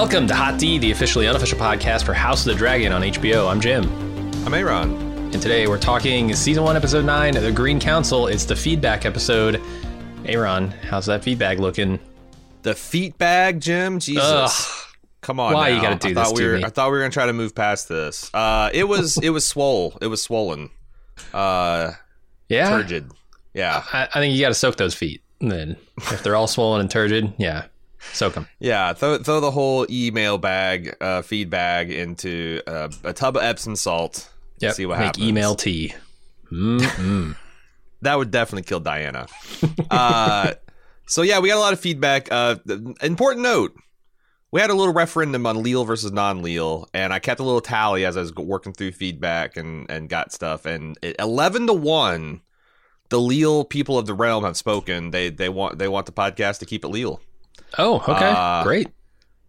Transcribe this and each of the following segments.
Welcome to Hot D, the officially unofficial podcast for House of the Dragon on HBO. I'm Jim. I'm Aaron. And today we're talking season one, episode nine of the Green Council. It's the feedback episode. Aaron, how's that feedback looking? The feet bag, Jim. Jesus. Ugh. Come on. Why now. you gotta do I this we were, me? I thought we were gonna try to move past this. Uh, it was it was swole. It was swollen. Uh, Yeah, turgid. Yeah, I, I think you got to soak those feet. And then if they're all swollen and turgid, yeah, soak them. yeah. Throw throw the whole email bag, uh, feed bag into uh, a tub of Epsom salt. Yep. See what Make happens. email tea. Mm-mm. That would definitely kill Dyana. uh, so yeah, we got a lot of feedback. Uh, important note: we had a little referendum on Leal versus non-Leal, and I kept a little tally as I was working through feedback and and got stuff. And it, eleven to one, the Leal people of the realm have spoken. They they want they want the podcast to keep it Leal. Oh, okay, Uh, great.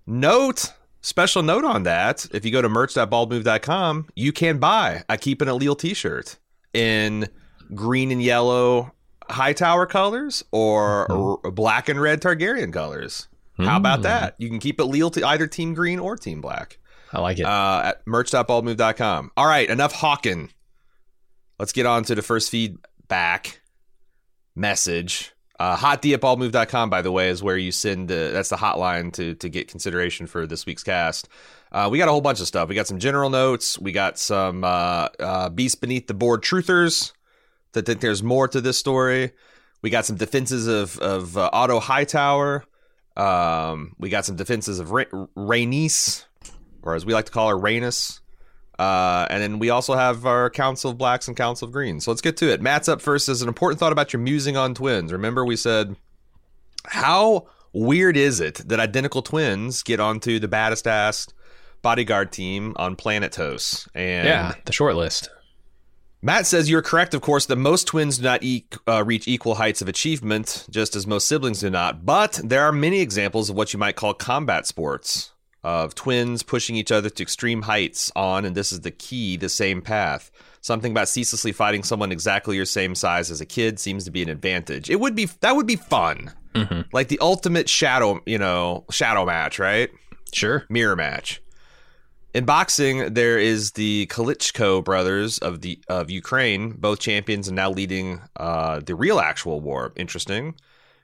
Note. Special note on that: if you go to merch.baldmove.com, you can buy a Keep It Leal T-shirt in green and yellow Hightower colors or r- black and red Targaryen colors. How about Mm. that? You can keep it Leal to either Team Green or Team Black I like it. uh, at merch.baldmove.com. All right, enough hawking. Let's get on to the first feedback message. Uh, hotd at baldmove.com, by the way, is where you send. Uh, that's the hotline to to get consideration for this week's cast. Uh, we got a whole bunch of stuff. We got some general notes. We got some uh, uh, beast beneath the board truthers that think there's more to this story. We got some defenses of of uh, Otto Hightower. Um, we got some defenses of Ra- Rhaenys, or as we like to call her, Rhaenys. Uh, and then we also have our Council of Blacks and Council of Greens. So let's get to it. Matt's up first. Is an important thought about your musing on twins. Remember, we said how weird is it that identical twins get onto the baddest ass bodyguard team on Planet? And yeah, the short list. Matt says you're correct, of course, that most twins do not e- uh, reach equal heights of achievement, just as most siblings do not. But there are many examples of what you might call combat sports, of twins pushing each other to extreme heights on, and this is the key, the same path. Something about ceaselessly fighting someone exactly your same size as a kid seems to be an advantage. It would be that would be fun, Mm-hmm. like the ultimate shadow, you know, shadow match, right? Sure. mirror match. In boxing, there is the Klitschko brothers of the of Ukraine, both champions and now leading uh, the real actual war. Interesting.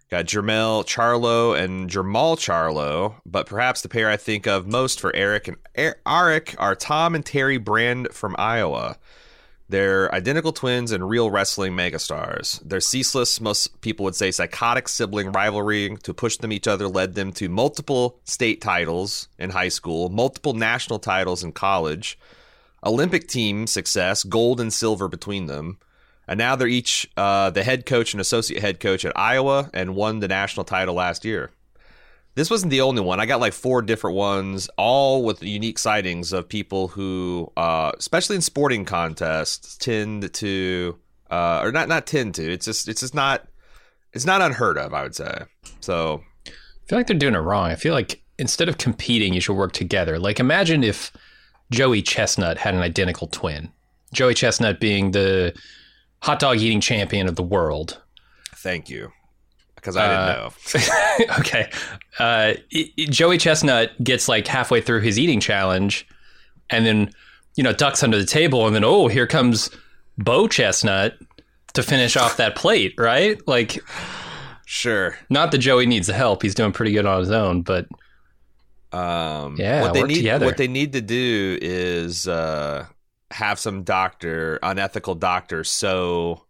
Got Jermell Charlo and Jermall Charlo, but perhaps the pair I think of most for Eric and Er- Arik are Tom and Terry Brand from Iowa. They're identical twins and real wrestling megastars. Their ceaseless, most people would say psychotic sibling rivalry to push them each other led them to multiple state titles in high school, multiple national titles in college, Olympic team success, gold and silver between them. And now they're each uh, the head coach and associate head coach at Iowa and won the national title last year. This wasn't the only one. I got like four different ones, all with unique sightings of people who, uh, especially in sporting contests, tend to, uh, or not not tend to. It's just it's just not it's not unheard of. I would say. So I feel like they're doing it wrong. I feel like instead of competing, you should work together. Like imagine if Joey Chestnut had an identical twin. Joey Chestnut being the hot dog eating champion of the world. thank you, because I didn't Uh, know. okay. Uh, i- i- Joey Chestnut gets like halfway through his eating challenge and then, you know, ducks under the table. And then, oh, here comes Bo Chestnut to finish off that plate, right? Like, Sure. not that Joey needs the help. He's doing pretty good on his own, but Um, Yeah, what they need together. what they need to do is uh, have some doctor, unethical doctor, so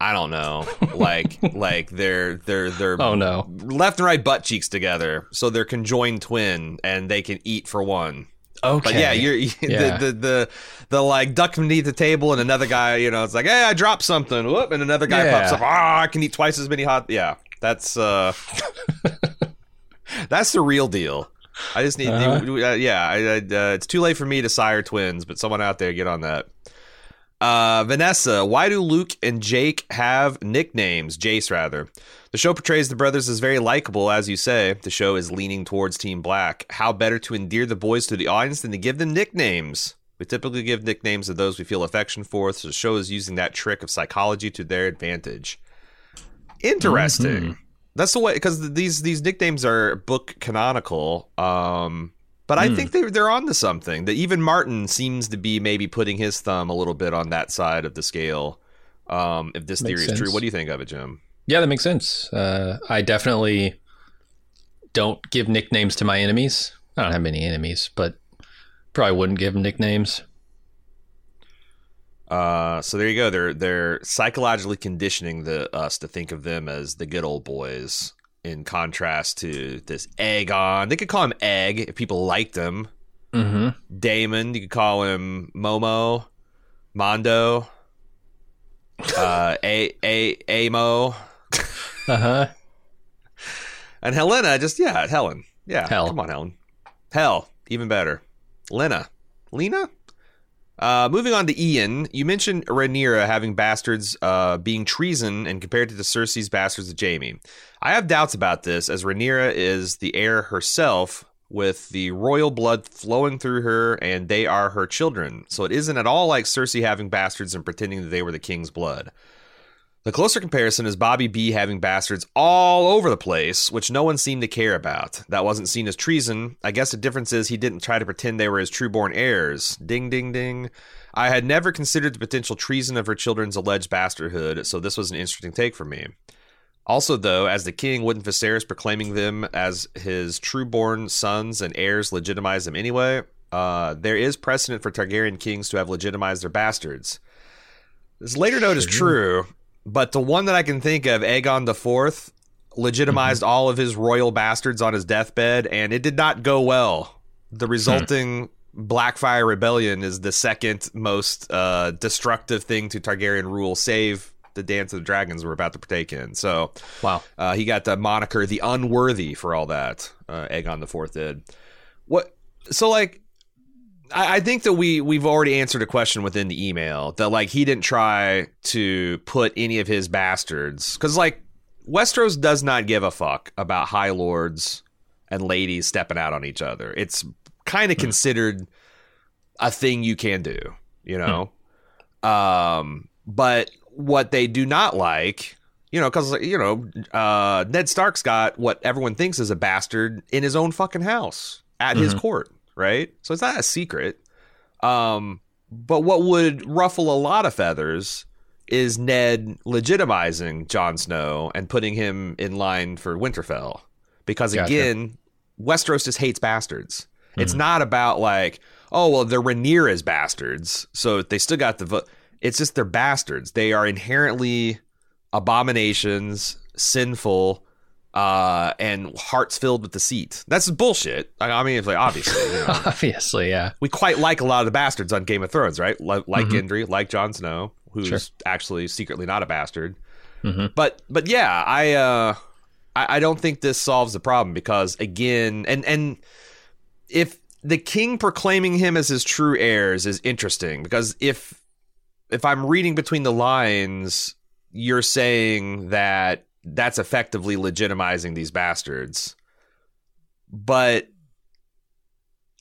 I don't know, like like they're they're they're Oh no. left and right butt cheeks together, so they're conjoined twin, and they can eat for one. Okay. But yeah, you're Yeah. The, the the the like duck beneath the table, and another guy, you know, it's like, hey, I dropped something, whoop, and another guy Yeah. pops up, ah, I can eat twice as many hot. Yeah, that's uh, that's the real deal. I just need, Uh-huh. uh, yeah, I, I, uh, it's too late for me to sire twins, but someone out there get on that. Uh, Vanessa, why do Luke and Jake have nicknames? Jace, rather. The show portrays the brothers as very likable, as you say. The show is leaning towards Team Black. How better to endear the boys to the audience than to give them nicknames? We typically give nicknames to those we feel affection for, so the show is using that trick of psychology to their advantage. Interesting. That's the way because these these nicknames are book canonical. Um, but I think they're they're on to something. That even Martin seems to be maybe putting his thumb a little bit on that side of the scale. Um, if this Makes theory is true, what do you think of it, Jim? Yeah, that makes sense. Uh, I definitely don't give nicknames to my enemies. I don't have many enemies, but probably wouldn't give them nicknames. Uh, so there you go. They're they're psychologically conditioning the us to think of them as the good old boys, in contrast to this Aegon. They could call him Egg if people liked him. Mm-hmm. Daemon, you could call him Momo, Mondo, uh, A A Amo, Uh huh. and Helaena. Just yeah, Helen. Yeah, Hell. come on, Helen. Hell, even better. Lena, Lena. Uh, moving on to Ian, you mentioned Rhaenyra having bastards uh, being treason and compared to the Cersei's bastards of Jaime. I have doubts about this, as Rhaenyra is the heir herself, with the royal blood flowing through her, and they are her children. So it isn't at all like Cersei having bastards and pretending that they were the king's blood. The closer comparison is Bobby B having bastards all over the place, which no one seemed to care about. That wasn't seen as treason. I guess the difference is he didn't try to pretend they were his trueborn heirs. Ding, ding, ding. I had never considered the potential treason of her children's alleged bastardhood, so this was an interesting take for me. Also, though, as the king, wouldn't Viserys proclaiming them as his trueborn sons and heirs legitimize them anyway? Uh, there is precedent for Targaryen kings to have legitimized their bastards. This later note is true, but the one that I can think of, Aegon the Fourth, legitimized all of his royal bastards on his deathbed, and it did not go well. The resulting Blackfire Rebellion is the second most uh, destructive thing to Targaryen rule, save the Dance of the Dragons we're about to partake in. So, Wow. uh, he got the moniker the Unworthy for all that. Uh, Aegon the Fourth did. What? So like, I, I think that we we've already answered a question within the email that like he didn't try to put any of his bastards because like Westeros does not give a fuck about High Lords and ladies stepping out on each other. It's kind of considered a thing you can do, you know. Um, but what they do not like, you know, because you know, uh, Ned Stark's got what everyone thinks is a bastard in his own fucking house at his court, right? So it's not a secret. Um, but what would ruffle a lot of feathers is Ned legitimizing Jon Snow and putting him in line for Winterfell, because Gotcha. again, Westeros just hates bastards. It's not about like, oh well, they're Rhaenyra's bastards, so they still got the vote. It's just they're bastards. They are inherently abominations, sinful, uh, and hearts filled with deceit. That's bullshit. I, mean, it's like obviously, you know, Obviously, yeah. we quite like a lot of the bastards on Game of Thrones, right? Like, like Gendry, like Jon Snow, who's Sure. actually secretly not a bastard. Mhm. But but yeah, I uh, I, I don't think this solves the problem because again, and and if the king proclaiming him as his true heirs is interesting because if if I'm reading between the lines, you're saying that that's effectively legitimizing these bastards. But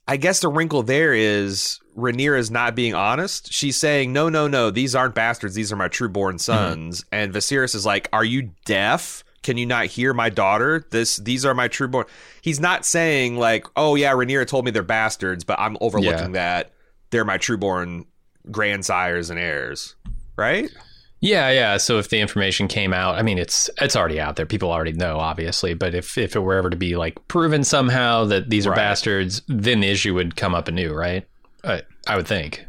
I guess the wrinkle there is Rhaenyra is not being honest. She's saying, "No, no, no. These aren't bastards. These are my trueborn mm-hmm. sons." And Viserys is like, "Are you deaf? Can you not hear my daughter? This, these are my trueborn." He's not saying like, "Oh yeah, Rhaenyra told me they're bastards, but I'm overlooking that they're my trueborn grandsires and heirs." Right? Yeah, yeah. So if the information came out, I mean, it's it's already out there. People already know, obviously. But if if it were ever to be like proven somehow that these are Right. bastards, then the issue would come up anew, right? I, I would think.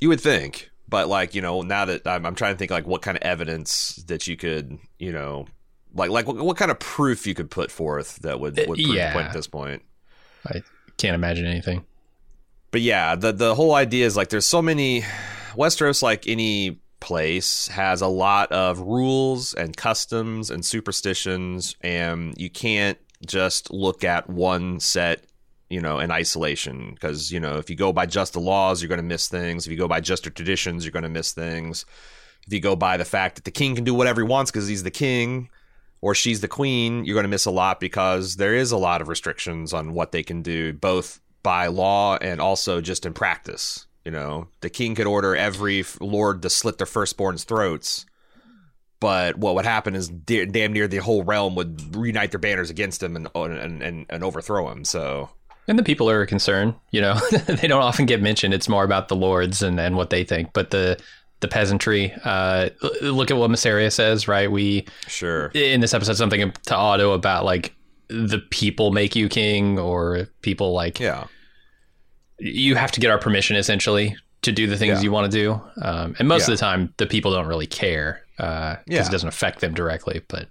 You would think, but like you know, now that I'm, I'm trying to think like what kind of evidence that you could you know, like like what, what kind of proof you could put forth that would eh, would prove yeah. the point at this point. I can't imagine anything. But yeah, the the whole idea is like there's so many Westeros, like any place, has a lot of rules and customs and superstitions, and you can't just look at one set, you know, in isolation. Because you know, if you go by just the laws, you're going to miss things. If you go by just the traditions, you're going to miss things. If you go by the fact that the king can do whatever he wants because he's the king, or she's the queen, you're going to miss a lot because there is a lot of restrictions on what they can do, both by law and also just in practice. You know, the king could order every lord to slit their firstborn's throats, but what would happen is da- damn near the whole realm would reunite their banners against him and and, and, and overthrow him. So. And the people are a concern, you know, they don't often get mentioned. It's more about the lords and, and what they think. But the the peasantry, uh, look at what Mysaria says, right? We sure in this episode something to Otto about like the people make you king or people like yeah you have to get our permission essentially to do the things Yeah. you want to do um, and most Yeah. of the time the people don't really care because Yeah. it doesn't affect them directly but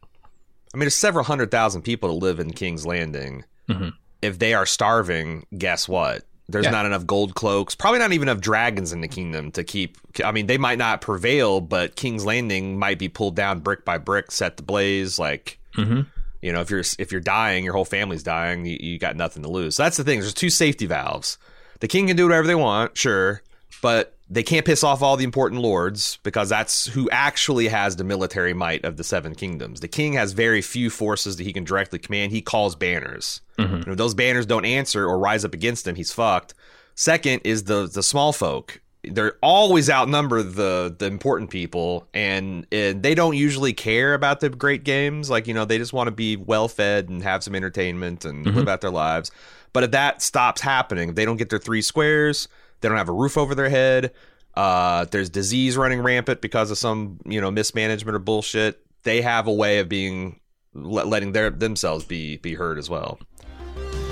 I mean, there's several hundred thousand people to live in King's Landing. Mhm. If they are starving, guess what? There's not enough gold cloaks, probably not even enough dragons in the kingdom to keep. I mean, they might not prevail, but King's Landing might be pulled down brick by brick, set to blaze. Like, Mhm. you know, if you're if you're dying, your whole family's dying, you, you got nothing to lose. So that's the thing. There's two safety valves. The king can do whatever they want, sure, but they can't piss off all the important lords because that's who actually has the military might of the seven kingdoms. The king has very few forces that he can directly command. He calls banners. Mm-hmm. And if those banners don't answer or rise up against him, he's fucked. Second is the the small folk. They're always outnumber the the important people, and, and they don't usually care about the great games. Like you know, they just want to be well fed and have some entertainment and mm-hmm. live out their lives. But if that stops happening, if they don't get their three squares, they don't have a roof over their head. Uh, there's disease running rampant because of some you know mismanagement or bullshit. They have a way of being letting their themselves be be heard as well.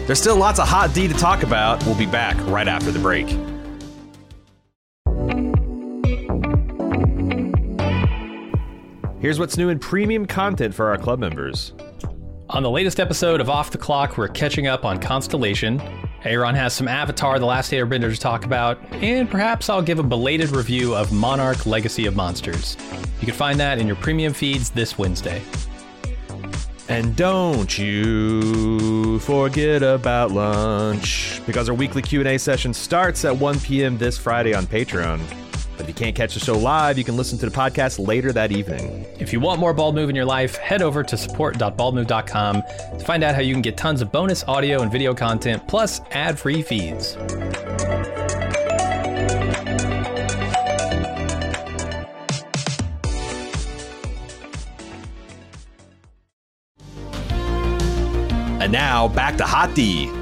There's still lots of hot D to talk about. We'll be back right after the break. Here's what's new in premium content for our club members. On the latest episode of off the clock we're catching up on constellation aaron has some avatar the last airbender to talk about and perhaps i'll give a belated review of monarch legacy of monsters you can find that in your premium feeds this wednesday And don't you forget about lunch because our weekly Q&A session starts at 1 p.m. this Friday on Patreon. But if you can't catch the show live, you can listen to the podcast later that evening. If you want more Bald Move in your life, head over to support.baldmove.com to find out how you can get tons of bonus audio and video content, plus ad free feeds. And now back to Hot D.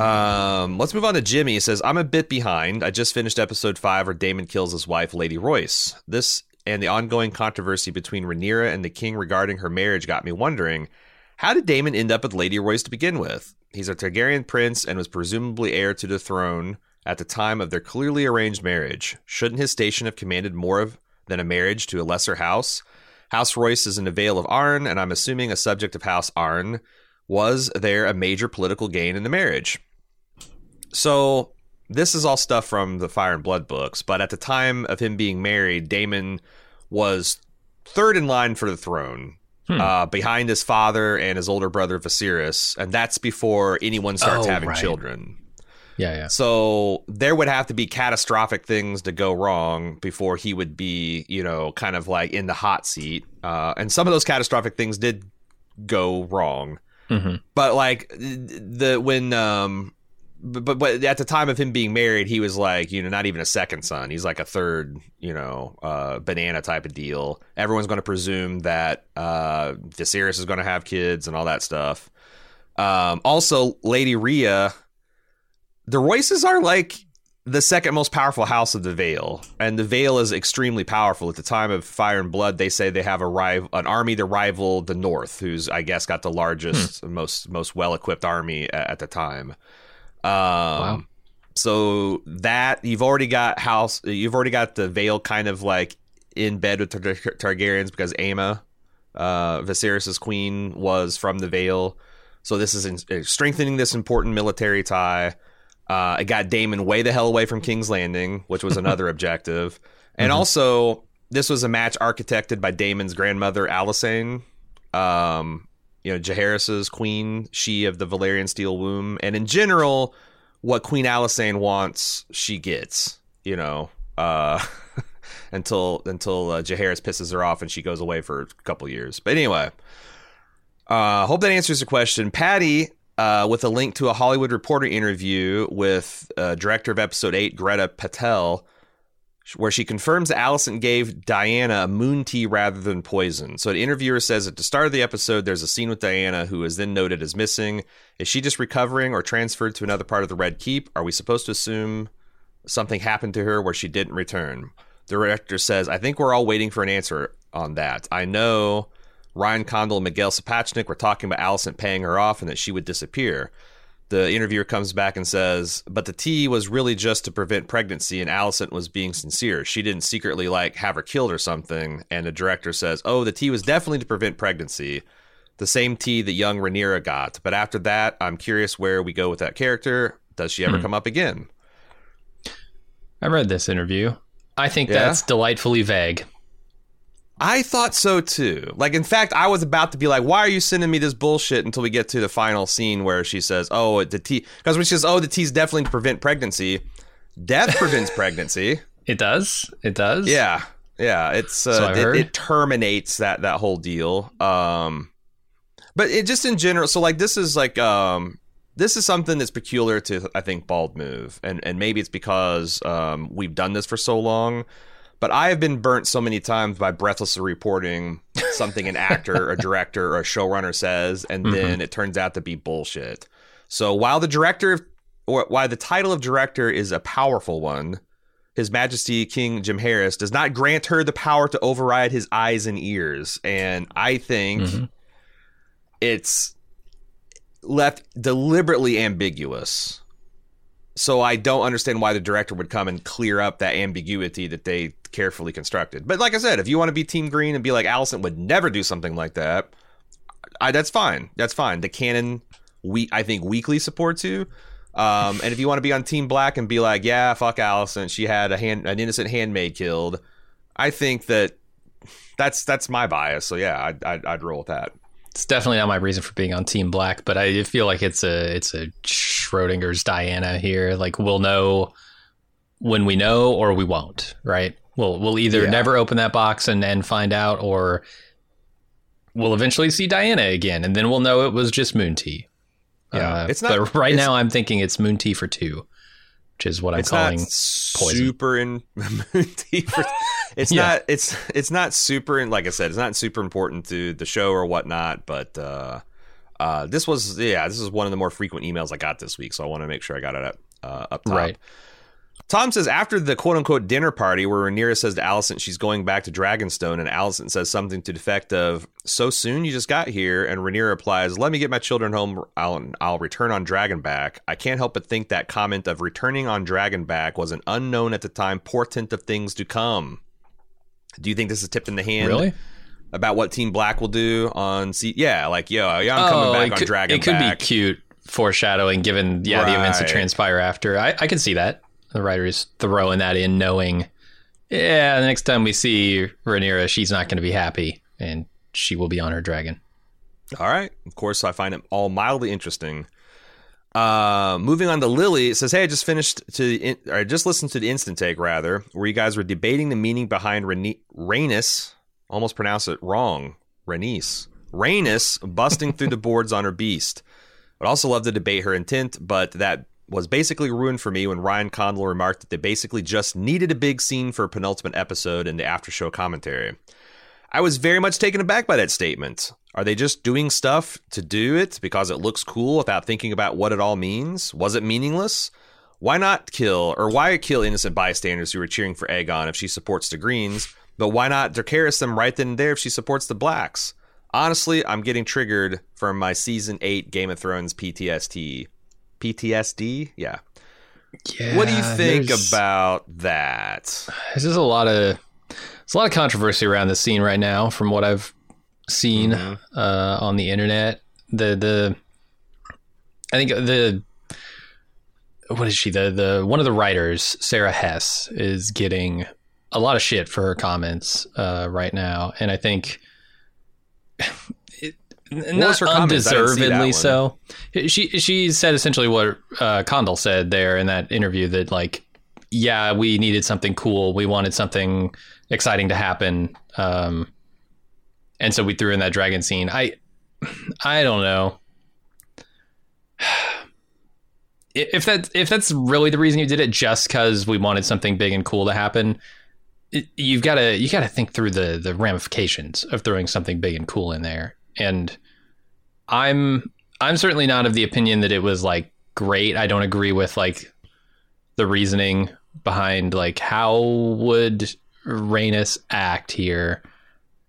Um, let's move on to Jimmy. He says, I'm a bit behind. I just finished episode five where Daemon kills his wife, Lady Royce. This and the ongoing controversy between Rhaenyra and the king regarding her marriage got me wondering, how did Daemon end up with Lady Royce to begin with? He's a Targaryen prince and was presumably heir to the throne at the time of their clearly arranged marriage. Shouldn't his station have commanded more of than a marriage to a lesser house? House Royce is in the Vale of Arryn, and I'm assuming a subject of House Arryn. Was there a major political gain in the marriage? So this is all stuff from the Fire and Blood books, but at the time of him being married, Daemon was third in line for the throne, uh, behind his father and his older brother Viserys, and that's before anyone starts Oh, having right. children. Yeah, yeah. So there would have to be catastrophic things to go wrong before he would be, you know, kind of like in the hot seat. Uh, and some of those catastrophic things did go wrong. Mhm. But like the when um but, but but at the time of him being married, he was like, you know, not even a second son. He's like a third, you know, uh, banana type of deal. Everyone's going to presume that uh, Viserys is going to have kids and all that stuff. Um, also, Lady Rhea, the Royces are like the second most powerful house of the Vale, and the Vale is extremely powerful. At the time of Fire and Blood, they say they have a rival, an army to rival the North, who's I guess got the largest, most most well equipped army a- at the time. Um, so that you've already got house, you've already got the Vale kind of like in bed with Tar- Targaryens because Aemma, uh, Viserys's queen, was from the Vale. So this is in, uh, strengthening this important military tie. Uh, it got Daemon way the hell away from King's Landing, which was another objective. And also, this was a match architected by Daemon's grandmother, Alysanne. Um, you know, Jaehaerys's queen, she of the Valyrian steel womb. And in general, what Queen Alysanne wants, she gets. You know, uh, until until uh, Jaehaerys pisses her off and she goes away for a couple years. But anyway, uh, hope that answers the question. Patty, uh, with a link to a Hollywood Reporter interview with uh, director of Episode Eight, Geeta Patel, where she confirms Alicent gave Dyana a moon tea rather than poison. So an interviewer says at the start of the episode, there's a scene with Dyana who is then noted as missing. Is she just recovering or transferred to another part of the Red Keep? Are we supposed to assume something happened to her where she didn't return? The director says, I think we're all waiting for an answer on that. I know Ryan Condal and Miguel Sapochnik were talking about Alicent paying her off and that she would disappear. The interviewer comes back and says, but the tea was really just to prevent pregnancy, and Alicent was being sincere. She didn't secretly like have her killed or something. And the director says, oh, the tea was definitely to prevent pregnancy. The same tea that young Rhaenyra got. But after that, I'm curious where we go with that character. Does she ever Hmm. come up again? I read this interview. I think Yeah? that's delightfully vague. I thought so too. Like, in fact, I was about to be like, "Why are you sending me this bullshit?" Until we get to the final scene where she says, "Oh, the tea," because when she says, "Oh, the tea's definitely to prevent pregnancy," death prevents pregnancy. It does. It does. Yeah, yeah. It's uh, I've it, it terminates that that whole deal. Um, but it just in general. So like, this is like um. This is something that's peculiar to I think Bald Move, and and maybe it's because um, we've done this for so long. But I have been burnt so many times by breathlessly reporting something an actor, a director, or a showrunner says, and then it turns out to be bullshit. So while the director, or while the title of director is a powerful one, His Majesty King Jim Harris does not grant her the power to override his eyes and ears, and I think Mhm. it's left deliberately ambiguous. So I don't understand why the director would come and clear up that ambiguity that they carefully constructed. But like I said, if you want to be Team Green and be like Alicent would never do something like that, I, that's fine. That's fine. The canon, we I think weekly supports you. Um, and if you want to be on Team Black and be like, yeah, fuck Alicent, she had a hand, an innocent handmaid killed. I think that that's that's my bias. So yeah, I'd, I'd, I'd roll with that. It's definitely not my reason for being on Team Black, but I feel like it's a it's a Schrodinger's Dyana here. Like we'll know when we know, or we won't. Right? We'll we'll either Yeah. never open that box and and find out, or we'll eventually see Dyana again, and then we'll know it was just Moon Tea. Yeah, Uh, it's not- But right now, I'm thinking it's Moon Tea for two, which is what I'm it's calling. not super in deeper. It's Yeah. not. It's it's not super. Like I said, it's not super important to the show or whatnot. But uh, uh, this was yeah. This is one of the more frequent emails I got this week, so I want to make sure I got it up uh, up top. Right. Tom says after the quote unquote dinner party where Rhaenyra says to Alicent she's going back to Dragonstone, and Alicent says something to the effect of "So soon you just got here," and Rhaenyra replies, "Let me get my children home. I'll I'll return on Dragonback." I can't help but think that comment of returning on Dragonback was an unknown at the time portent of things to come. Do you think this is tipped in the hand Really? about what Team Black will do on? Se- yeah, like yo, yeah, I'm coming Oh, back on could, Dragonback. It could be cute foreshadowing, given yeah the events that transpire after. I, I can see that the writer is throwing that in, knowing yeah, the next time we see Rhaenyra, she's not going to be happy, and she will be on her dragon. All right. Of course, I find it all mildly interesting. Uh, moving on to Lily, it says, "Hey, I just finished to, in, or I just listened to the instant take rather, where you guys were debating the meaning behind Rhaenys. Almost pronounce it wrong. Rhaenys. Rhaenys busting through the boards on her beast. I would also love to debate her intent, but that was basically ruined for me when Ryan Condal remarked that they basically just needed a big scene for a penultimate episode in the after show commentary. I was very much taken aback by that statement. Are they just doing stuff to do it because it looks cool without thinking about what it all means? Was it meaningless? Why not kill, or why kill innocent bystanders who were cheering for Aegon if she supports the Greens? But why not Dracarys them right then and there if she supports the Blacks? Honestly, I'm getting triggered from my season 8 Game of Thrones PTSD. PTSD? Yeah. Yeah, what do you think about that? There's just a lot of there's a lot of controversy around this scene right now, from what I've seen Mhm. uh, on the internet. The the I think the what is she the the one of the writers Sara Hess is getting a lot of shit for her comments uh, right now, and I think. It, not was her comments? I didn't see that undeservedly so. She she said essentially what uh, Condal said there in that interview that like yeah, we needed something cool. We wanted something exciting to happen. Um, and so we threw in that dragon scene. I, I don't know. If that if that's really the reason you did it, just because we wanted something big and cool to happen, it, you've got to you got to think through the the ramifications of throwing something big and cool in there. And I'm I'm certainly not of the opinion that it was like great. I don't agree with like the reasoning behind like how would Rhaenys act here.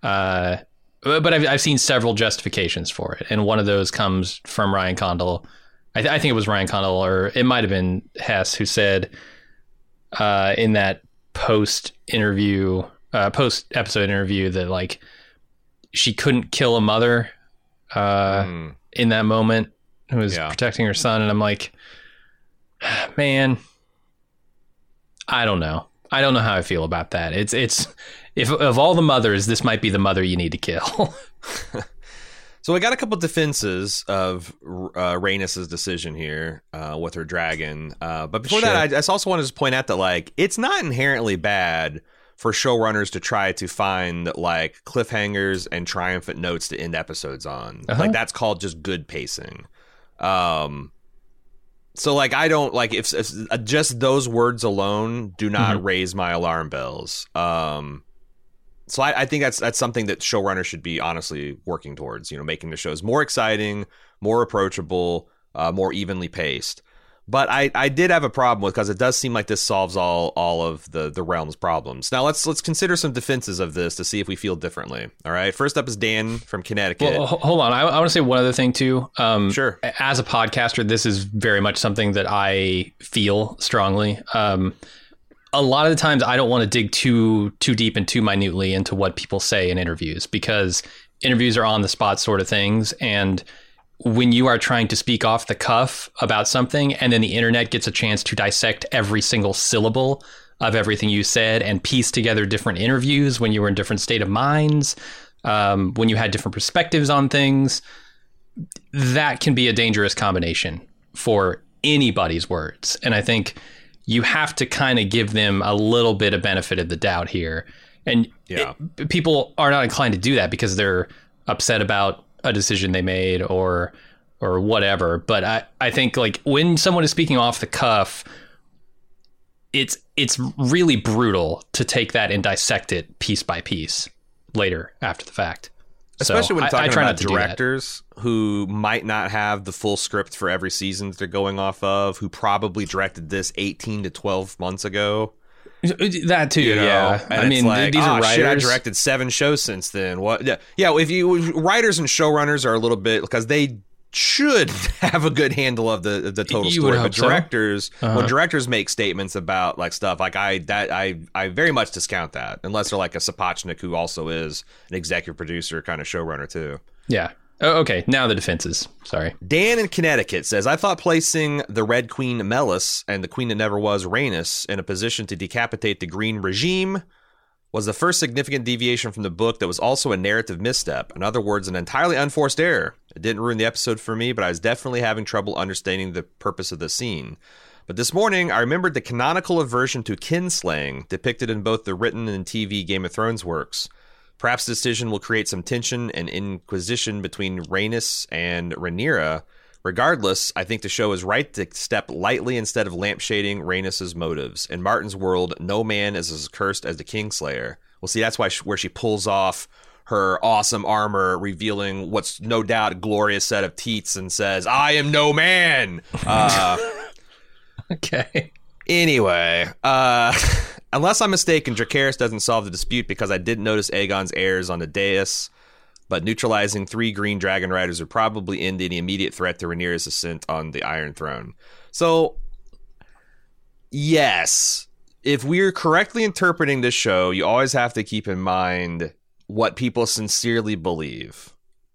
Uh, but but I've, I've seen several justifications for it, and one of those comes from Ryan Condal. I, th- I think it was Ryan Condal, or it might have been Hess, who said uh, in that post interview, uh, post episode interview, that like she couldn't kill a mother uh, Mm. in that moment who was Yeah. protecting her son, and I'm like, man, I don't know. I don't know how I feel about that. It's it's if of all the mothers, this might be the mother you need to kill. So I got a couple defenses of uh, decision here uh, with her dragon. Uh, but before that, I just also wanted to point out that like it's not inherently bad for showrunners to try to find like cliffhangers and triumphant notes to end episodes on. Uh-huh. Like that's called just good pacing. Um, so like I don't like if, if uh, just those words alone do not Mhm. raise my alarm bells. Um, so I, I think that's that's something that showrunners should be honestly working towards. You know, making the shows more exciting, more approachable, uh, more evenly paced. But I, I did have a problem with because it does seem like this solves all all of the the realm's problems. Now let's let's consider some defenses of this to see if we feel differently. All right. First up is Dan from Connecticut. well, hold on. I, I want to say one other thing too. Um, Sure. As a podcaster, this is very much something that I feel strongly. Um, a lot of the times, I don't want to dig too too deep and too minutely into what people say in interviews because interviews are on the spot sort of things, and when you are trying to speak off the cuff about something and then the internet gets a chance to dissect every single syllable of everything you said and piece together different interviews when you were in different state of minds um, when you had different perspectives on things that can be a dangerous combination for anybody's words and i think you have to kind of give them a little bit of benefit of the doubt here and Yeah. it- people are not inclined to do that because they're upset about a decision they made or or whatever. But i i think like when someone is speaking off the cuff it's it's really brutal to take that and dissect it piece by piece later after the fact. So Especially when I- I talking try about not to do directors who might not have the full script for every season that they're going off of, who probably directed this 18 to 12 months ago. That too you know? yeah And i mean like, these are "Ah, shit, I writers directed seven shows since then. What? Yeah, yeah. If you writers and showrunners are a little bit because they should have a good handle of the of the total You story. But hope so. directors, Uh-huh. when directors make statements about like stuff, like I that I I very much discount that unless they're like a Sapochnik who also is an executive producer, kind of showrunner too. yeah oh, okay now the defenses sorry Dan in Connecticut says, I thought placing the Red Queen Meleys and the Queen that never was, Rhaenys, in a position to decapitate the Green regime was the first significant deviation from the book that was also a narrative misstep. In other words, an entirely unforced error. It didn't ruin the episode for me, but I was definitely having trouble understanding the purpose of the scene. But this morning, I remembered the canonical aversion to kinslaying depicted in both the written and TV Game of Thrones works. Perhaps the decision will create some tension and inquisition between Rhaenys and Rhaenyra. Regardless, I think the show is right to step lightly instead of lampshading Rhaenys' motives. In Martin's world, no man is as cursed as the Kingslayer. Well, see, that's why she, where she pulls off her awesome armor, revealing what's no doubt a glorious set of teats, and says, "I am no man." Uh, okay Anyway, uh, unless I'm mistaken, Dracarys doesn't solve the dispute because I didn't notice Aegon's heirs on the dais, but neutralizing three green dragon riders would probably end any immediate threat to Rhaenyra's ascent on the Iron Throne. So, Yes. If we're correctly interpreting this show, you always have to keep in mind what people sincerely believe.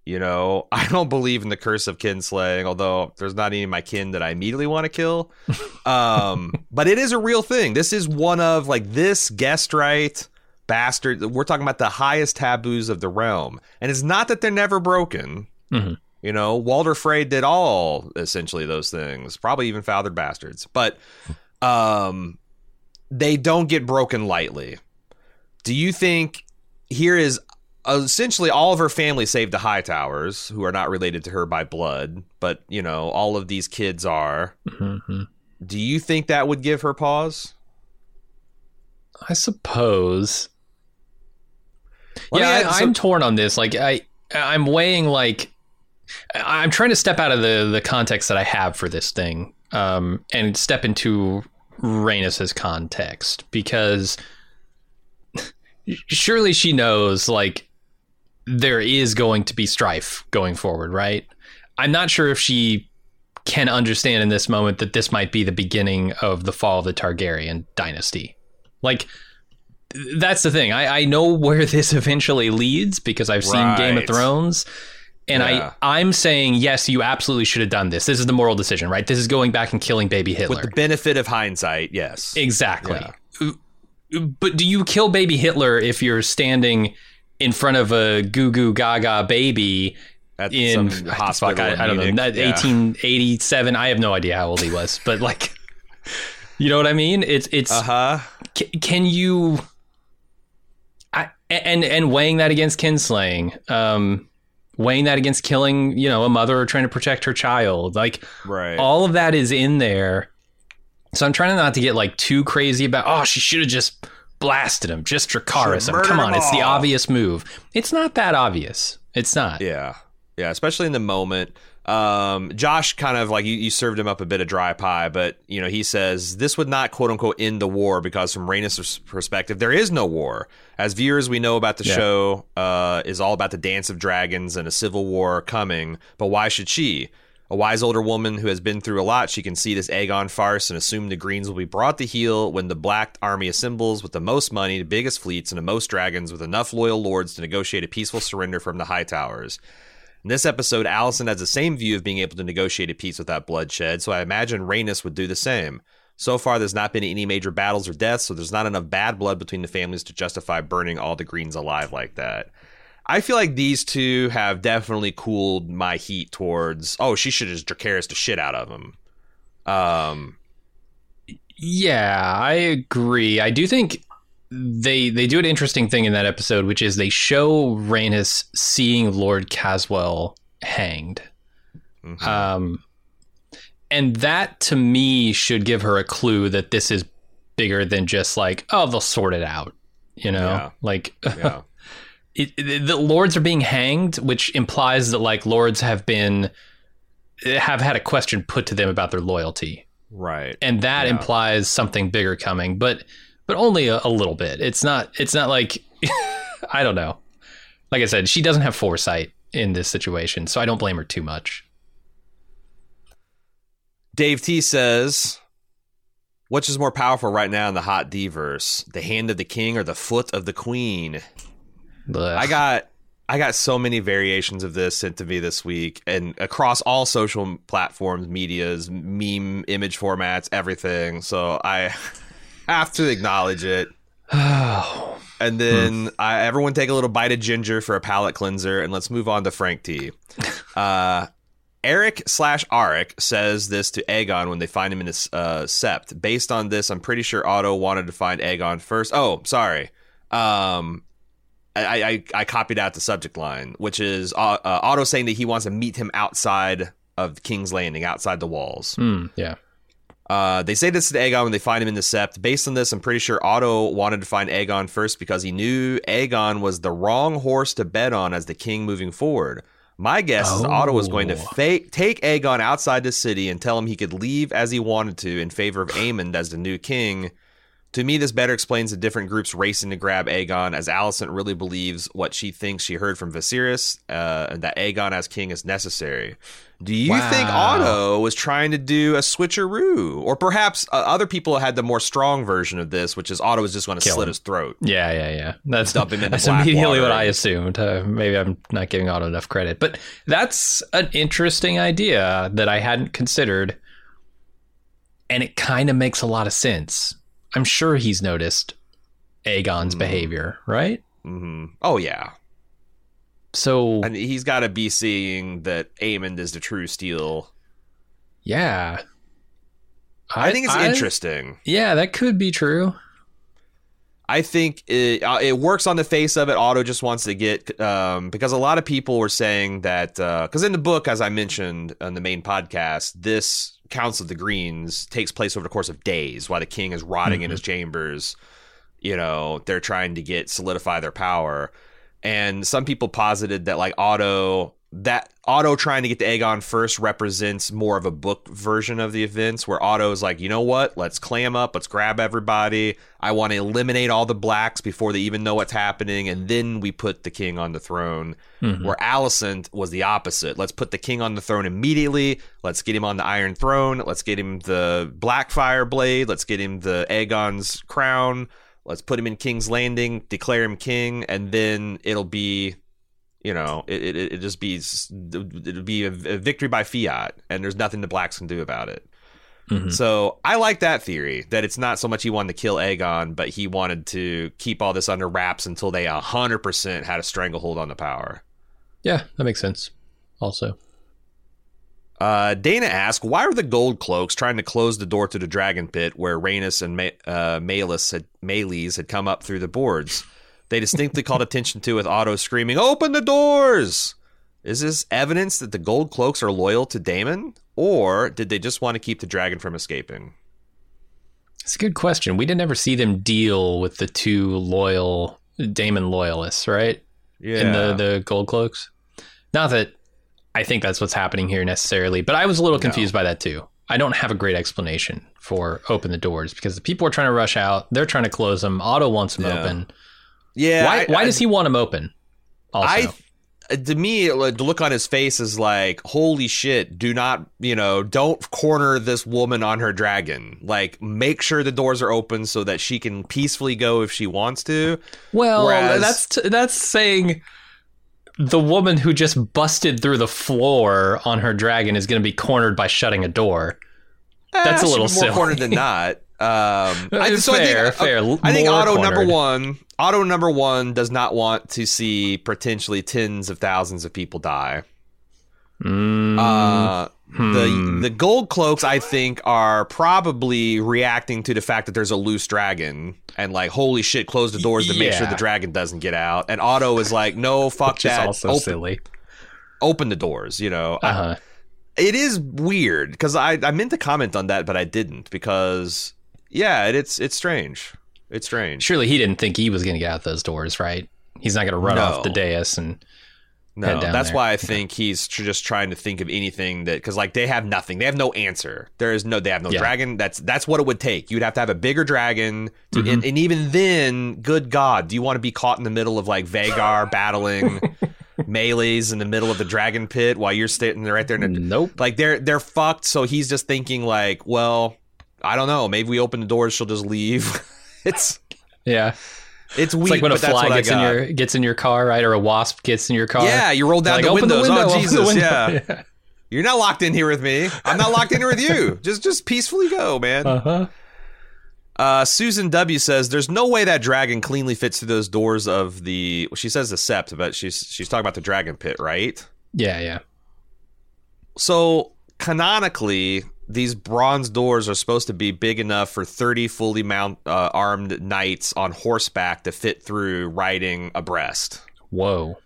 You know, I don't believe in the curse of kinslaying, although there's not any of my kin that I immediately want to kill. Um, but it is a real thing. This is one of like this guest right bastard. We're talking about the highest taboos of the realm, and it's not that they're never broken. Mhm. You know, Walder Frey did all essentially those things, probably even fathered bastards, but um, they don't get broken lightly. Do you think here is essentially all of her family save the Hightowers, who are not related to her by blood, but you know, all of these kids are. Mhm. Do you think that would give her pause? I suppose. Let yeah, I, so- I'm torn on this. Like I, I'm weighing like, I'm trying to step out of the the context that I have for this thing, um, and step into Rhaenys's context because surely she knows like there is going to be strife going forward, right? I'm not sure if she can understand in this moment that this might be the beginning of the fall of the Targaryen dynasty. Like that's the thing. I, I know where this eventually leads because I've seen Game of Thrones. And Yeah. I, I'm saying, yes, you absolutely should have done this. This is the moral decision, right? This is going back and killing baby Hitler. With the benefit of hindsight, yes. Exactly. Uh, but do you kill baby Hitler if you're standing in front of a goo goo gaga baby At in hospital. I, I don't know, Munich. Yeah. 1887? I have no idea how old he was, but like, you know what I mean? It's it's Uh-huh. ca- can you I, and and weighing that against kinslaying um weighing that against killing you know a mother trying to protect her child like Right. all of that is in there so i'm trying not to get like too crazy about oh she should have just blasted him just Dracarys him come on it's the obvious move it's not that obvious it's not Yeah. Yeah, especially in the moment. Um, Josh kind of like you, you served him up a bit of dry pie, but you know, he says this would not quote unquote end the war because from Rhaenys' perspective, there is no war. As viewers, we know about the Yeah. show uh, is all about the dance of dragons and a civil war coming, but why should she? A wise older woman who has been through a lot, she can see this Aegon farce and assume the Greens will be brought to heel when the Black Army assembles with the most money, the biggest fleets, and the most dragons with enough loyal lords to negotiate a peaceful surrender from the Hightowers. In this episode, Alicent has the same view of being able to negotiate a peace without bloodshed, so I imagine Rhaenys would do the same. So far, there's not been any major battles or deaths, so there's not enough bad blood between the families to justify burning all the Greens alive like that. I feel like these two have definitely cooled my heat towards, oh, she should just Dracarys the shit out of him. Um, Yeah, I agree. I do think they they do an interesting thing in that episode, which is they show Rhaenys seeing Lord Caswell hanged. mhm. Um, and that to me should give her a clue that this is bigger than just like, oh, they'll sort it out. You know, Yeah. like yeah. It, it- the lords are being hanged, which implies that like lords have been have had a question put to them about their loyalty Right. and that Yeah. implies something bigger coming but but only a, a little bit it's not it's not like i don't know like i said she doesn't have foresight in this situation so i don't blame her too much Dave T says, Which is more powerful right now in the hot D verse? The hand of the king or the foot of the queen? Ugh. I got I got so many variations of this sent to me this week and across all social platforms, medias, meme, image formats, everything. So I have to acknowledge it. And then I, everyone take a little bite of ginger for a palate cleanser, and let's move on to Frank T. Uh, Eric slash Arik says this to Aegon when they find him in his uh, sept. Based on this, I'm pretty sure Otto wanted to find Aegon first. Oh, sorry. Um, I, I, I copied out the subject line, which is uh, uh, Otto saying that he wants to meet him outside of King's Landing, outside the walls. Hmm, yeah Uh, they say this to Aegon when they find him in the Sept. Based on this, I'm pretty sure Otto wanted to find Aegon first because he knew Aegon was the wrong horse to bet on as the king moving forward. My guess is Otto was going to Oh. fa- take Aegon outside the city and tell him he could leave as he wanted to in favor of Aemond as the new king, To me, this better explains the different groups racing to grab Aegon, as Alicent really believes what she thinks she heard from Viserys, uh, and that Aegon as king is necessary. Do you Wow. think Otto was trying to do a switcheroo, or perhaps uh, other people had the more strong version of this, which is Otto was just going to slit him. his throat? Yeah, yeah, yeah. That's Dump him into that's immediately water. what I assumed. Uh, maybe I'm not giving Otto enough credit, but that's an interesting idea that I hadn't considered, and it kind of makes a lot of sense. I'm sure he's noticed Aegon's Hmm. behavior, right? hmm Oh yeah, So and he's got to be seeing that Aemond is the true steel. yeah, I, think it's interesting. Yeah, that could be true. I think it, uh, it works on the face of it. Otto just wants to get um, because a lot of people were saying that because in the book, as I mentioned on the main podcast, this Council of the Greens takes place over the course of days while the king is rotting in his mm-hmm. chambers. You know, they're trying to get solidify their power, and some people posited that like Otto that Otto trying to get to Aegon first represents more of a book version of the events where Otto is like, you know what? Let's clam up. Let's grab everybody. I want to eliminate all the blacks before they even know what's happening. And then we put the king on the throne. Mm-hmm. Where Alicent was the opposite. Let's put the king on the throne immediately. Let's get him on the Iron Throne. Let's get him the Blackfyre Blade. Let's get him the Aegon's crown. Let's put him in King's Landing, declare him king, and then it'll be you know, it it it just be it'll be a, a victory by fiat, and there's nothing the blacks can do about it. Mhm. So I like that theory that it's not so much he wanted to kill Aegon, but he wanted to keep all this under wraps until they hundred percent had a stranglehold on the power. Yeah, that makes sense. Also, Uh, Dana asked, "Why are the Gold Cloaks trying to close the door to the Dragon Pit where Rhaenys and Ma- uh, Malys had Meleys had come up through the boards? They distinctly called attention to with Otto screaming, "Open the doors!" Is this evidence that the Gold Cloaks are loyal to Daemon? or did they just want to keep the dragon from escaping? it's a good question. We didn't ever see them deal with the two loyal Daemon loyalists, right? Yeah, in the the gold cloaks. Not that I think that's what's happening here necessarily, but I was a little confused by that too. I don't have a great explanation for open the doors because the people are trying to rush out. They're trying to close them. Otto wants them Yeah. open. Yeah. why I- why I- does he want them open? Also, I to me like, the look on his face is like holy shit do not you know don't corner this woman on her dragon like make sure the doors are open so that she can peacefully go if she wants to well, whereas- that's t- that's saying the woman who just busted through the floor on her dragon is going to be cornered by shutting a door. That's a Eh, little more silly. cornered than not um I, so I think, fair. I think Otto number one Otto number one does not want to see potentially tens of thousands of people die Mm, Uh, Hmm. the the gold cloaks, I think, are probably reacting to the fact that there's a loose dragon and like, holy shit, close the doors to make sure the dragon doesn't get out. And Otto is like, no, fuck that. also open, silly. open the doors. You know, Uh-huh. it is weird because I I meant to comment on that, but I didn't because yeah, it, it's it's strange. It's strange. Surely he didn't think he was going to get out those doors, right? He's not going to run No. off the dais and No, that's there. why I think he's tr- just trying to think of anything that because like they have nothing, they have no answer. There is no, they have no Yeah. dragon. That's that's what it would take. You'd have to have a bigger dragon, to, Mm-hmm. and, and even then, good God, do you want to be caught in the middle of like Vhagar battling Meleys in the middle of the dragon pit while you're sitting right there? In the, nope. like they're they're fucked. So he's just thinking like, well, I don't know. Maybe we open the doors, she'll just leave. it's Yeah, it's weak. it's like when a fly gets in your gets in your car, right? Or a wasp gets in your car. Yeah, you roll down Like, the windows. the window. oh Jesus, window. yeah. You're not locked in here with me. I'm not locked in here with you. Just just peacefully go, man. Uh-huh. Uh, Susan W says there's no way that dragon cleanly fits through those doors of the. She says the sept, but she's she's talking about the dragon pit, right? Yeah, yeah. So canonically, these bronze doors are supposed to be big enough for 30 fully mount uh, armed knights on horseback to fit through riding abreast. Whoa.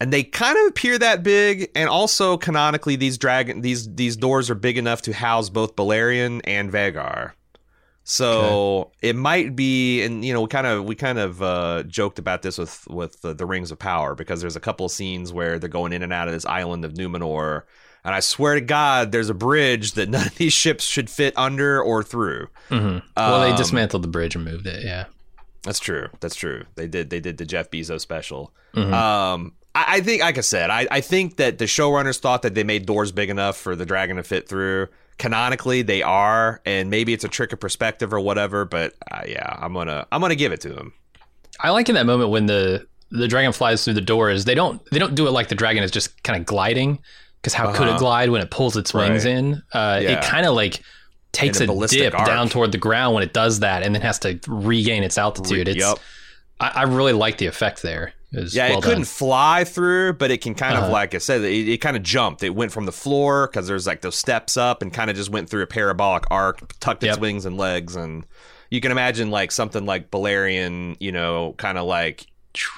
and they kind of appear that big and also canonically these dragon these these doors are big enough to house both Balerion and Vhagar. So it might be, and you know, we kind of we kind of uh, joked about this with with the, the Rings of Power because there's a couple of scenes where they're going in and out of this island of Numenor, and I swear to God, there's a bridge that none of these ships should fit under or through. well, they Um, dismantled the bridge and moved it. Yeah. That's true. That's true. They did. They did the Jeff Bezos special. Mm-hmm. Um, I, I think, like I said, I, I think that the showrunners thought that they made doors big enough for the dragon to fit through. Canonically, they are, and maybe it's a trick of perspective or whatever. But uh, yeah, I'm gonna I'm gonna give it to them. I like in that moment when the the dragon flies through the doors. They don't they don't do it like the dragon is just kind of gliding. Because how could it Uh-huh. glide when it pulls its wings Right. in? Uh, Yeah. It kind of like takes a dip arc. down toward the ground when it does that, and then has to regain its altitude. It's Yep. I, I really like the effect there. It Yeah, well it couldn't done. fly through, but it can kind of Uh-huh. like I said, it, it kind of jumped. It went from the floor because there's like those steps up, and kind of just went through a parabolic arc, tucked its Yep. wings and legs, and you can imagine like something like Balerion, you know, kind of like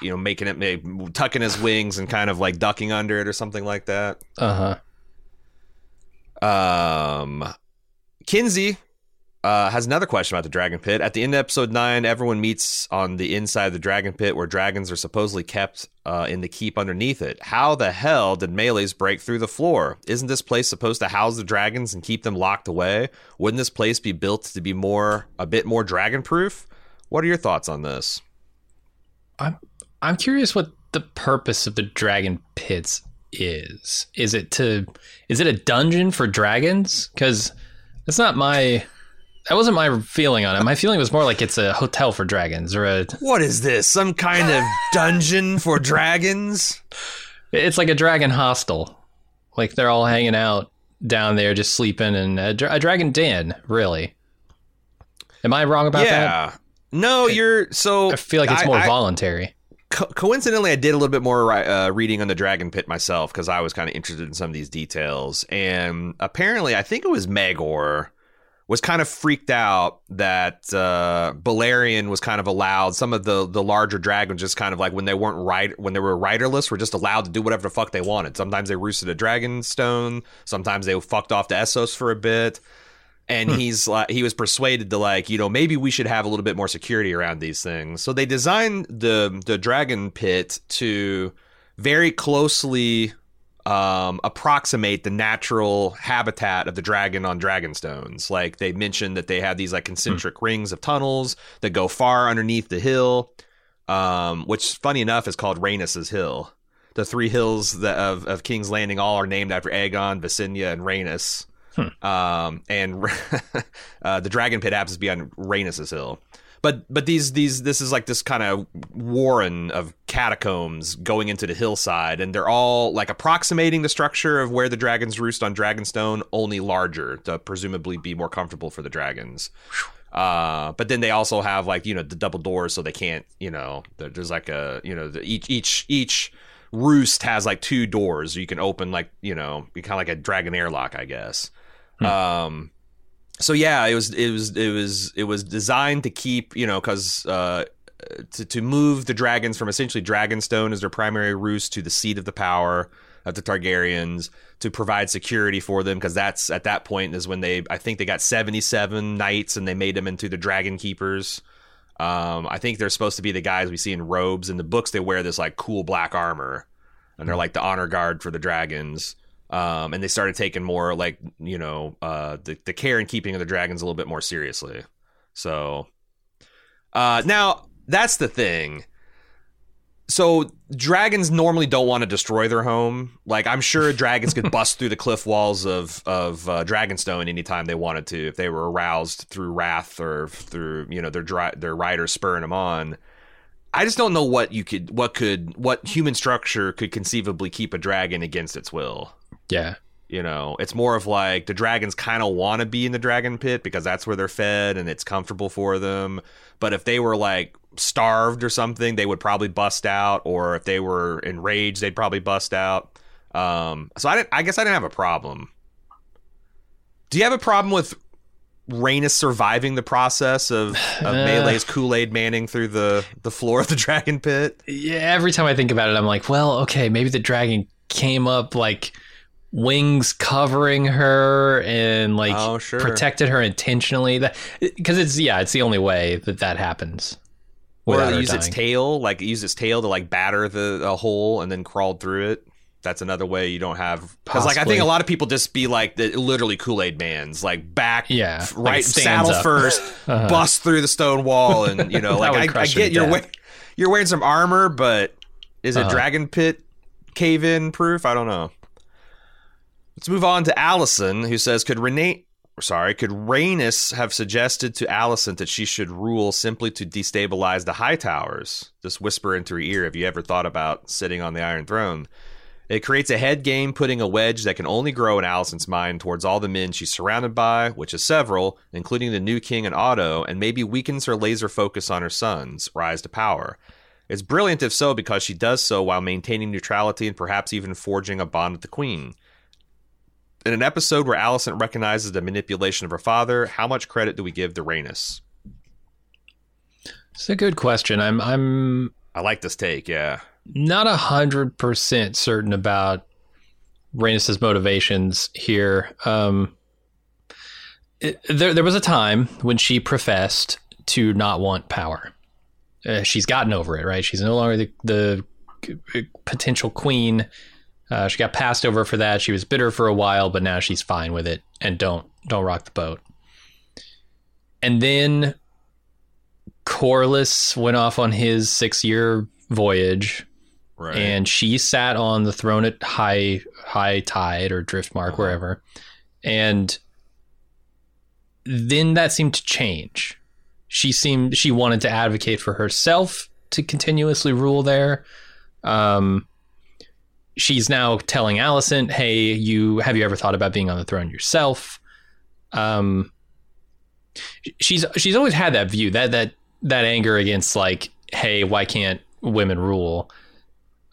you know making it maybe tucking his wings and kind of like ducking under it or something like that. Uh huh. Um, Kinsey uh, has another question about the dragon pit. At the end of episode nine, everyone meets on the inside of the dragon pit where dragons are supposedly kept uh, in the keep underneath it. How the hell did Meleys break through the floor? Isn't this place supposed to house the dragons and keep them locked away? Wouldn't this place be built to be more, a bit more dragon proof? What are your thoughts on this? I'm I'm curious what the purpose of the dragon pits is. Is it to is it a dungeon for dragons? Because that's not my that wasn't my feeling on it. My feeling was more like it's a hotel for dragons or a What is this? Some kind of dungeon for dragons? it's like a dragon hostel. Like they're all hanging out down there just sleeping and a, dra- a dragon den, really. Am I wrong about that? Yeah. No, you're so. I feel like it's I- more I- voluntary. Co- coincidentally, I did a little bit more uh, reading on the Dragon Pit myself because I was kind of interested in some of these details. And apparently, I think it was Maegor was kind of freaked out that uh, Balerion was kind of allowed. Some of the the larger dragons just kind of like when they weren't right when they were riderless were just allowed to do whatever the fuck they wanted. Sometimes they roosted a dragon stone. Sometimes they fucked off to Essos for a bit. And he's like, he was persuaded to like, you know, maybe we should have a little bit more security around these things. So they designed the the dragon pit to very closely um, approximate the natural habitat of the dragon on Dragonstones. Like they mentioned that they have these like concentric rings of tunnels that go far underneath the hill, um, which funny enough is called Rhaenys's Hill. The three hills that of, of King's Landing all are named after Aegon, Visenya, and Rhaenys. Um, and uh, the dragon pit happens to be on Rhaenys's Hill. But but these these this is like this kind of warren of catacombs going into the hillside, and they're all like approximating the structure of where the dragons roost on Dragonstone, only larger to presumably be more comfortable for the dragons. Uh, but then they also have like you know the double doors, so they can't you know there's like a you know the, each each each roost has like two doors you can open like you know kind of like a dragon airlock, I guess. Um, so yeah, it was it was it was it was designed to keep you know because uh, to to move the dragons from essentially Dragonstone as their primary roost to the seat of the power of the Targaryens to provide security for them because that's at that point is when they I think they got seventy seven knights and they made them into the Dragon Keepers. Um, I think they're supposed to be the guys we see in robes in the books. They wear this like cool black armor, and they're like the honor guard for the dragons. Um, and they started taking more like you know uh, the the care and keeping of the dragons a little bit more seriously. So uh, now that's the thing. So dragons normally don't want to destroy their home. Like I'm sure dragons could bust through the cliff walls of of uh, Dragonstone anytime they wanted to if they were aroused through wrath or through you know their dri- their riders spurring them on. I just don't know what you could what could what human structure could conceivably keep a dragon against its will. Yeah. You know, it's more of like the dragons kind of want to be in the dragon pit because that's where they're fed and it's comfortable for them. But if they were like starved or something, they would probably bust out. Or if they were enraged, they'd probably bust out. Um, so I didn't. I guess I didn't have a problem. Do you have a problem with Rhaenys surviving the process of, of Uh. Meleys Kool Aid manning through the the floor of the dragon pit? Yeah, every time I think about it, I'm like, well, okay, maybe the dragon came up like wings covering her and like Oh, sure. protected her intentionally. That because it's yeah, it's the only way that that happens. Or use its tail, like use its tail to like batter the a hole and then crawled through it. That's another way you don't have because like I think a lot of people just be like the literally Kool Aid man's like back Yeah, f- right saddle up. first Uh-huh. bust through the stone wall and you know like I, I get you're wearing, you're wearing some armor but is it Uh-huh. dragon pit cave in proof I don't know. Let's move on to Allison who says could Renee sorry could Rhaenys have suggested to Alicent that she should rule simply to destabilize the Hightowers just whisper into her ear have you ever thought about sitting on the iron throne it creates a head game, putting a wedge that can only grow in Alicent's mind towards all the men she's surrounded by, which is several, including the new king and Otto, and maybe weakens her laser focus on her son's rise to power. It's brilliant if so, because she does so while maintaining neutrality and perhaps even forging a bond with the queen. In an episode where Alicent recognizes the manipulation of her father, how much credit do we give to Rhaenys? It's a good question. I'm I'm I like this take, yeah. not a hundred percent certain about Rhaenys's motivations here. Um, it- there, there was a time when she professed to not want power. Uh, she's gotten over it, right? She's no longer the, the potential queen. Uh, she got passed over for that. She was bitter for a while, but now she's fine with it and don't don't rock the boat. And then Corlys went off on his six year voyage Right. and she sat on the throne at high high tide or driftmark Uh-huh. wherever and then that seemed to change she seemed she wanted to advocate for herself to continuously rule there um she's now telling Alicent hey you have you ever thought about being on the throne yourself um she's she's always had that view that that that anger against like hey why can't women rule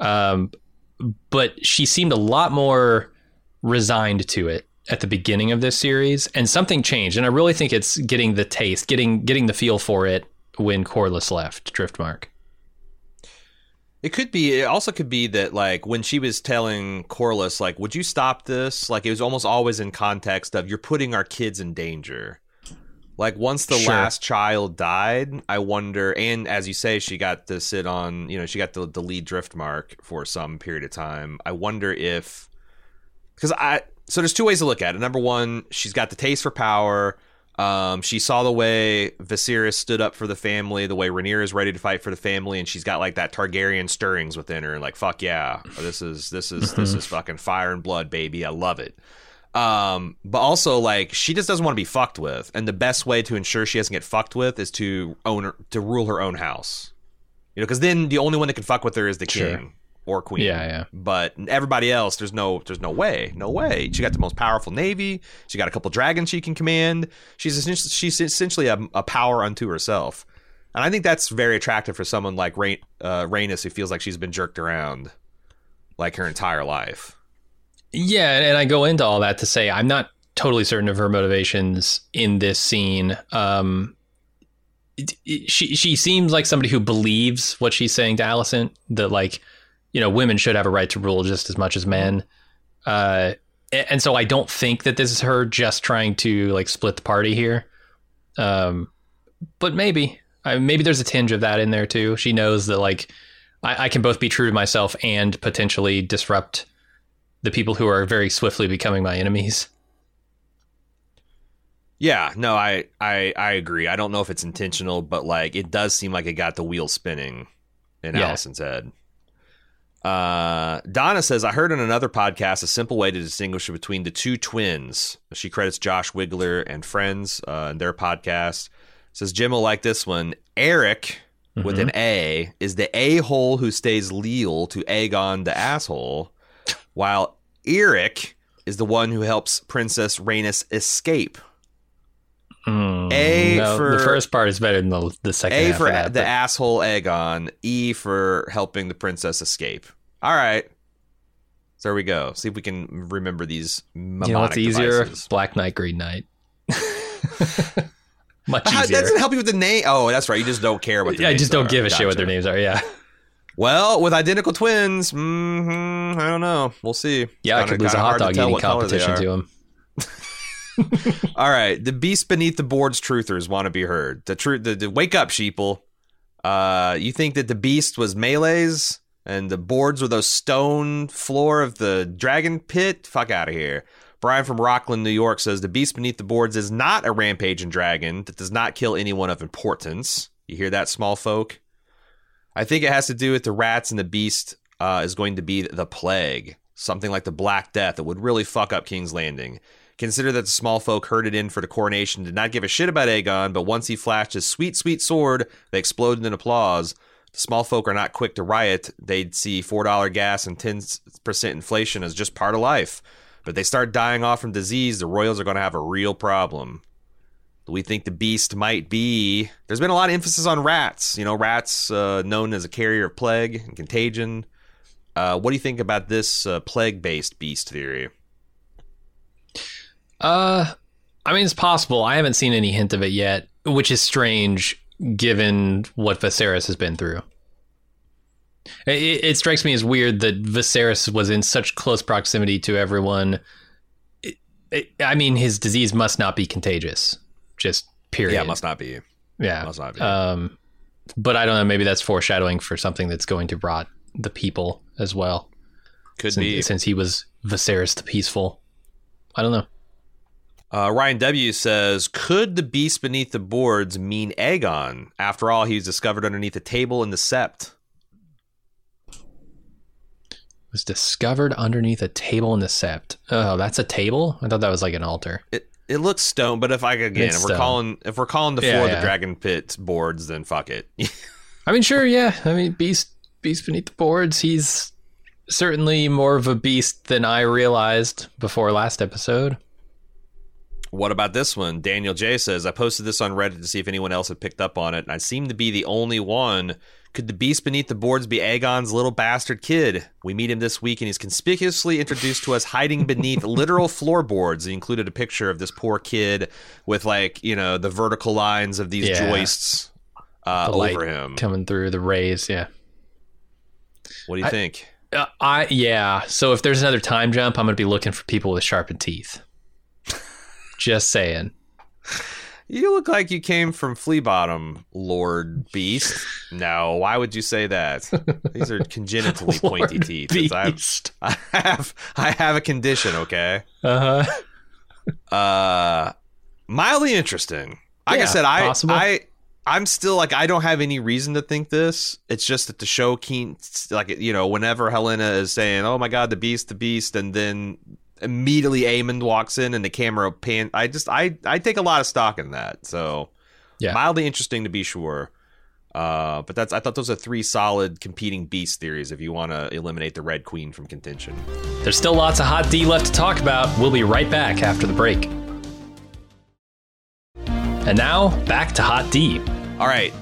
um, but she seemed a lot more resigned to it at the beginning of this series, and something changed. And I really think it's getting the taste, getting getting the feel for it when Corlys left Driftmark. It could be. It also could be that, like, when she was telling Corlys, like, "Would you stop this?" Like, it was almost always in context of "You're putting our kids in danger." Like, once the Sure. last child died, I wonder. And as you say, she got to sit on. You know, she got the the lead Driftmark for some period of time. I wonder if because I so there's two ways to look at it. Number one, she's got the taste for power. Um, she saw the way Viserys stood up for the family, the way Rhaenyra is ready to fight for the family, and she's got like that Targaryen stirrings within her, and like fuck yeah, this is this is this is fucking fire and blood, baby. I love it. Um, but also like she just doesn't want to be fucked with, and the best way to ensure she doesn't get fucked with is to own her, to rule her own house. You know, because then the only one that can fuck with her is the Sure. king or queen. Yeah, yeah. But everybody else, there's no, there's no way, no way. She got the most powerful navy. She got a couple dragons she can command. She's essentially, she's essentially a, a power unto herself, and I think that's very attractive for someone like Rain, uh, Rhaenys, who feels like she's been jerked around like her entire life. Yeah, and I go into all that to say I'm not totally certain of her motivations in this scene. Um, it- it- she she seems like somebody who believes what she's saying to Alicent that like you know women should have a right to rule just as much as men. Uh, and so I don't think that this is her just trying to like split the party here. Um, but maybe I, maybe there's a tinge of that in there too. She knows that like I, I can both be true to myself and potentially disrupt the people who are very swiftly becoming my enemies. Yeah, no, I, I, I agree. I don't know if it's intentional, but like it does seem like it got the wheel spinning in Yeah. Alicent's head. Uh, Donna says, I heard in another podcast a simple way to distinguish between the two twins. She credits Josh Wigler and friends uh, in their podcast. Says Jim will like this one. Eric with an A is the a hole who stays leal to Aegon the asshole, while Eric is the one who helps Princess Rhaenys escape. Mm, A no, for- the first part is better than the, the second A for that, the but- asshole Aegon. E for helping the princess escape. All right. So there we go. See if we can remember these you know what's easier? Black Knight, Green Knight. Much Ah, that doesn't help you with the name. Oh, that's right. You just don't care what. Their I names just don't are. give a shit what their names are. Yeah, Well, with identical twins, hmm I don't know. We'll see. yeah. I Kinda- could lose a hot dog eating what color they competition are. to him. All right, the beast beneath the board's truthers want to be heard. The truth, the, the wake up, sheeple. Uh, you think that the beast was Meleys And the boards were those stone floor of the dragon pit. Fuck out of here. Brian from Rockland, New York says the beast beneath the boards is not a rampaging dragon that does not kill anyone of importance. You hear that, small folk? I think it has to do with the rats and the beast uh, is going to be the plague, something like the Black Death that would really fuck up King's Landing. Consider that the small folk herded in for the coronation did not give a shit about Aegon, but once he flashed his sweet, sweet sword, they exploded in applause. The small folk are not quick to riot. They'd see $4 gas and 10% inflation as just part of life. But they start dying off from disease, the royals are going to have a real problem. We think the beast might be? There's been a lot of emphasis on rats. You know, rats uh, known as a carrier of plague and contagion. Uh, what do you think about this uh, plague-based beast theory? Uh, I mean, it's possible. I haven't seen any hint of it yet, which is strange given what Viserys has been through. It, it strikes me as weird that Viserys was in such close proximity to everyone. It, it, I mean, his disease must not be contagious. Just period. Yeah, it must not be. Yeah, must not be. Um, but I don't know. Maybe that's foreshadowing for something that's going to rot the people as well. Could since, be since he was Viserys the peaceful. I don't know. Uh, Ryan W says, "Could the beast beneath the boards mean Aegon? After all, he was discovered underneath a table in the Sept." Was discovered underneath a table in the sept. Oh, that's a table. I thought that was like an altar. It it looks stone, but if I again, It's if we're stone. calling if we're calling the Yeah, floor yeah. the Dragon Pit boards, then fuck it. I mean, sure, yeah. I mean, beast, beast beneath the boards. He's certainly more of a beast than I realized before last episode. What about this one? Daniel J says, I posted this on Reddit to see if anyone else had picked up on it, and I seem to be the only one. Could the beast beneath the boards be Aegon's little bastard kid? We meet him this week, and he's conspicuously introduced to us hiding beneath literal floorboards. He included a picture of this poor kid with, like, you know, the vertical lines of these Yeah. joists uh, The over him. coming through the rays. Yeah. What do you I- think? Uh, I yeah. So if there's another time jump, I'm gonna be looking for people with sharpened teeth. Just saying. You look like you came from Flea Bottom, Lord Beast. No, why would you say that? These are congenitally pointy teeth. It's- I have, I have I have a condition, okay? Uh huh. Uh mildly interesting. Like I said, I possible. I I'm still like I don't have any reason to think this. It's just that the show keen like you know, whenever Helaena is saying, "Oh my god, the beast, the beast," and then immediately Aemond walks in and the camera pan I just I I take a lot of stock in that. So Yeah. mildly interesting to be sure. Uh, but that's I thought those are three solid competing beast theories if you want to eliminate the Red Queen from contention. There's still lots of hot D left to talk about. We'll be right back after the break. And now back to hot D. All right.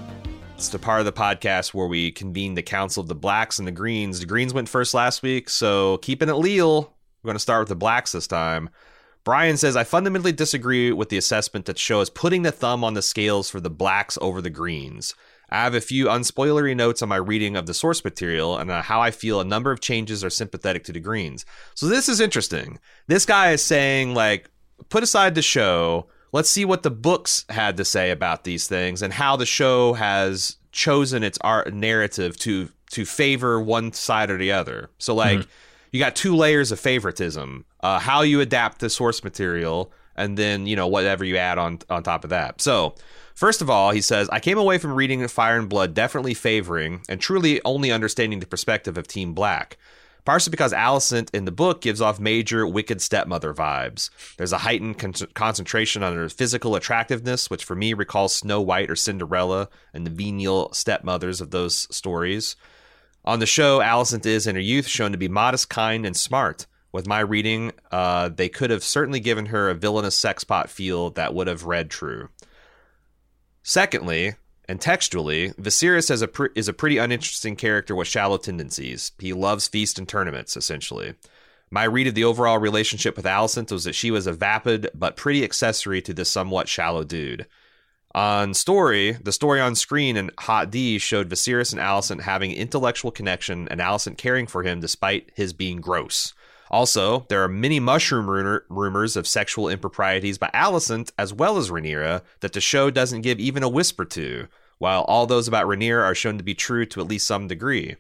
It's the part of the podcast where we convene the Council of the Blacks and the Greens. The Greens went first last week, so keeping it leal, we're going to start with the Blacks this time. Brian says, I fundamentally disagree with the assessment that shows putting the thumb on the scales for the Blacks over the Greens. I have a few unspoilery notes on my reading of the source material and on how I feel a number of changes are sympathetic to the Greens. So this is interesting. This guy is saying, like, put aside the show. Let's see what the books had to say about these things and how the show has chosen its art narrative to to favor one side or the other. So like mm-hmm. You got two layers of favoritism. Uh, how you adapt the source material and then, you know, whatever you add on on top of that. So First of all, he says, I came away from reading Fire and Blood definitely favoring and truly only understanding the perspective of Team Black. Partially because Alicent in the book gives off major wicked stepmother vibes. There's a heightened con- concentration on her physical attractiveness, which for me recalls Snow White or Cinderella and the venial stepmothers of those stories. On the show, Alicent is in her youth shown to be modest, kind, and smart. With my reading, uh, they could have certainly given her a villainous sexpot feel that would have read true. Secondly, and textually, Viserys has a is a pretty uninteresting character with shallow tendencies. He loves feast and tournaments, essentially. My read of the overall relationship with Alicent was that she was a vapid but pretty accessory to this somewhat shallow dude. On story, the story on screen in Hot D showed Viserys and Alicent having intellectual connection and Alicent caring for him despite his being gross. Also, there are many mushroom rumor- rumors of sexual improprieties by Alicent as well as Rhaenyra that the show doesn't give even a whisper to, while all those about Rhaenyra are shown to be true to at least some degree.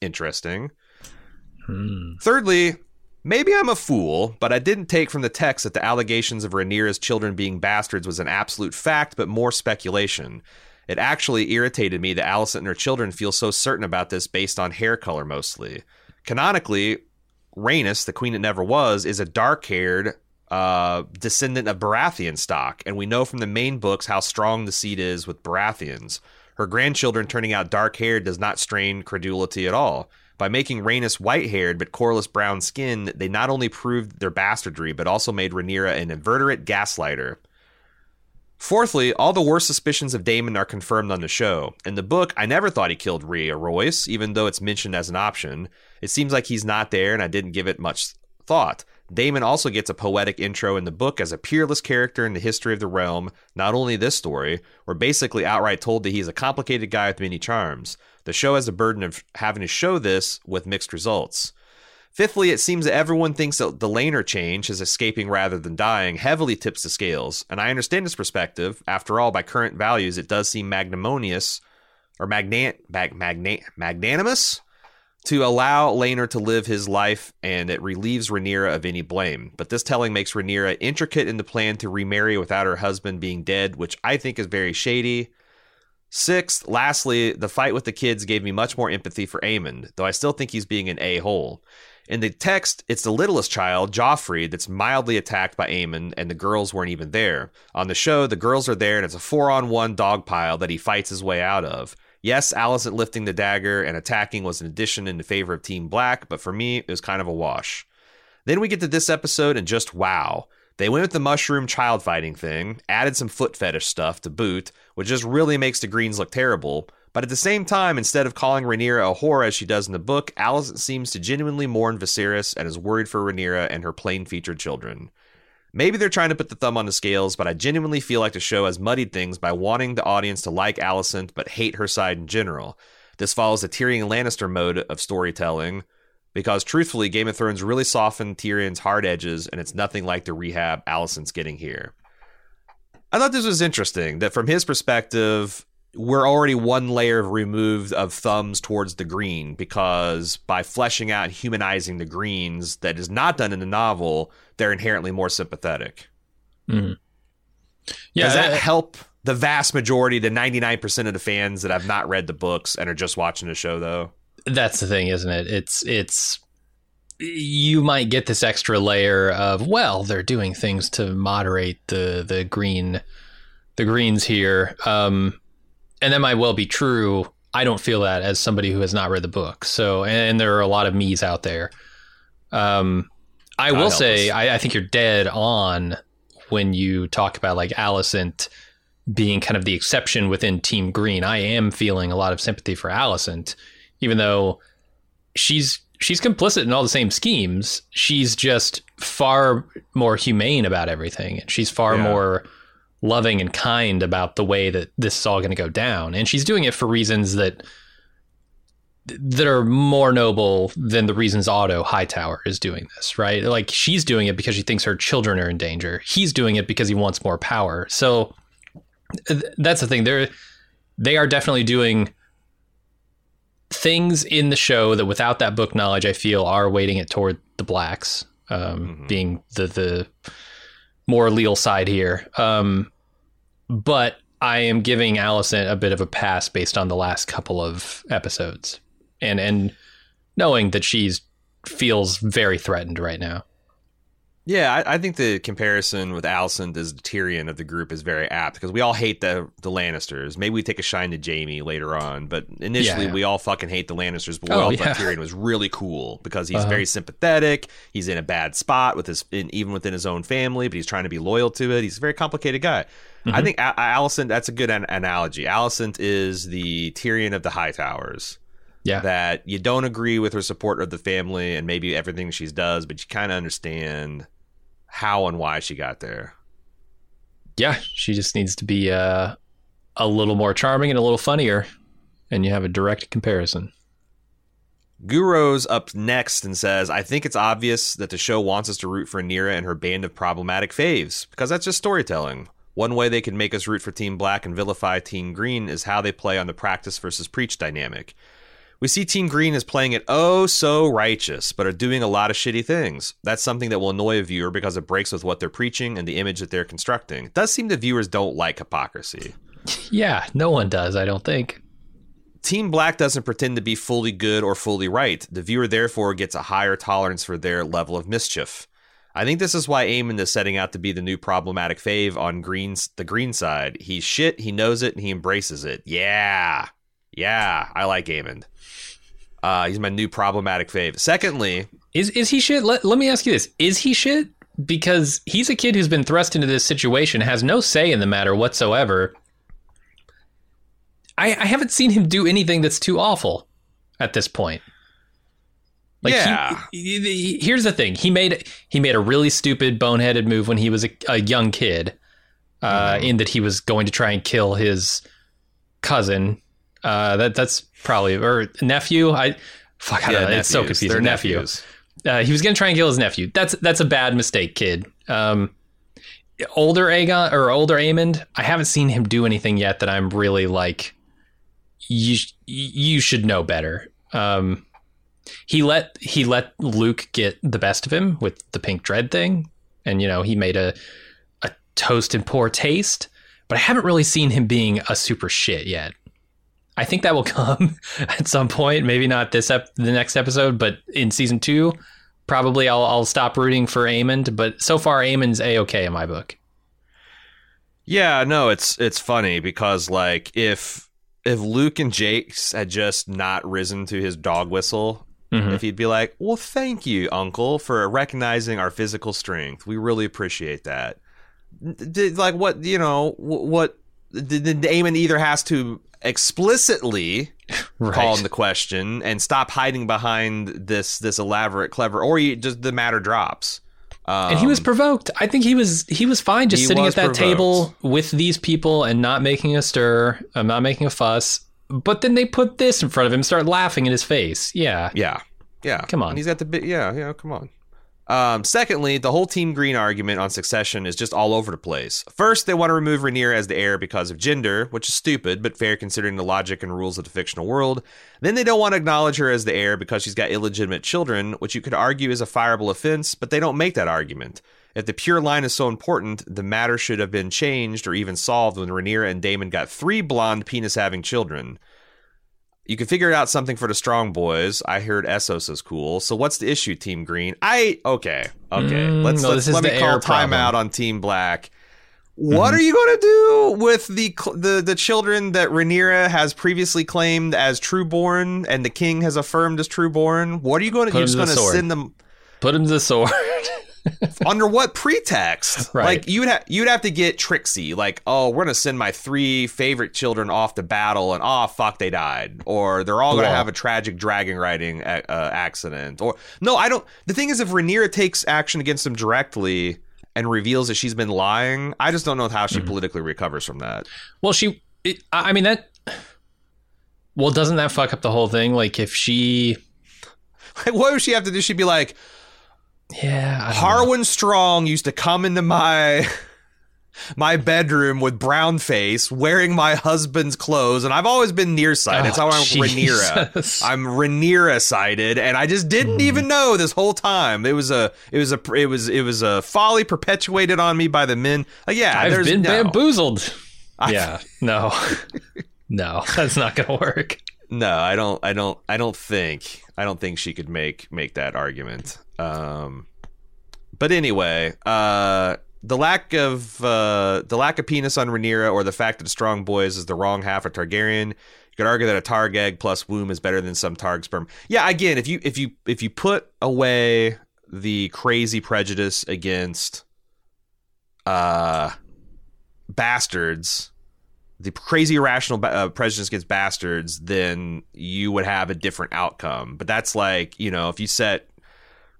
Interesting. Hmm. Thirdly, maybe I'm a fool, but I didn't take from the text that the allegations of Rhaenyra's children being bastards was an absolute fact, but more speculation. It actually irritated me that Alicent and her children feel so certain about this based on hair color mostly. Canonically, Rhaenys, the queen that never was, is a dark-haired uh, descendant of Baratheon stock, and we know from the main books how strong the seed is with Baratheons. Her grandchildren turning out dark-haired does not strain credulity at all. By making Rhaenys white-haired but Corlys brown skinned, they not only proved their bastardry, but also made Rhaenyra an inveterate gaslighter. Fourthly, all the worst suspicions of Daemon are confirmed on the show. In the book, I never thought he killed Rhea Royce, even though it's mentioned as an option. It seems like he's not there, and I didn't give it much thought. Daemon also gets a poetic intro in the book as a peerless character in the history of the realm. Not only this story, we're basically outright told that he's a complicated guy with many charms. The show has a burden of having to show this with mixed results. Fifthly, it seems that everyone thinks that the Laenor change, his escaping rather than dying, heavily tips the scales. And I understand his perspective. After all, by current values, it does seem magnanimous or magna- mag- magna- magnanimous to allow Laenor to live his life, and it relieves Rhaenyra of any blame. But this telling makes Rhaenyra intricate in the plan to remarry without her husband being dead, which I think is very shady. Sixth, lastly, the fight with the kids gave me much more empathy for Aemond, though I still think he's being an a-hole. In the text, it's the littlest child, Joffrey, that's mildly attacked by Aemond, and the girls weren't even there. On the show, the girls are there, and it's a four-on-one dog pile that he fights his way out of. Yes, Alicent lifting the dagger and attacking was an addition in the favor of Team Black, but for me, it was kind of a wash. Then we get to this episode, and just wow. They went with the mushroom child fighting thing, added some foot fetish stuff to boot, which just really makes the Greens look terrible. But at the same time, instead of calling Rhaenyra a whore as she does in the book, Alicent seems to genuinely mourn Viserys and is worried for Rhaenyra and her plain-featured children. Maybe they're trying to put the thumb on the scales, but I genuinely feel like the show has muddied things by wanting the audience to like Alicent but hate her side in general. This follows the Tyrion Lannister mode of storytelling, because truthfully, Game of Thrones really softened Tyrion's hard edges, and it's nothing like the rehab Alicent's getting here. I thought this was interesting that from his perspective, we're already one layer removed of thumbs towards the green because by fleshing out and humanizing the greens that is not done in the novel, they're inherently more sympathetic. Mm. Yeah, Does that help the vast majority, the 99% of the fans that have not read the books and are just watching the show, though? that's the thing, isn't it? It's it's you might get this extra layer of well, they're doing things to moderate the the green the greens here, um, and that might well be true. I don't feel that as somebody who has not read the book. So, and there are a lot of me's out there. Um, I God will say. I, I think you're dead on when you talk about like Alicent being kind of the exception within Team Green. I am feeling a lot of sympathy for Alicent, even though she's she's complicit in all the same schemes. She's just far more humane about everything. She's far Yeah. more loving and kind about the way that this is all going to go down, and she's doing it for reasons that that are more noble than the reasons Otto Hightower is doing this, right? Like she's doing it because she thinks her children are in danger. He's doing it because he wants more power. So th- that's the thing. They're they are definitely doing things in the show that without that book knowledge, I feel are weighting it toward the blacks, um, Mhm. being the the more leal side here. Um, but I am giving Alicent a bit of a pass based on the last couple of episodes, and and knowing that she's feels very threatened right now. Yeah, I, I think the comparison with Alicent as Tyrion of the group is very apt because we all hate the the Lannisters. Maybe we take a shine to Jaime later on, but initially Yeah, yeah. we all fucking hate the Lannisters. But we Oh, all yeah. thought Tyrion was really cool because he's Uh-huh. very sympathetic. He's in a bad spot with his in, even within his own family, but he's trying to be loyal to it. He's a very complicated guy. Mm-hmm. I think a- Alicent. That's a good an- analogy. Alicent is the Tyrion of the Hightowers. Yeah, That you don't agree with her support of the family and maybe everything she does, but you kind of understand how and why she got there. yeah. She just needs to be uh, a little more charming and a little funnier, and you have a direct comparison. Guro's up next and says, I think it's obvious that the show wants us to root for Nira and her band of problematic faves, because that's just storytelling. One way they can make us root for Team Black and vilify Team Green is how they play on the practice versus preach dynamic. We see Team Green is playing it oh so righteous, but are doing a lot of shitty things. That's something that will annoy a viewer because it breaks with what they're preaching and the image that they're constructing. It does seem that viewers don't like hypocrisy. Yeah, no one does, I don't think. Team Black doesn't pretend to be fully good or fully right. The viewer therefore gets a higher tolerance for their level of mischief. I think this is why Aemond is setting out to be the new problematic fave on Green's the green side. He's shit, he knows it, and he embraces it. Yeah. Yeah, I like Aemond. Uh, he's my new problematic fave. Secondly, Is is he shit? Let, let me ask you this. Is he shit? Because he's a kid who's been thrust into this situation, has no say in the matter whatsoever. I, I haven't seen him do anything that's too awful at this point. Like Yeah. he- he- here's the thing. He made he made a really stupid boneheaded move when he was a, a young kid, uh, in that he was going to try and kill his cousin. Uh, that that's probably or nephew. I fuck. I don't know. It's so confusing. They're nephew. nephews. Uh, he was going to try and kill his nephew. That's that's a bad mistake, kid. Um, older Aegon or older Aemond, I haven't seen him do anything yet that I'm really like. You you should know better. Um, he let he let Luke get the best of him with the pink dread thing, and you know he made a a toast in poor taste. But I haven't really seen him being a super shit yet. I think that will come at some point. Maybe not this ep- the next episode, but in season two, probably I'll I'll stop rooting for Aemond. But so far, Aemond's a okay in my book. Yeah, no, it's it's funny because like if if Luke and Jace had just not risen to his dog whistle, Mhm. if he'd be like, "Well, thank you, Uncle, for recognizing our physical strength. We really appreciate that." Did, like what you know what did, did Aemond either has to explicitly Right. call him the question and stop hiding behind this this elaborate clever or he just the matter drops um, and he was provoked. I think he was he was fine just sitting at that provoked. table with these people and not making a stir, um, not making a fuss. But then they put this in front of him, start laughing in his face. Yeah, Yeah. Yeah. Come on. And he's got the bit. Yeah. Yeah. Come on. Um, secondly, the whole Team Green argument on succession is just all over the place. First, they want to remove Rhaenyra as the heir because of gender, which is stupid, but fair considering the logic and rules of the fictional world. Then they don't want to acknowledge her as the heir because she's got illegitimate children, which you could argue is a fireable offense, but they don't make that argument. If the pure line is so important, the matter should have been changed or even solved when Rhaenyra and Daemon got three blonde penis having children. You can figure out something for the strong boys. I heard Essos is cool. So what's the issue, Team Green? I okay, okay. Mm, let's no, let's let me call problem. timeout on Team Black. What are you going to do with the the the children that Rhaenyra has previously claimed as trueborn and the king has affirmed as trueborn? What are you going to? You're just going to send them put him to the sword. under what pretext? Right. Like you'd have you'd have to get tricksy. Like, oh, we're gonna send my three favorite children off to battle, and oh fuck, they died, or they're all gonna Wow. have a tragic dragon riding uh, accident, or no, I don't. The thing is, if Rhaenyra takes action against them directly and reveals that she's been lying, I just don't know how she politically recovers from that. Well, she. It, I I mean that. Well, doesn't that fuck up the whole thing? Like if she. Like, what would she have to do? She'd be like, Yeah. Don't know. Harwin Strong used to come into my my bedroom with brown face, wearing my husband's clothes, and I've always been nearsighted. That's Oh, how I'm Rhaenyra. I'm Rhaenyra sighted, and I just didn't even hmm. know this whole time. It was a it was a it was it was a folly perpetuated on me by the men. Like, yeah, I've there's been no, bamboozled. I've- yeah. No. no, that's not gonna work. No, I don't. I don't. I don't think. I don't think she could make make that argument. Um, but anyway, uh, the lack of uh, the lack of penis on Rhaenyra, or the fact that Strong Boys is the wrong half of Targaryen. You could argue that a Targ egg plus womb is better than some Targ sperm. Yeah, again, if you if you if you put away the crazy prejudice against uh bastards the crazy irrational uh, prejudice against bastards, then you would have a different outcome. But that's like, you know, if you set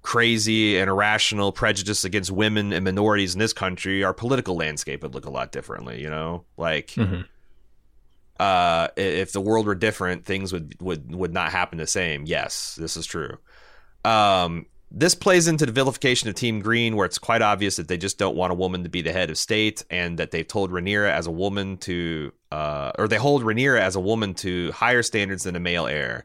crazy and irrational prejudice against women and minorities in this country, our political landscape would look a lot differently, you know? Like, Mhm. uh, if the world were different, things would, would, would not happen the same. Yes, this is true. Um, this plays into the vilification of Team Green, where it's quite obvious that they just don't want a woman to be the head of state, and that they've told Rhaenyra as a woman to, uh, or they hold Rhaenyra as a woman to higher standards than a male heir.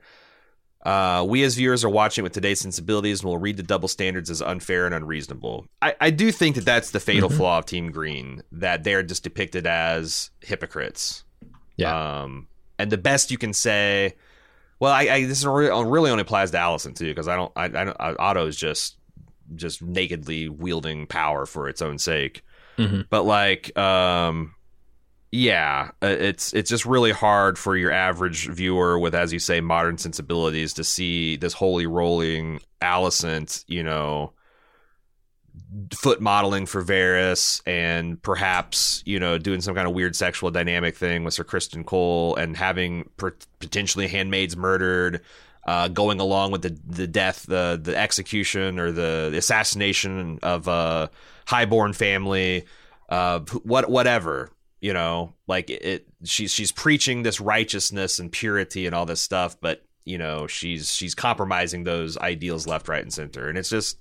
Uh, we as viewers are watching with today's sensibilities and will read the double standards as unfair and unreasonable. I, I do think that that's the fatal Mm-hmm. flaw of Team Green, that they're just depicted as hypocrites. Yeah. Um, and the best you can say, well, I, I this is really, only applies to Alicent too, because I don't, I, I don't, is just, just nakedly wielding power for its own sake. Mhm. But like, um, yeah, uh, it's it's just really hard for your average viewer with, as you say, modern sensibilities to see this holy rolling Alicent, you know, foot modeling for Varys and perhaps, you know, doing some kind of weird sexual dynamic thing with Sir Criston Cole and having potentially handmaids murdered, uh, going along with the the death, the the execution or the assassination of a highborn family, uh, what whatever, you know, like it. She's she's preaching this righteousness and purity and all this stuff, but you know, she's she's compromising those ideals left, right, and center, and it's just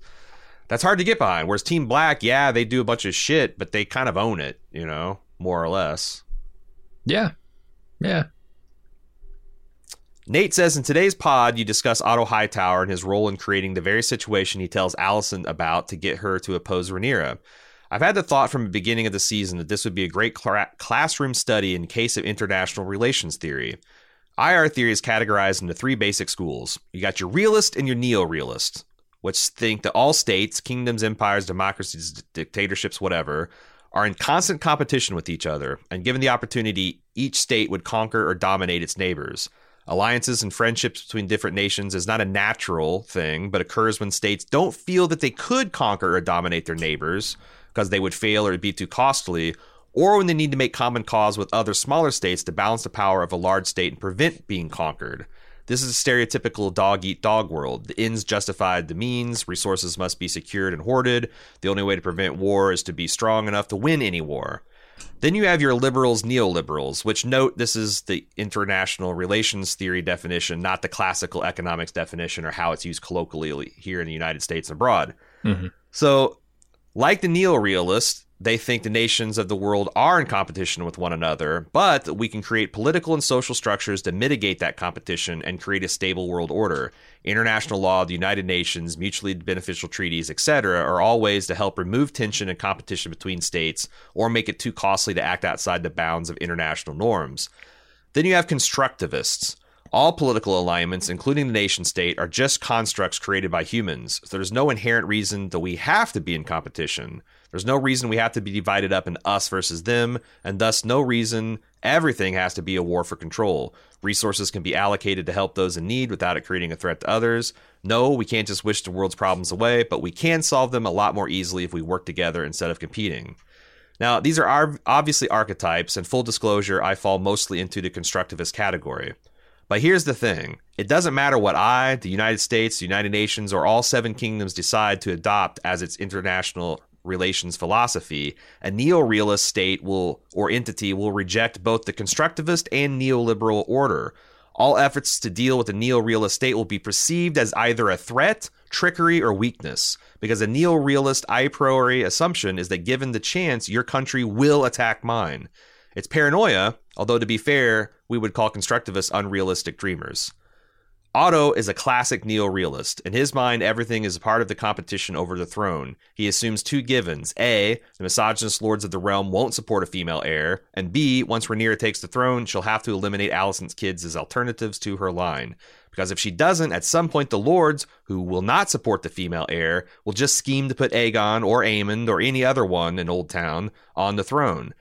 that's hard to get behind. Whereas Team Black, yeah, they do a bunch of shit, but they kind of own it, you know, more or less. Yeah. Yeah. Nate says in today's pod, you discuss Otto Hightower and his role in creating the very situation he tells Alicent about to get her to oppose Rhaenyra. I've had the thought from the beginning of the season that this would be a great cla- classroom study in case of international relations theory. IR theory is categorized into three basic schools. You got your realist and your neo-realist, which think that all states, kingdoms, empires, democracies, dictatorships, whatever, are in constant competition with each other, and given the opportunity, each state would conquer or dominate its neighbors. Alliances and friendships between different nations is not a natural thing, but occurs when states don't feel that they could conquer or dominate their neighbors because they would fail or it'd be too costly, or when they need to make common cause with other smaller states to balance the power of a large state and prevent being conquered. This is a stereotypical dog eat dog world. The ends justified the means, resources must be secured and hoarded. The only way to prevent war is to be strong enough to win any war. Then you have your liberals, neoliberals, which note this is the international relations theory definition, not the classical economics definition or how it's used colloquially here in the United States and abroad. Mm-hmm. So, like the neo-realists, they think the nations of the world are in competition with one another, but we can create political and social structures to mitigate that competition and create a stable world order. International law, the United Nations, mutually beneficial treaties, etc., are all ways to help remove tension and competition between states or make it too costly to act outside the bounds of international norms. Then you have constructivists. All political alignments, including the nation state, are just constructs created by humans. So there's no inherent reason that we have to be in competition. There's no reason we have to be divided up in us versus them, and thus no reason everything has to be a war for control. Resources can be allocated to help those in need without it creating a threat to others. No, we can't just wish the world's problems away, but we can solve them a lot more easily if we work together instead of competing. Now, these are obviously archetypes, and full disclosure, I fall mostly into the constructivist category. But here's the thing it doesn't matter what I, the United States, the United Nations, or all seven kingdoms decide to adopt as its international relations philosophy, a neo-realist state will or entity will reject both the constructivist and neoliberal order. All efforts to deal with a neo-realist state will be perceived as either a threat, trickery, or weakness, because a neo-realist a priori assumption is that given the chance, your country will attack mine. It's paranoia, although to be fair, we would call constructivists unrealistic dreamers. Otto is a classic neo realist. In his mind, everything is a part of the competition over the throne. He assumes two givens A, the misogynist lords of the realm won't support a female heir, and B, once Rhaenyra takes the throne, she'll have to eliminate Alicent's kids as alternatives to her line. Because if she doesn't, at some point the lords, who will not support the female heir, will just scheme to put Aegon or Aemond or any other one in Old Town on the throne.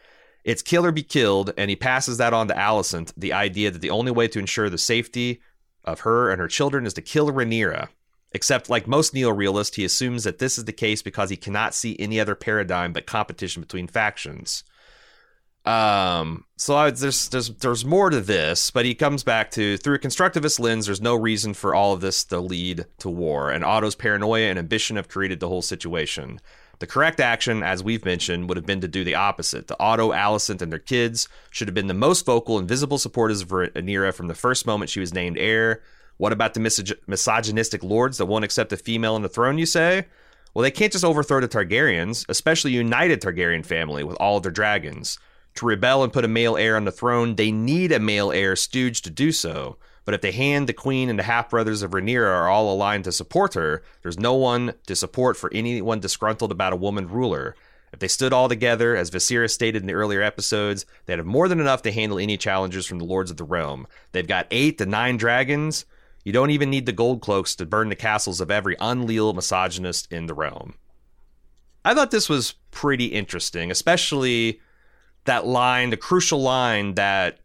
It's kill or be killed, and he passes that on to Alicent, the idea that the only way to ensure the safety of her and her children is to kill Rhaenyra. Except, like most neo-realists, he assumes that this is the case because he cannot see any other paradigm but competition between factions. Um, so I, there's there's there's more to this, but he comes back to through a constructivist lens. There's no reason for all of this to lead to war, and Otto's paranoia and ambition have created the whole situation. The correct action, as we've mentioned, would have been to do the opposite. The Otto, Alicent, and their kids should have been the most vocal and visible supporters of Rhaenyra from the first moment she was named heir. What about the misog- misogynistic lords that won't accept a female on the throne, you say? Well, they can't just overthrow the Targaryens, especially united Targaryen family with all their dragons. To rebel and put a male heir on the throne, they need a male heir stooge to do so. But if the hand, the queen, and the half brothers of Rhaenyra are all aligned to support her, there's no one to support for anyone disgruntled about a woman ruler. If they stood all together, as Viserys stated in the earlier episodes, they'd have more than enough to handle any challengers from the Lords of the Realm. They've got eight to nine dragons. You don't even need the gold cloaks to burn the castles of every unleal misogynist in the realm. I thought this was pretty interesting, especially that line, the crucial line that,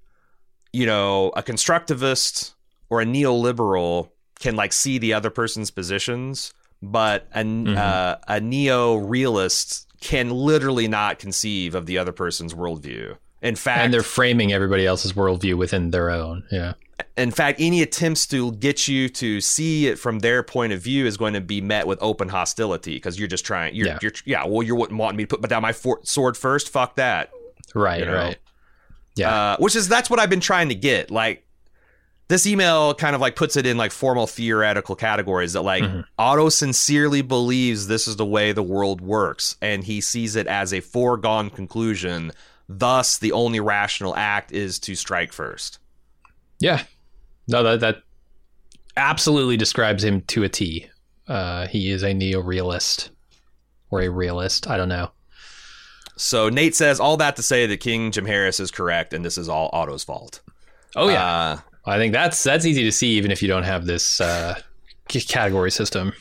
you know, a constructivist or a neoliberal can like see the other person's positions, but a, Mm-hmm. uh, a neo realist can literally not conceive of the other person's worldview. In fact, and they're framing everybody else's worldview within their own. Yeah. in fact, any attempts to get you to see it from their point of view is going to be met with open hostility because you're just trying. You're, Yeah. you're, yeah. Well, you wouldn't want me to put down my for- sword first. Fuck that. Right. You know? Right. Yeah. Uh, which is that's what I've been trying to get. Like this email kind of like puts it in like formal theoretical categories that like Mm-hmm. Otto sincerely believes this is the way the world works and he sees it as a foregone conclusion. Thus, the only rational act is to strike first. yeah. No, that that absolutely describes him to a T. Uh, he is a neo-realist or a realist. I don't know. So Nate says all that to say that King Jim Harris is correct and this is all Otto's fault. Oh yeah. Uh, I think that's that's easy to see even if you don't have this uh, category system.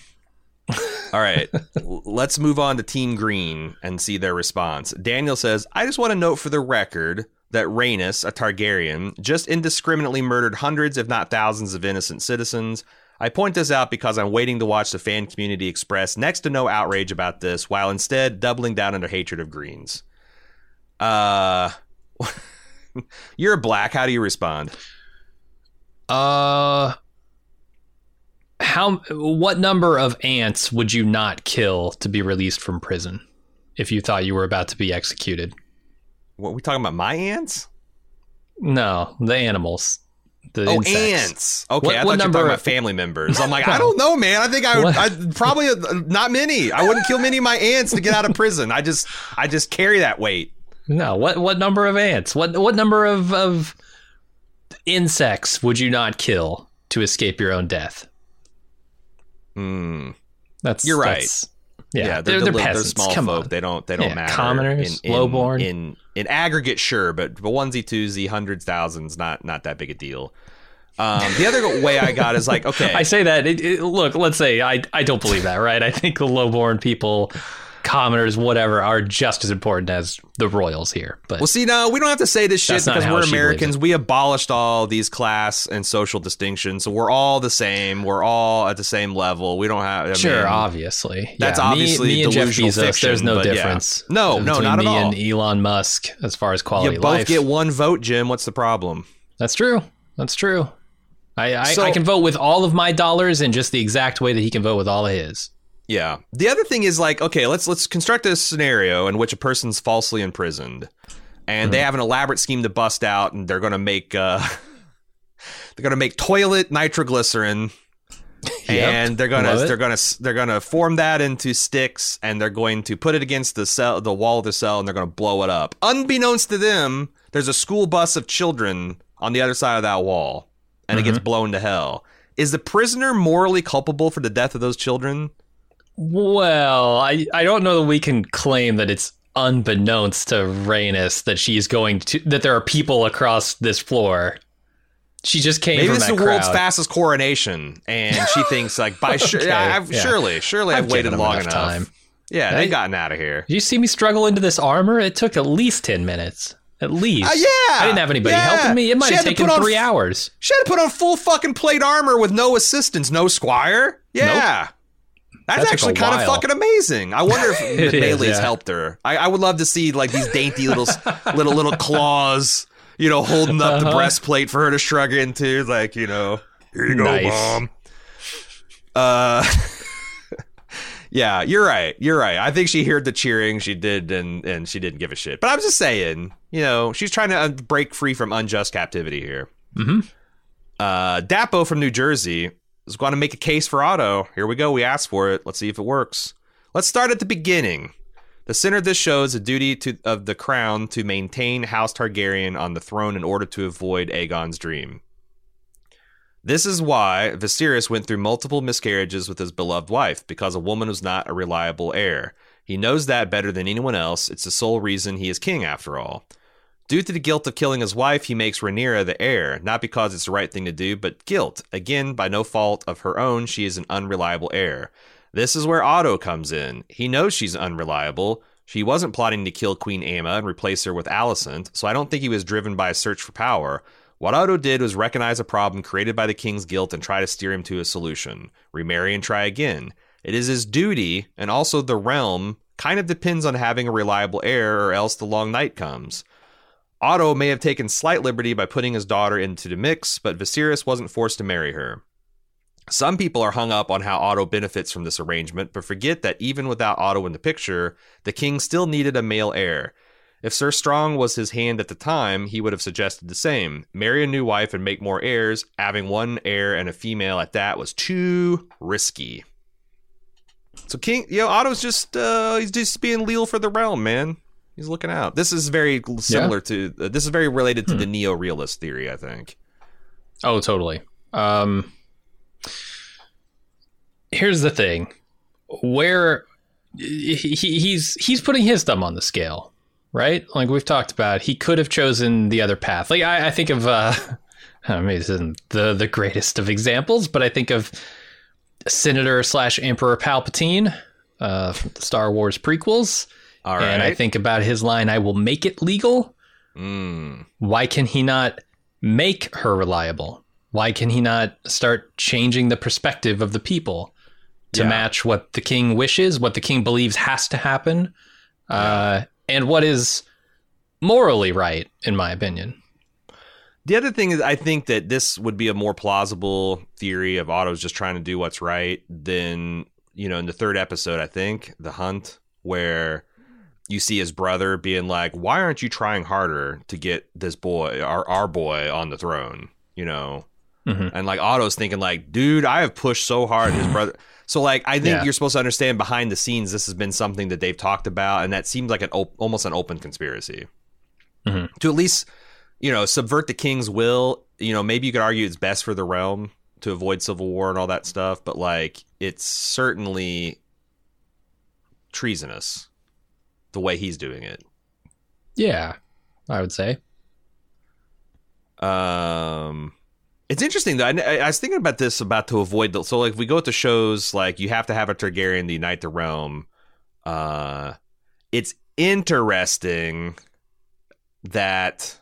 All right, let's move on to Team Green and see their response. Daniel says, I just want to note for the record that Rhaenys, a Targaryen, just indiscriminately murdered hundreds, if not thousands, of innocent citizens. I point this out because I'm waiting to watch the fan community express next to no outrage about this, while instead doubling down on their hatred of Greens. Uh, you're black. How do you respond? Uh how what number of ants would you not kill to be released from prison if you thought you were about to be executed? What we talking about? My ants? No, the animals. The Oh, insects. ants. Okay, What- I what thought you were talking about family members. I'm like, I don't know, man. I think I would I'd, probably uh, not many. I wouldn't kill many of my ants to get out of prison. I just I just carry that weight. No, what what number of ants? What what number of of insects would you not kill to escape your own death? Hmm. That's You're right. that's- yeah, Yeah, they're, the they're little- peasants. small Come folk. on. They don't they don't Yeah, matter. commoners, in, in, lowborn. in in aggregate, sure, but but onesie twosie, hundreds, thousands, not not that big a deal. Um, the other way I got is like, okay, I say that. It, it, look, let's say I I don't believe that, right? I think the lowborn people, commoners, whatever, are just as important as the royals here. But Well, see, no, we don't have to say this shit because we're Americans. We abolished all these class and social distinctions, so we're all the same. We're all at the same level. We don't have. I sure, mean, obviously, That's Yeah, me- obviously me, and Jeff delusional Bezos. fiction, there's no but yeah. difference. No, no, not at me all. and Elon Musk as far as quality You both life. get one vote, Jim. What's the problem? That's true. That's true. I I, So- I can vote with all of my dollars in just the exact way that he can vote with all of his. Yeah. The other thing is like, okay, let's let's construct a scenario in which a person's falsely imprisoned, and Hmm. they have an elaborate scheme to bust out, and they're going to make uh, they're going to make toilet nitroglycerin, and they're gonna Love they're gonna they're gonna form that into sticks, and they're going to put it against the cell, the wall of the cell, and they're going to blow it up. Unbeknownst to them, there's a school bus of children on the other side of that wall, and it gets Mm-hmm. blown to hell. Is the prisoner morally culpable for the death of those children? Well, I, I don't know that we can claim that it's unbeknownst to Rhaenys that she's going to that there are people across this floor. She just came Maybe this is the world's fastest coronation, and she thinks like by sure, Okay, I've, yeah. surely, surely I've, I've waited long enough enough. time. Yeah, they've gotten out of here. Did you see me struggle into this armor? It took at least ten minutes. At least. Uh, yeah, I didn't have anybody yeah. helping me. It might She have taken on three hours. She had to put on full fucking plate armor with no assistance, no squire. Yeah. That's That actually kind of fucking amazing. I wonder if the Meleys yeah. helped her. I, I would love to see like these dainty little little little claws, you know, holding up the Uh-huh. breastplate for her to shrug into. Like, you know, here you go, Nice. mom. Uh, yeah, you're right. You're right. I think she heard the cheering. She did, and and she didn't give a shit. But I'm just saying, you know, she's trying to uh, break free from unjust captivity here. Mhm. Uh, Dapo from New Jersey is going to make a case for Otto. Here we go. We asked for it. Let's see if it works. Let's start at the beginning. The center of this show is a duty to, of the crown to maintain House Targaryen on the throne in order to avoid Aegon's dream. This is why Viserys went through multiple miscarriages with his beloved wife, because a woman was not a reliable heir. He knows that better than anyone else. It's the sole reason he is king, after all. Due to the guilt of killing his wife, he makes Rhaenyra the heir, not because it's the right thing to do, but guilt. Again, by no fault of her own, she is an unreliable heir. This is where Otto comes in. He knows she's unreliable. She wasn't plotting to kill Queen Aemma and replace her with Alicent, so I don't think he was driven by a search for power. What Otto did was recognize a problem created by the king's guilt and try to steer him to a solution. Remarry and try again. It is his duty, and also the realm kind of depends on having a reliable heir, or else the long night comes. Otto may have taken slight liberty by putting his daughter into the mix, but Viserys wasn't forced to marry her. Some people are hung up on how Otto benefits from this arrangement, but forget that even without Otto in the picture, the king still needed a male heir. If Sir Strong was his hand at the time, he would have suggested the same. Marry a new wife and make more heirs. Having one heir and a female at that was too risky. So King, you know, Otto's just uh, he's just being leal for the realm, man. He's looking out. This is very similar to uh, this is very related to the neo-realist theory, I think. Oh, totally. Um, here's the thing: where he, he's he's putting his thumb on the scale, right? Like we've talked about, he could have chosen the other path. Like I, I think of, uh, I mean, this isn't the the greatest of examples, but I think of Senator slash Emperor Palpatine uh, from the Star Wars prequels. All And I think about his line, I will make it legal. Mm. Why can he not make her reliable? Why can he not start changing the perspective of the people to Yeah. match what the king wishes, what the king believes has to happen, uh, and what is morally right, in my opinion? The other thing is, I think that this would be a more plausible theory of Otto's just trying to do what's right than you know in the third episode. I think the hunt where you see his brother being like, "Why aren't you trying harder to get this boy, our our boy, on the throne?" You know, Mhm. and like Otto's thinking like, "Dude, I have pushed so hard." His brother. So like, I think Yeah. you're supposed to understand behind the scenes, this has been something that they've talked about, and that seems like an op- almost an open conspiracy Mhm. to at least you know subvert the king's will. You know, maybe you could argue it's best for the realm to avoid civil war and all that stuff, but like, it's certainly treasonous the way he's doing it. Yeah, I would say. Um, it's interesting though. I, I was thinking about this about to avoid the so like if we go to shows like you have to have a Targaryen to unite the realm. Uh, it's interesting that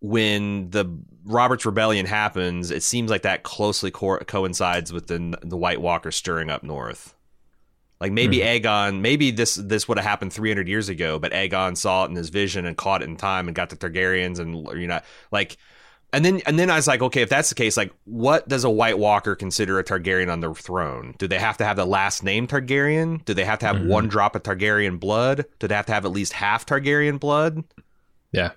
when the Robert's Rebellion happens, it seems like that closely co- coincides with the the White Walker stirring up north. Like maybe mm-hmm. Aegon, maybe this this would have happened 300 years ago, but Aegon saw it in his vision and caught it in time and got the Targaryens and you know like and then and then I was like, okay, if that's the case, like what does a White Walker consider a Targaryen on the throne? Do they have to have the last name Targaryen? Do they have to have mm-hmm. one drop of Targaryen blood? Do they have to have at least half Targaryen blood? Yeah.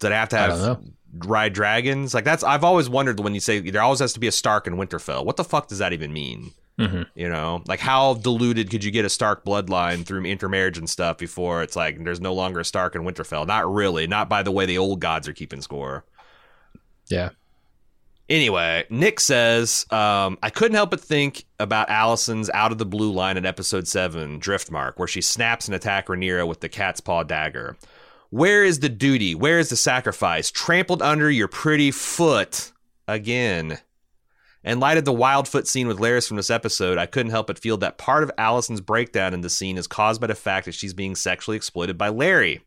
Do they have to I have ride dragons? Like that's I've always wondered when you say there always has to be a Stark in Winterfell. What the fuck does that even mean? Mhm. You know, like how diluted could you get a Stark bloodline through intermarriage and stuff before it's like there's no longer a Stark in Winterfell? Not really. Not by the way the old gods are keeping score. Yeah. Anyway, Nick says, um, I couldn't help but think about Alicent's out of the blue line in episode 7, Driftmark, where she snaps and attacks Rhaenyra with the cat's paw dagger. Where is the duty? Where is the sacrifice? Trampled under your pretty foot again. In light of the Wildfoot scene with Larys from this episode, I couldn't help but feel that part of Alicent's breakdown in the scene is caused by the fact that she's being sexually exploited by Larry.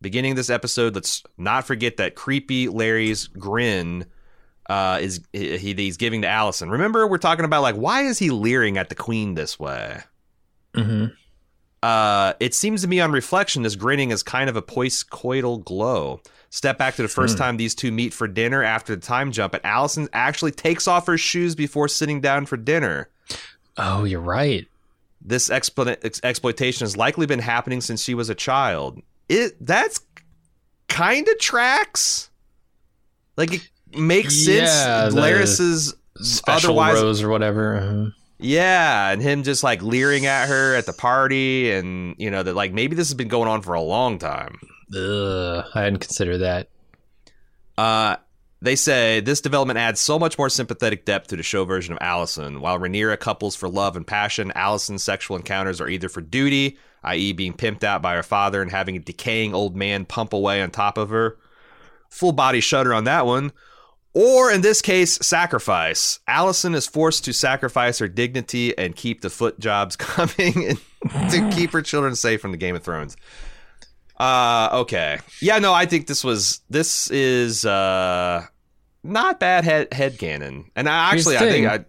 Beginning this episode, let's not forget that creepy Larry's grin uh, is he, he's giving to Alicent. Remember, we're talking about like why is he leering at the queen this way? hmm Uh, it seems to me on reflection, this grinning is kind of a post-coital glow. Step back to the first time these two meet for dinner after the time jump, and Alicent actually takes off her shoes before sitting down for dinner. Oh, you're right. This explo- ex- exploitation has likely been happening since she was a child. It that's kind of tracks. Like it makes sense. Yeah, the Larys's Special otherwise rose or whatever. uh-huh. Yeah, and him just like leering at her at the party, and you know that like maybe this has been going on for a long time. Ugh, I hadn't considered that. Uh, they say this development adds so much more sympathetic depth to the show version of Alicent. While Rhaenyra couples for love and passion, Alicent's sexual encounters are either for duty, i.e., being pimped out by her father and having a decaying old man pump away on top of her. Full body shudder on that one. Or in this case, sacrifice. Alicent is forced to sacrifice her dignity and keep the foot jobs coming to keep her children safe from the Game of Thrones. Uh okay. Yeah, no, I think this was this is uh not bad head head canon. And I actually I think. I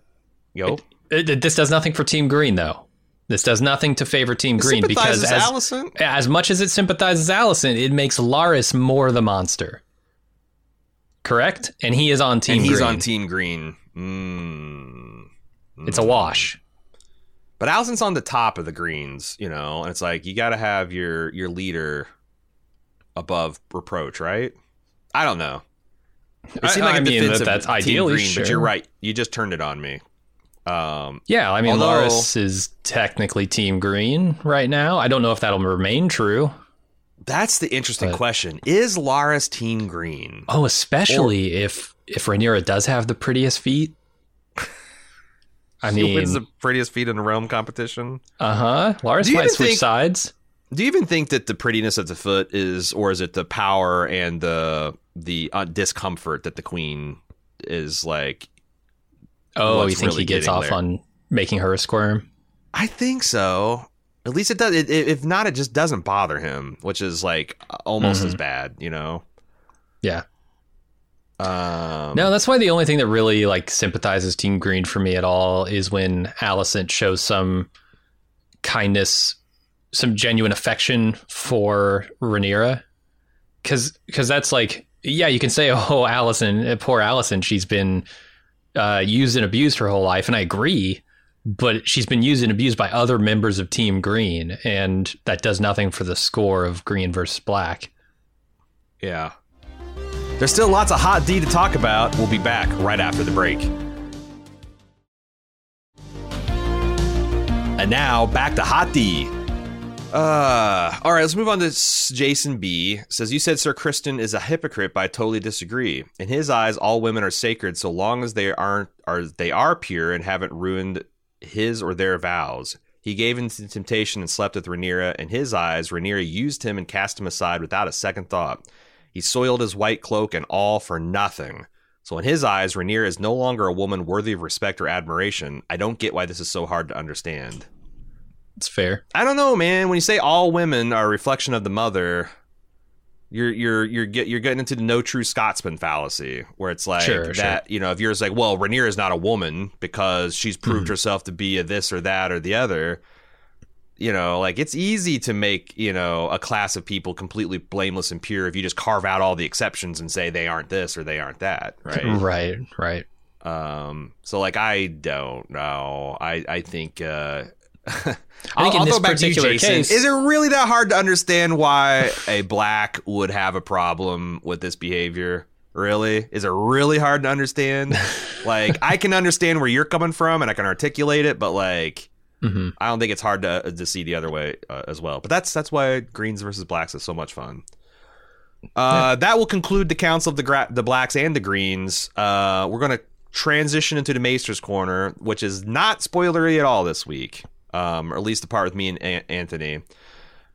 yo It- it- this does nothing for Team Green, though. This does nothing to favor Team Green because as, Alicent. as much as it sympathizes Alicent, it makes Larys more the monster. Correct? And he is on Team and he's Green. on Team Green. Mm. It's a wash. But Alicent's on the top of the greens, you know, and it's like you got to have your your leader above reproach, right? I don't know. It I- seemed like I a mean, defensive that- that's ideally, green, but you're right. You just turned it on me. Um, Yeah, I mean, Although- Larys is technically Team Green right now. I don't know if that'll remain true. That's the interesting But- question. Is Larys Team Green? Oh, especially if if Rhaenyra does have the prettiest feet. I She wins mean, the prettiest feet in the realm competition. uh huh. Larys Do might switch think- sides. Do you even think that the prettiness of the foot is, or is it the power and the the uh, discomfort that the queen is like? Oh, you think really he gets off there. on making her squirm? I think so. At least it does. It, if not, it just doesn't bother him, which is like almost Mm-hmm. as bad, you know. Yeah. Um, No, that's why the only thing that really like sympathizes Team Green for me at all is when Alicent shows some kindness, some genuine affection for Rhaenyra. Cause, cause that's like, yeah, you can say, oh, Alicent, poor Alicent, she's been uh, used and abused her whole life, and I agree. But she's been used and abused by other members of Team Green, and that does nothing for the score of Green versus Black. Yeah. There's still lots of hot D to talk about. We'll be back right after the break. And now back to hot D. Uh, all right, let's move on to Jason B. Says you said Sir Criston is a hypocrite, but I totally disagree. In his eyes, all women are sacred so long as they aren't are they are pure and haven't ruined his or their vows. He gave in to temptation and slept with Rhaenyra. In his eyes, Rhaenyra used him and cast him aside without a second thought. He soiled his white cloak and all for nothing. So in his eyes, Rhaenyra is no longer a woman worthy of respect or admiration. I don't get why this is so hard to understand. It's fair. I don't know, man. When you say all women are a reflection of the mother, you're you're you're get you're getting into the no true Scotsman fallacy, where it's like Sure, that. You know, if you're just like, well, Rhaenyra is not a woman because she's proved herself to be a this or that or the other. You know, like it's easy to make you know a class of people completely blameless and pure if you just carve out all the exceptions and say they aren't this or they aren't that, right? Right, right. Um, so like I don't know. I I think uh I think I'll, in I'll this go back to you, particular Jason. case- Is it really that hard to understand why a black would have a problem with this behavior? Really? Is it really hard to understand? like I can understand where you're coming from and I can articulate it, but like Mhm. I don't think it's hard to to see the other way uh, as well. But that's that's why greens versus blacks is so much fun. Uh, That will conclude the council of the gra- the blacks and the greens. Uh, we're gonna transition into the Maester's corner, which is not spoilery at all this week, um, or at least the part with me and A- Anthony.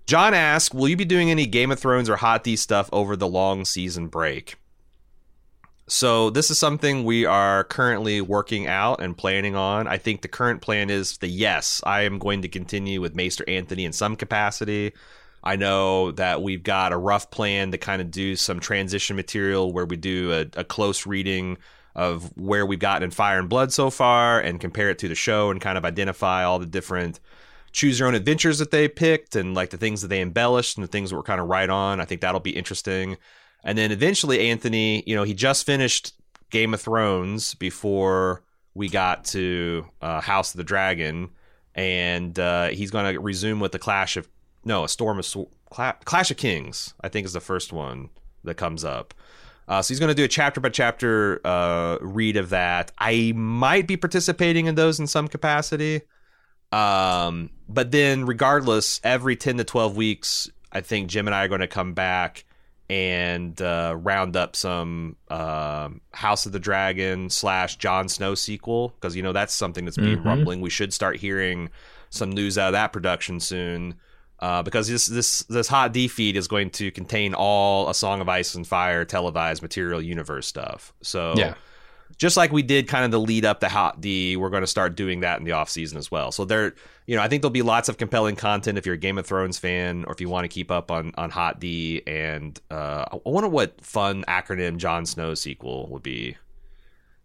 John asks, "Will you be doing any Game of Thrones or Hot D stuff over the long season break?" So this is something we are currently working out and planning on. I think the current plan is the yes, I am going to continue with Maester Anthony in some capacity. I know that we've got a rough plan to kind of do some transition material where we do a, a close reading of where we've gotten in Fire and Blood so far and compare it to the show and kind of identify all the different choose your own adventures that they picked and like the things that they embellished and the things that were kind of right on. I think that'll be interesting. And then eventually, Anthony, you know, he just finished Game of Thrones before we got to uh, House of the Dragon, and uh, he's going to resume with the Clash of no, a Storm of Cla- Clash of Kings. I think is the first one that comes up. Uh, so he's going to do a chapter by chapter uh, read of that. I might be participating in those in some capacity. Um, but then, regardless, every 10 to 12 weeks, I think Jim and I are going to come back and uh, round up some um House of the Dragon slash Jon Snow sequel because you know that's something that's been Mhm. rumbling. We should start hearing some news out of that production soon. Uh, because this this this hot D feed is going to contain all a Song of Ice and Fire televised material universe stuff. So Yeah. just like we did kind of the lead up to Hot D, we're going to start doing that in the off season as well. So there, you know, I think there'll be lots of compelling content if you're a Game of Thrones fan or if you want to keep up on on Hot D. And uh, I wonder what fun acronym Jon Snow sequel would be.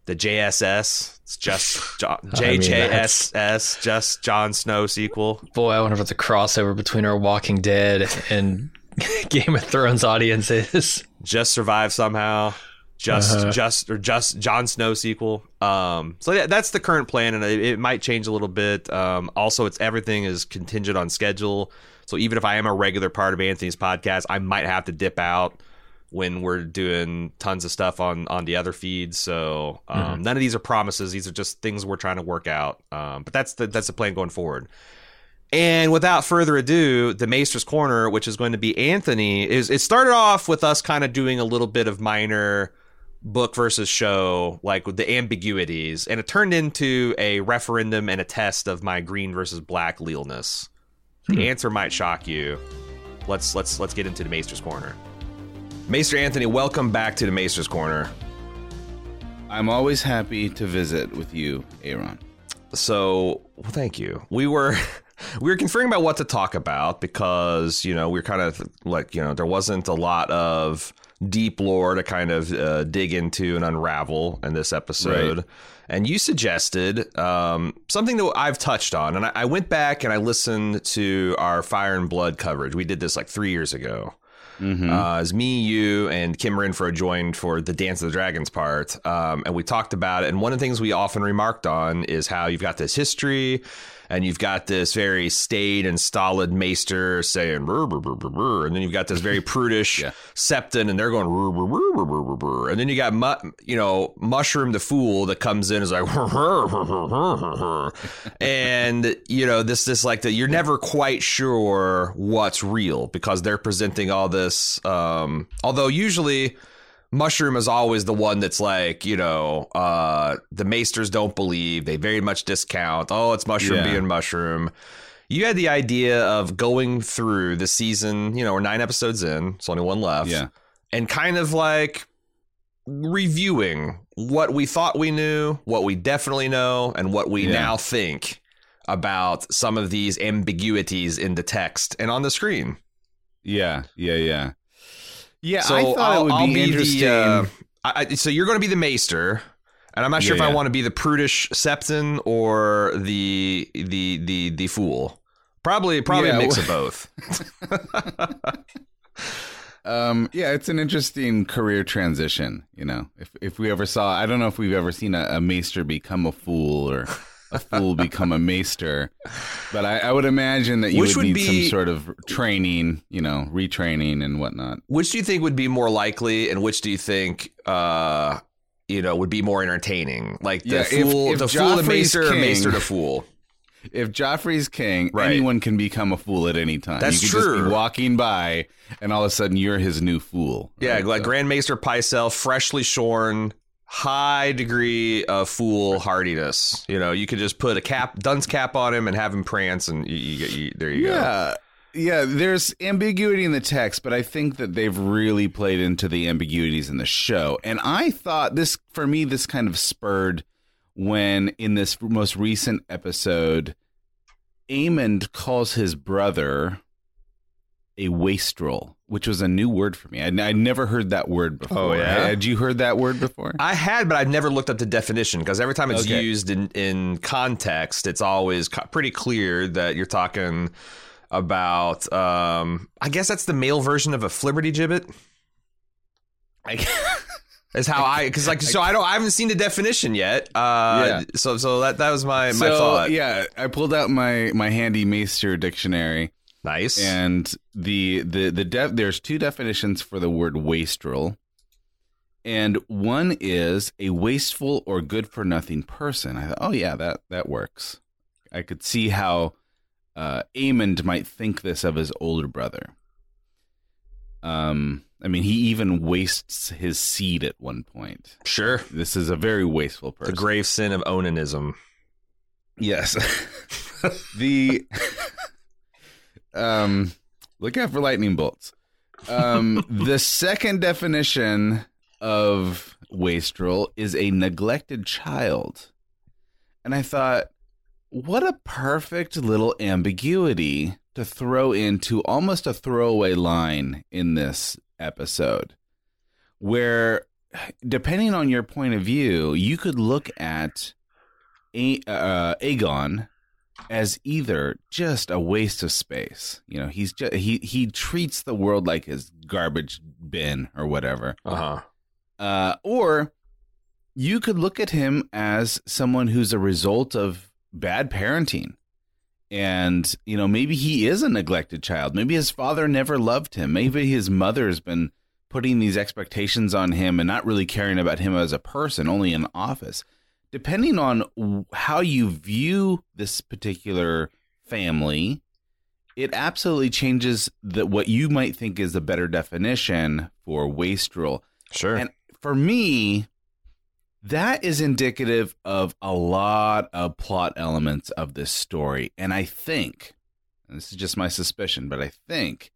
The JSS, it's just John, I mean, JJSS, just Jon Snow sequel. Boy, I wonder what the crossover between our Walking Dead and Game of Thrones audience is. just survive somehow just Uh-huh. just or just Jon Snow sequel. Um, so yeah, that's the current plan, and it, it might change a little bit. Um, also, it's everything is contingent on schedule. So even if I am a regular part of Anthony's podcast, I might have to dip out when we're doing tons of stuff on on the other feeds. So um, none of these are promises; these are just things we're trying to work out. Um, but that's the that's the plan going forward. And without further ado, the Maester's Corner, which is going to be Anthony, is it started off with us kind of doing a little bit of minor book versus show, like with the ambiguities, and it turned into a referendum and a test of my green versus black lealness. The answer might shock you. Let's let's let's get into the Maester's Corner. Maester Anthony, welcome back to the Maester's Corner. I'm always happy to visit with you, Aaron. so well, thank you we were we were conferring about what to talk about because you know we are kind of like you know there wasn't a lot of deep lore to kind of uh, dig into and unravel in this episode Right. and you suggested um, something that i've touched on and I, I went back and i listened to our fire and blood coverage we did this like three years ago uh, as me, you, and Kim Renfro joined for the Dance of the Dragons part, um, and we talked about it. And one of the things we often remarked on is how you've got this history, and you've got this very staid and stolid maester saying, "Brr, brr, brr, brr, brr," and then you've got this very prudish Yeah. septon, and they're going, "Brr, brr, brr, brr, brr, brr, brr." and then you got mu- you know mushroom the fool that comes in is like, and you know this this like that you're never quite sure what's real because they're presenting all this um although usually mushroom is always the one that's like you know uh the maesters don't believe they very much discount oh it's mushroom Yeah. being mushroom you had the idea of going through the season you know we're nine episodes in it's only one left Yeah. and kind of like reviewing what we thought we knew, what we definitely know, and what we Yeah. now think about some of these ambiguities in the text and on the screen. Yeah. Yeah. Yeah. Yeah. so I thought I'll, it would I'll be, be interesting. the. Uh, I, so you're going to be the maester. And I'm not sure Yeah, if I want to be the prudish septon or the the the the fool. Probably probably Yeah, a mix of both. Um, yeah, it's an interesting career transition. You know, if if we ever saw, I don't know if we've ever seen a, a maester become a fool or fool become a maester, but I, I would imagine that you would would need be- some sort of training, you know, retraining and whatnot. Which do you think would be more likely, and which do you think, uh, you know, would be more entertaining? Like the Yeah, fool, if the fool, the Joffrey's maester, or maester to fool. If Joffrey's king, Right. anyone can become a fool at any time. That's you could just true. be walking by, and all of a sudden you're his new fool. Yeah, right? like So- Grand Maester Pycelle, freshly shorn, high degree of foolhardiness. You know, you could just put a cap, dunce cap on him, and have him prance, and you, you, you, there you go. Yeah. Yeah, there's ambiguity in the text, but I think that they've really played into the ambiguities in the show. And I thought this, for me, this kind of spurred when in this most recent episode, Aemond calls his brother a wastrel, which was a new word for me. I'd, I'd never heard that word before. Oh, yeah? Had you heard that word before? I had, but I've never looked up the definition because every time it's Okay. used in, in context, it's always co- pretty clear that you're talking about. Um, I guess that's the male version of a flibberty gibbet. I, Is how I because like so I don't I haven't seen the definition yet. Uh, Yeah. So so that that was my my so, thought. yeah, I pulled out my, my handy Maester dictionary. Nice. and the the the def- there's two definitions for the word wastrel and one is a wasteful or good for nothing person i thought oh yeah that that works i could see how uh Aemond might think this of his older brother um I mean, he even wastes his seed at one point. Sure. This is a very wasteful person. The grave sin of onanism. Yes. the um look out for lightning bolts. Um the second definition of wastrel is a neglected child. And I thought what a perfect little ambiguity to throw into almost a throwaway line in this episode where depending on your point of view you could look at a- uh, Aegon as either just a waste of space. You know, he's just he he treats the world like his garbage bin or whatever. Uh-huh. Uh, or you could look at him as someone who's a result of bad parenting. And, you know, maybe he is a neglected child. Maybe his father never loved him. Maybe his mother has been putting these expectations on him and not really caring about him as a person, only in office. Depending on how you view this particular family, it absolutely changes the, what you might think is a better definition for wastrel. Sure. And for me, that is indicative of a lot of plot elements of this story. And I think, and this is just my suspicion, but I think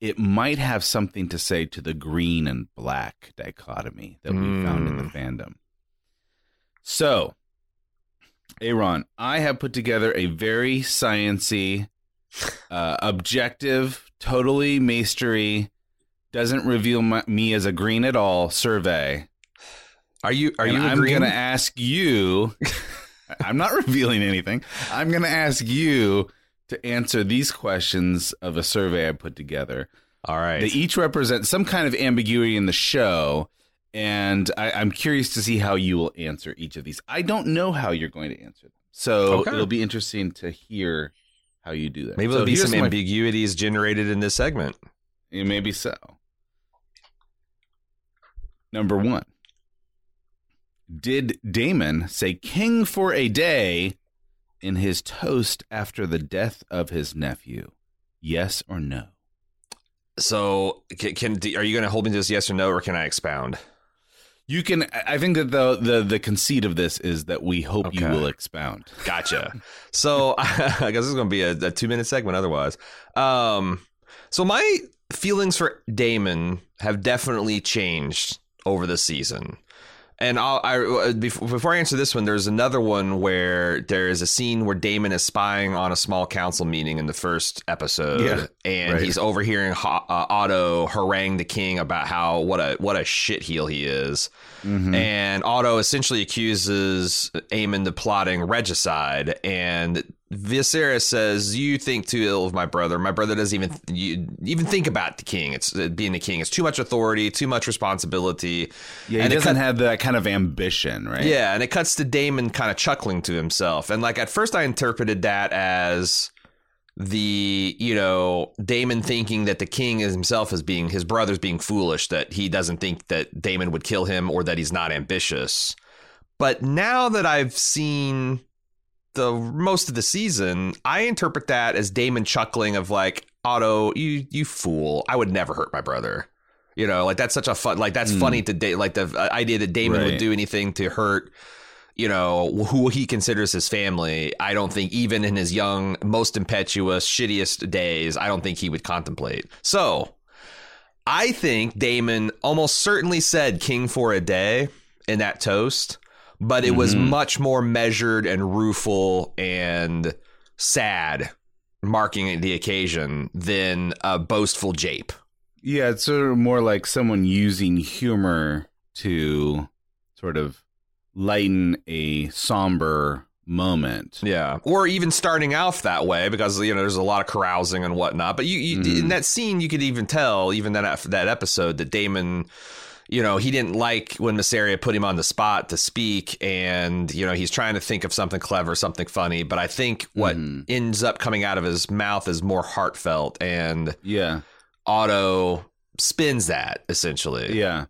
it might have something to say to the green and black dichotomy that we found in the hmm. fandom. So, Aaron, I have put together a very sciency, uh, objective, totally mastery, doesn't reveal my, me as a green at all survey. are you are And you I'm going to ask you. I'm not revealing anything. I'm going to ask you to answer these questions of a survey I put together. All right. They each represent some kind of ambiguity in the show, and I, I'm curious to see how you will answer each of these. I don't know how you're going to answer them, so Okay. it'll be interesting to hear how you do that. Maybe so there'll be here's some my- ambiguities generated in this segment. Yeah, Maybe so. Number one. Did Daemon say king for a day in his toast after the death of his nephew? Yes or no? So, can, can are you going to hold me to this yes or no, or can I expound? You can. I think that the the the conceit of this is that we hope you will expound. Gotcha. so I guess this is going to be a, a two minute segment otherwise. Um, so my feelings for Daemon have definitely changed over the season. And I'll, I before, before I answer this one, there's another one where there is a scene where Daemon is spying on a small council meeting in the first episode, Yeah, and right. he's overhearing uh, Otto harangue the king about how what a what a shitheel he is. Mm-hmm. And Otto essentially accuses Daemon of plotting regicide. And Viserys says, "You think too ill of my brother. My brother doesn't even you, even think about the king. It's uh, being the king. It's too much authority, too much responsibility. Yeah, he and it doesn't cut- have that kind of ambition, right? yeah, and it cuts to Daemon kind of chuckling to himself. And like at first, I interpreted that as the you know Daemon thinking that the king is himself is being his brother's being foolish that he doesn't think that Daemon would kill him or that he's not ambitious. But now that I've seen the most of the season, I interpret that as Daemon chuckling of like Otto, you you fool! I would never hurt my brother. You know, like that's such a fun, like that's Hmm. funny to da- like the uh, idea that Daemon would do anything to hurt, you know, who he considers his family. I don't think even in his young, most impetuous, shittiest days, I don't think he would contemplate. So, I think Daemon almost certainly said "king for a day" in that toast, but it was Mhm. much more measured and rueful and sad, marking the occasion than a boastful jape. Yeah, it's sort of more like someone using humor to sort of lighten a somber moment. Yeah, or even starting off that way because you know there's a lot of carousing and whatnot. But you, you Mhm. in that scene, you could even tell, even that that episode, that Daemon, you know, he didn't like when Mysaria put him on the spot to speak, and you know he's trying to think of something clever, something funny. But I think what Mhm. ends up coming out of his mouth is more heartfelt, and Yeah. Otto spins that essentially. Yeah.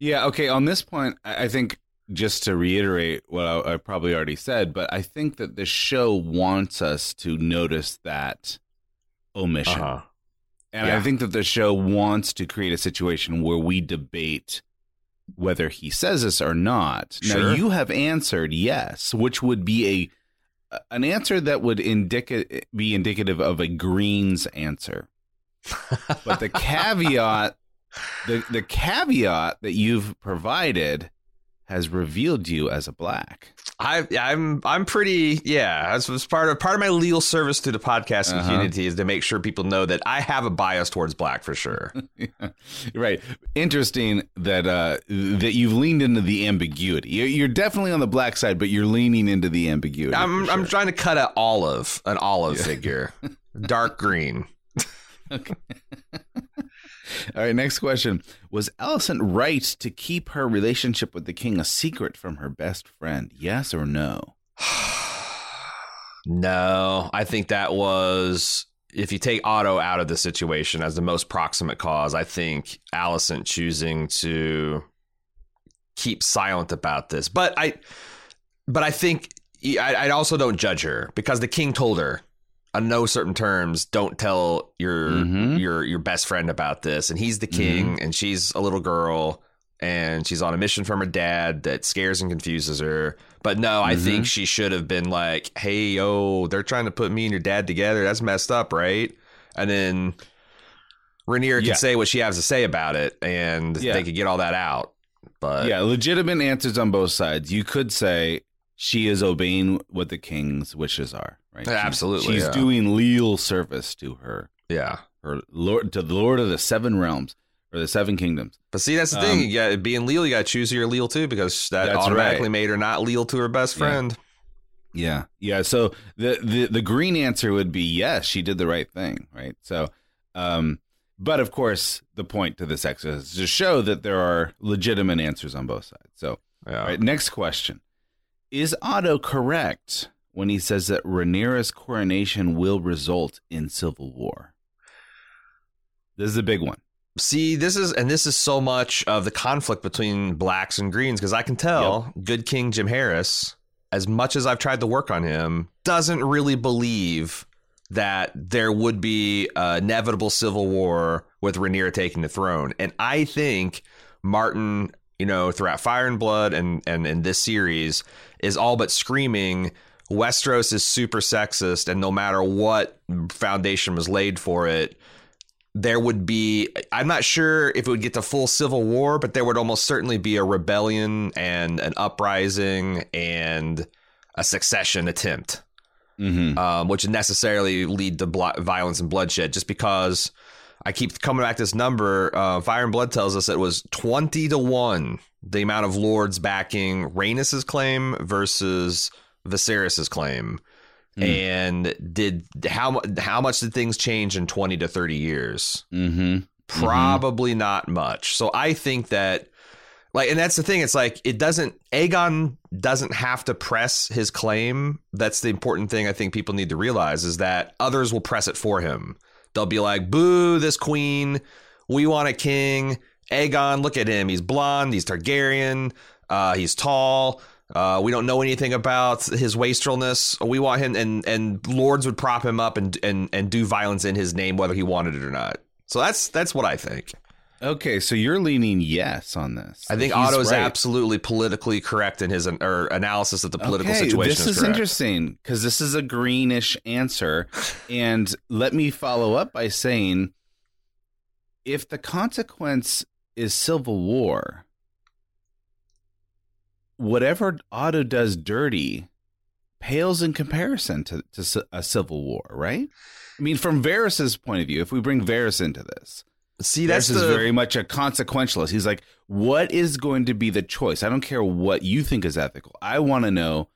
Yeah. Okay. On this point, I I think just to reiterate what I, I probably already said, but I think that the show wants us to notice that omission. Uh-huh. And Yeah. I think that the show wants to create a situation where we debate whether he says this or not. Now you have answered yes, which would be a an answer that would indica- be indicative of a Greens answer. but the caveat the the caveat that you've provided has revealed you as a black. I, I'm I'm pretty yeah. That's was part of part of my legal service to the podcasting Uh-huh. community is to make sure people know that I have a bias towards black for sure. right. Interesting that uh, that you've leaned into the ambiguity. You're, definitely on the black side, but you're leaning into the ambiguity. I'm for I'm trying to cut an olive, an olive figure, dark green. All right. Next question: Was Alicent right to keep her relationship with the king a secret from her best friend? Yes or no? No, I think that was if you take Otto out of the situation as the most proximate cause. I think Alicent choosing to keep silent about this, but I, but I think I, I also don't judge her because the king told her on no certain terms don't tell your Mhm. your your best friend about this and he's the king and she's a little girl and she's on a mission from her dad that scares and confuses her but no i think she should have been like hey yo they're trying to put me and your dad together that's messed up right and then Rhaenyra can Yeah. say what she has to say about it and Yeah. they could get all that out but yeah, legitimate answers on both sides. You could say she is obeying what the king's wishes are. Right? Absolutely, She's yeah. doing leal service to her yeah her lord to the lord of the seven realms or the seven kingdoms. But see, that's the Um, thing. You got being leal, you got to choose your leal too because that automatically right. made her not leal to her best friend. Yeah, yeah. So the the the green answer would be yes, she did the right thing, right? So, um, but of course, the point to this exercise is to show that there are legitimate answers on both sides. So, Yeah. right, next question: Is Otto correct when he says that Rhaenyra's coronation will result in civil war? This is a big one. See, this is and this is so much of the conflict between blacks and greens because I can tell good King Jim Harris, as much as I've tried to work on him, doesn't really believe that there would be an inevitable civil war with Rhaenyra taking the throne. And I think Martin, you know, throughout Fire and Blood and and in this series is all but screaming Westeros is super sexist and no matter what foundation was laid for it, there would be I'm not sure if it would get to full civil war, but there would almost certainly be a rebellion and an uprising and a succession attempt, Mm-hmm. um, which would necessarily lead to blo- violence and bloodshed. Just because I keep coming back to this number, uh, Fire and Blood tells us it was twenty to one the amount of lords backing Rhaenys's claim versus Viserys's claim. And did how how much did things change in twenty to thirty years? Mm-hmm. Probably not much. So I think that like and that's the thing it's like it doesn't Aegon doesn't have to press his claim. That's the important thing I think people need to realize is that others will press it for him. They'll be like, "Boo this queen. We want a king. Aegon, look at him. He's blonde, he's Targaryen, uh, he's tall. Uh, we don't know anything about his wastrelness. We want him, and and lords would prop him up and and and do violence in his name, whether he wanted it or not. So that's that's what I think. Okay, so you're leaning yes on this. I think He's Otto is right. absolutely politically correct in his or analysis of the political okay, situation. This is, correct. interesting because this is a greenish answer. and let me follow up by saying if the consequence is civil war, whatever Otto does dirty pales in comparison to, to a civil war, right? I mean, from Varys's point of view, if we bring Varys into this, See, that's the very much a consequentialist. He's like, what is going to be the choice? I don't care what you think is ethical. I want to know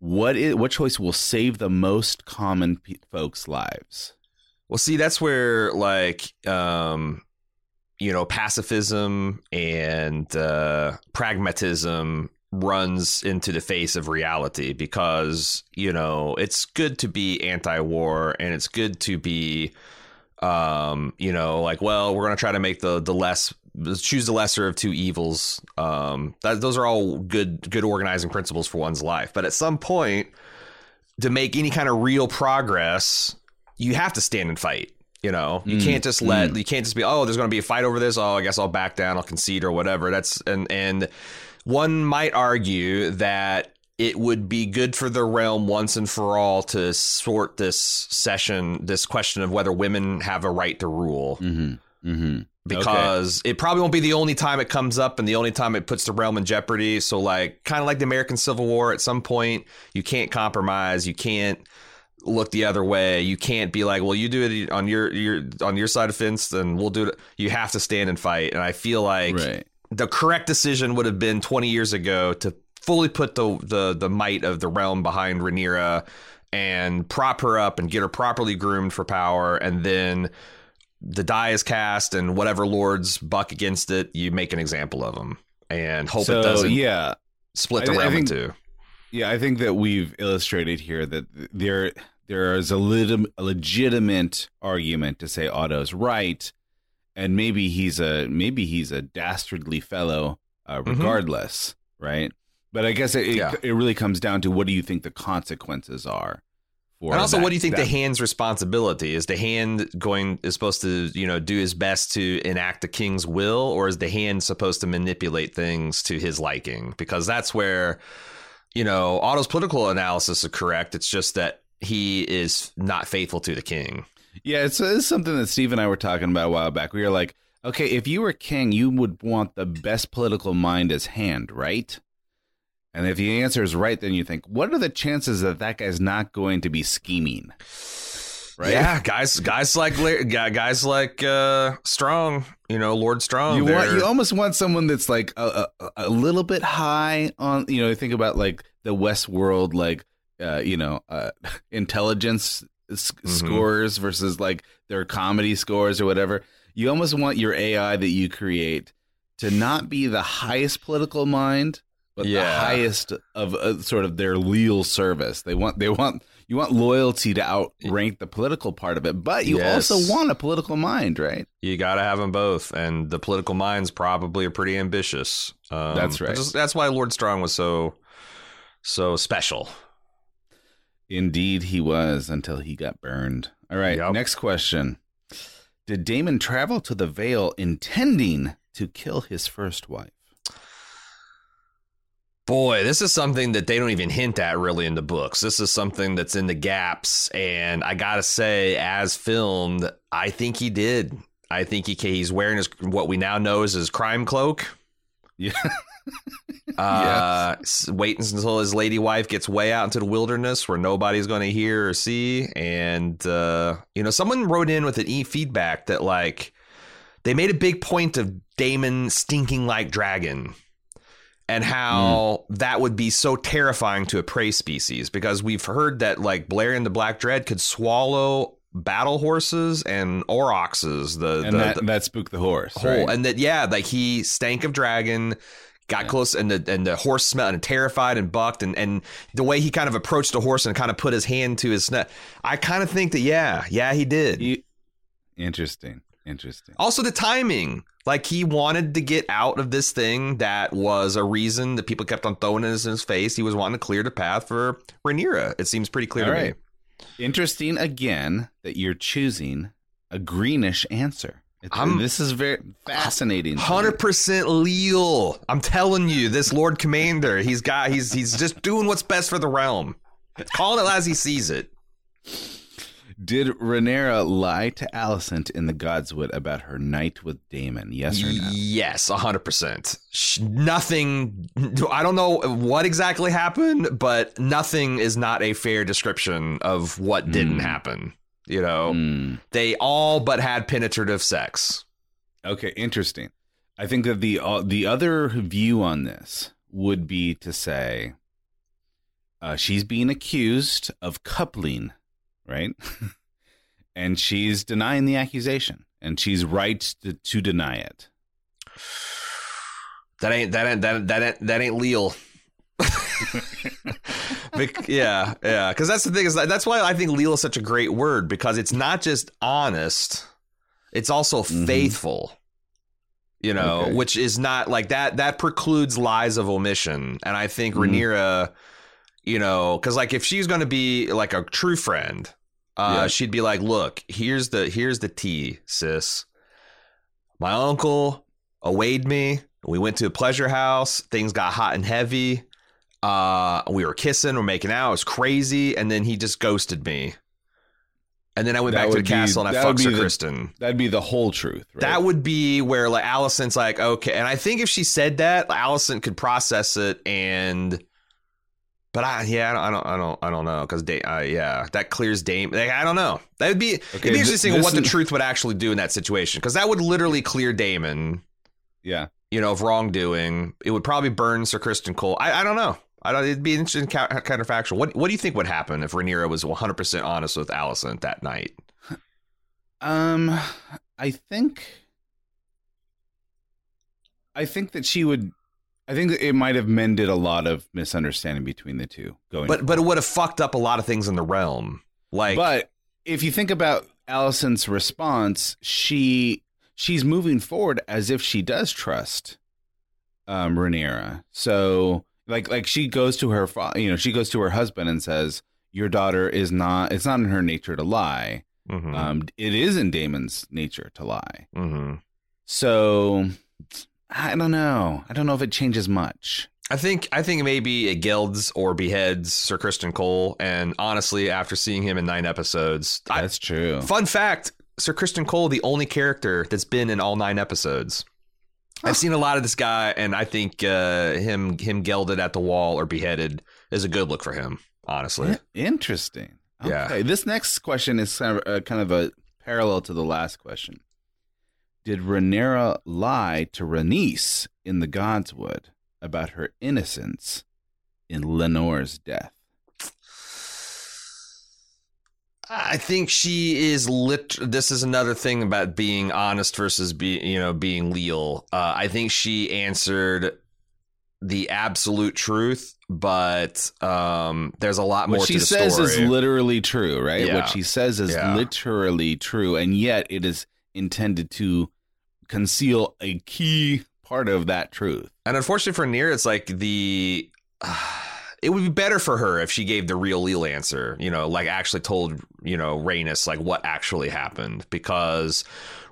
what is what choice will save the most common pe- folks' lives. Well, see, that's where like um, you know, pacifism and uh, pragmatism runs into the face of reality because you know it's good to be anti-war and it's good to be um you know like well we're going to try to make the the less choose the lesser of two evils um that, those are all good good organizing principles for one's life but at some point to make any kind of real progress you have to stand and fight You know, you Mm, can't just let mm. you can't just be oh, there's going to be a fight over this. Oh, I guess I'll back down. I'll concede or whatever. That's and and one might argue that it would be good for the realm once and for all to sort this session, this question of whether women have a right to rule Mm-hmm. Mm-hmm. because it probably won't be the only time it comes up and the only time it puts the realm in jeopardy. So, like, kind of like the American Civil War, at some point, you can't compromise. You can't look the other way. You can't be like, well, you do it on your your on your side of fence, then we'll do it. You have to stand and fight. And I feel like Right. The correct decision would have been 20 years ago to fully put the the the might of the realm behind Rhaenyra and prop her up and get her properly groomed for power and then the die is cast and whatever lords buck against it you make an example of them and hope so it doesn't yeah, split the I- I realm think- in two yeah. I think that we've illustrated here that there there is a, lit- a legitimate argument to say Otto's right, and maybe he's a maybe he's a dastardly fellow, uh, Mhm. regardless, right? But I guess it, it Yeah. it really comes down to what do you think the consequences are. For and also that- what do you think that- the hand's responsibility is the hand going is supposed to you know do his best to enact the king's will or is the hand supposed to manipulate things to his liking because that's where you know otto's political analysis is correct it's just that he is not faithful to the king Yeah, it's, it's something that Steve and I were talking about a while back. We were like, okay, if you were king, you would want the best political mind as hand, right? And if the answer is right, then you think, what are the chances that that guy's not going to be scheming? Right? yeah guys guys like guys like uh strong you know lord strong You want you almost want someone that's like a, a, a little bit high on you know think about like the West World, like uh, you know uh, intelligence Mhm. scores versus like their comedy scores or whatever. You almost want your AI that you create to not be the highest political mind, but the highest of uh, sort of their leal service. They want they want you want loyalty to outrank the political part of it, but you Yes. also want a political mind, right? You got to have them both, and the political minds probably are pretty ambitious. Um, That's right. That's why Lord Strong was so so special. Indeed, he was until he got burned. All right, Yep. next question. Did Daemon travel to the Vale intending to kill his first wife? Boy, this is something that they don't even hint at really in the books. This is something that's in the gaps, and I gotta say, as filmed, I think he did. I think he he's wearing his what we now know is his crime cloak. Yeah. Uh, s- waiting until his lady wife gets way out into the wilderness where nobody's going to hear or see. And, uh, you know, someone wrote in with an e feedback that, like, they made a big point of Daemon stinking like dragon and how that would be so terrifying to a prey species because we've heard that, like, Balerion the Black Dread could swallow battle horses and aurochses. The, And the, that, the- that spooked the horse. whole right? and that yeah like he stank of dragon got Yeah. close and the and the horse smelled and terrified and bucked and and the way he kind of approached the horse and kind of put his hand to his neck i kind of think that yeah yeah he did He- interesting. Interesting. also the timing like he wanted to get out of this thing that was a reason that people kept on throwing it in his face he was wanting to clear the path for Rhaenyra. it seems pretty clear All to right. me Interesting again that you're choosing a greenish answer. This is very fascinating. Hundred percent Leal. I'm telling you, this Lord Commander, he's got he's he's just doing what's best for the realm. Calling it as he sees it. Did Rhaenyra lie to Alicent in the Godswood about her night with Daemon? Yes or no? Yes, hundred percent. Nothing. I don't know what exactly happened, but nothing is not a fair description of what didn't Hmm. happen. You know, Hmm. they all but had penetrative sex. Okay, interesting. I think that the uh, the other view on this would be to say uh, she's being accused of coupling, right? and she's denying the accusation, and she's right to, to deny it. That ain't that ain't that that ain't, that ain't Leal. Bec- yeah, yeah. Because that's the thing is that's why I think Leal is such a great word because it's not just honest, it's also Mhm. faithful. You know, Okay. which is not like that. That precludes lies of omission, and I think Mhm. Rhaenyra, you know, because like if she's going to be like a true friend, uh, Yeah. she'd be like, "Look, here's the here's the tea, sis. My uncle awayed me. We went to a pleasure house. Things got hot and heavy. Uh, we were kissing, we're making out. It was crazy, and then he just ghosted me. And then I went That back to the be- castle and I fucked Sir the- Criston. That'd be the whole truth. Right? That would be where like Alicent's like, okay, and I think if she said that, Alicent could process it and. But I yeah I don't I don't I don't know because uh, yeah that clears Dame like, I don't know that would be it'd be interesting what the is- truth would actually do in that situation because that would literally clear Daemon yeah. you know of wrongdoing it would probably burn Sir Criston Cole I, I don't know I don't it'd be interesting counterfactual what what do you think would happen if Rhaenyra was 100 percent honest with Alicent that night Um, I think, I think that she would. I think it might have mended a lot of misunderstanding between the two going. but but it would have fucked up a lot of things in the realm like but if you think about Alicent's response, she she's moving forward as if she does trust um Rhaenyra. So like like she goes to her fa- you know she goes to her husband and says your daughter is not it's not in her nature to lie. mhm, Um it is in Daemon's nature to lie. mhm. So I don't know. I don't know if it changes much. I think I think maybe it gilds or beheads Sir Criston Cole. And honestly, after seeing him in nine episodes, I, That's true. fun fact: Sir Criston Cole, the only character that's been in all nine episodes. I've seen a lot of this guy, and I think uh, him him gelded at the wall or beheaded is a good look for him. Honestly, Interesting. Yeah. This next question is kind of, uh, kind of a parallel to the last question. Did Rhaenyra lie to Rhaenys in the Godswood about her innocence in Laenor's death? I think she is lit. This is another thing about being honest versus being, you know being leal. Uh, I think she answered the absolute truth, but um, there's a lot more What she says story. is literally true, right? Yeah. What she says is Yeah. literally true, and yet it is intended to conceal a key part of that truth. and unfortunately for Near, it's like the. It would be better for her if she gave the real leal answer, you know, like actually told, you know, Rhaenys like what actually happened because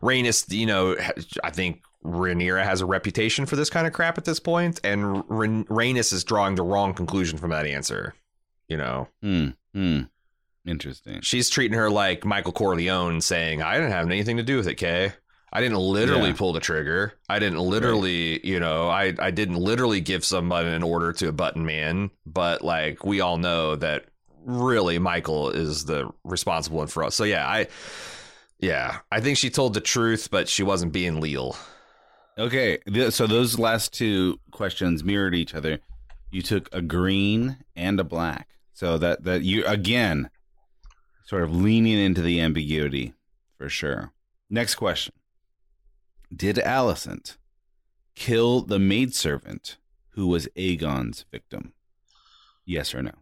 Rhaenys, you know, I think Rhaenyra has a reputation for this kind of crap at this point, and Rhaen- Rhaenys is drawing the wrong conclusion from that answer. You know, Hmm. Hmm. Interesting. she's treating her like Michael Corleone, saying, "I didn't have anything to do with it, Kay. I didn't literally Yeah. pull the trigger. I didn't literally, you know, I I didn't literally give somebody an order to a button man. But like we all know that really Michael is the responsible one for us. So yeah, I." Yeah, I think she told the truth, but she wasn't being leal. Okay, so those last two questions mirrored each other. You took a green and a black, so that that you again sort of leaning into the ambiguity for sure. Next question: Did Alicent kill the maidservant who was Aegon's victim? Yes or no?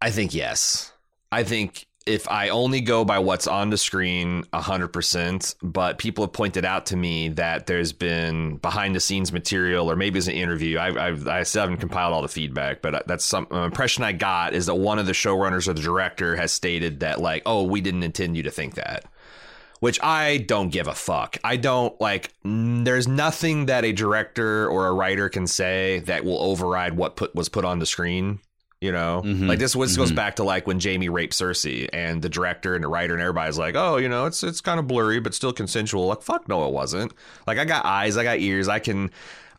I think yes. I think if I only go by what's on the screen 100%, but people have pointed out to me that there's been behind the scenes material or maybe it's an interview. I, I've, I still haven't compiled all the feedback, but that's some uh, impression I got is that one of the showrunners or the director has stated that, like, oh, we didn't intend you to think that. Which I don't give a fuck. I don't like. There's nothing that a director or a writer can say that will override what put was put on the screen. You know, Mhm. like this. This goes Mhm. back to like when Jaime raped Cersei, and the director and the writer and everybody's like, "Oh, you know, it's it's kind of blurry, but still consensual." Like, fuck, no, it wasn't. Like, I got eyes, I got ears, I can,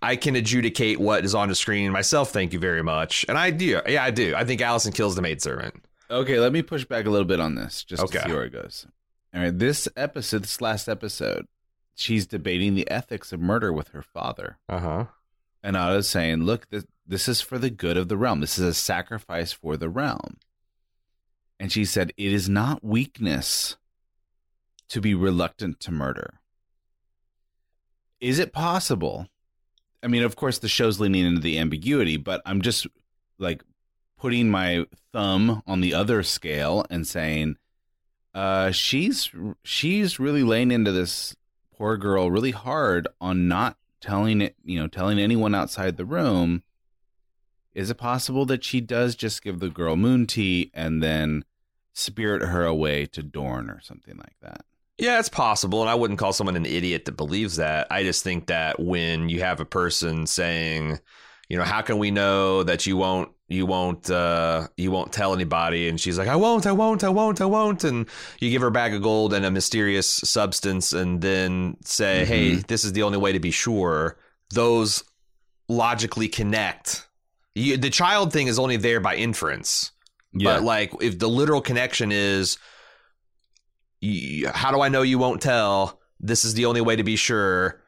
I can adjudicate what is on the screen myself. Thank you very much, and I do. Yeah, I do. I think Alicent kills the maidservant. Okay, let me push back a little bit on this just Okay. to see where it goes. All right, this episode, this last episode, she's debating the ethics of murder with her father. Uh huh. And I was saying, look, this, this is for the good of the realm. This is a sacrifice for the realm. And she said, it is not weakness to be reluctant to murder. Is it possible? I mean, of course, the show's leaning into the ambiguity, but I'm just like putting my thumb on the other scale and saying, uh, she's she's really laying into this poor girl really hard on not telling it, you know, telling anyone outside the room is it possible that she does just give the girl moon tea and then spirit her away to Dorne or something like that? Yeah, it's possible, and I wouldn't call someone an idiot that believes that. I just think that when you have a person saying, you know, how can we know that you won't you won't uh you won't tell anybody and she's like, I won't, I won't, I won't, I won't and you give her a bag of gold and a mysterious substance and then say, Hey, this is the only way to be sure, those logically connect. You, the child thing is only there by inference. But like, if the literal connection is, how do I know you won't tell? This is the only way to be sure.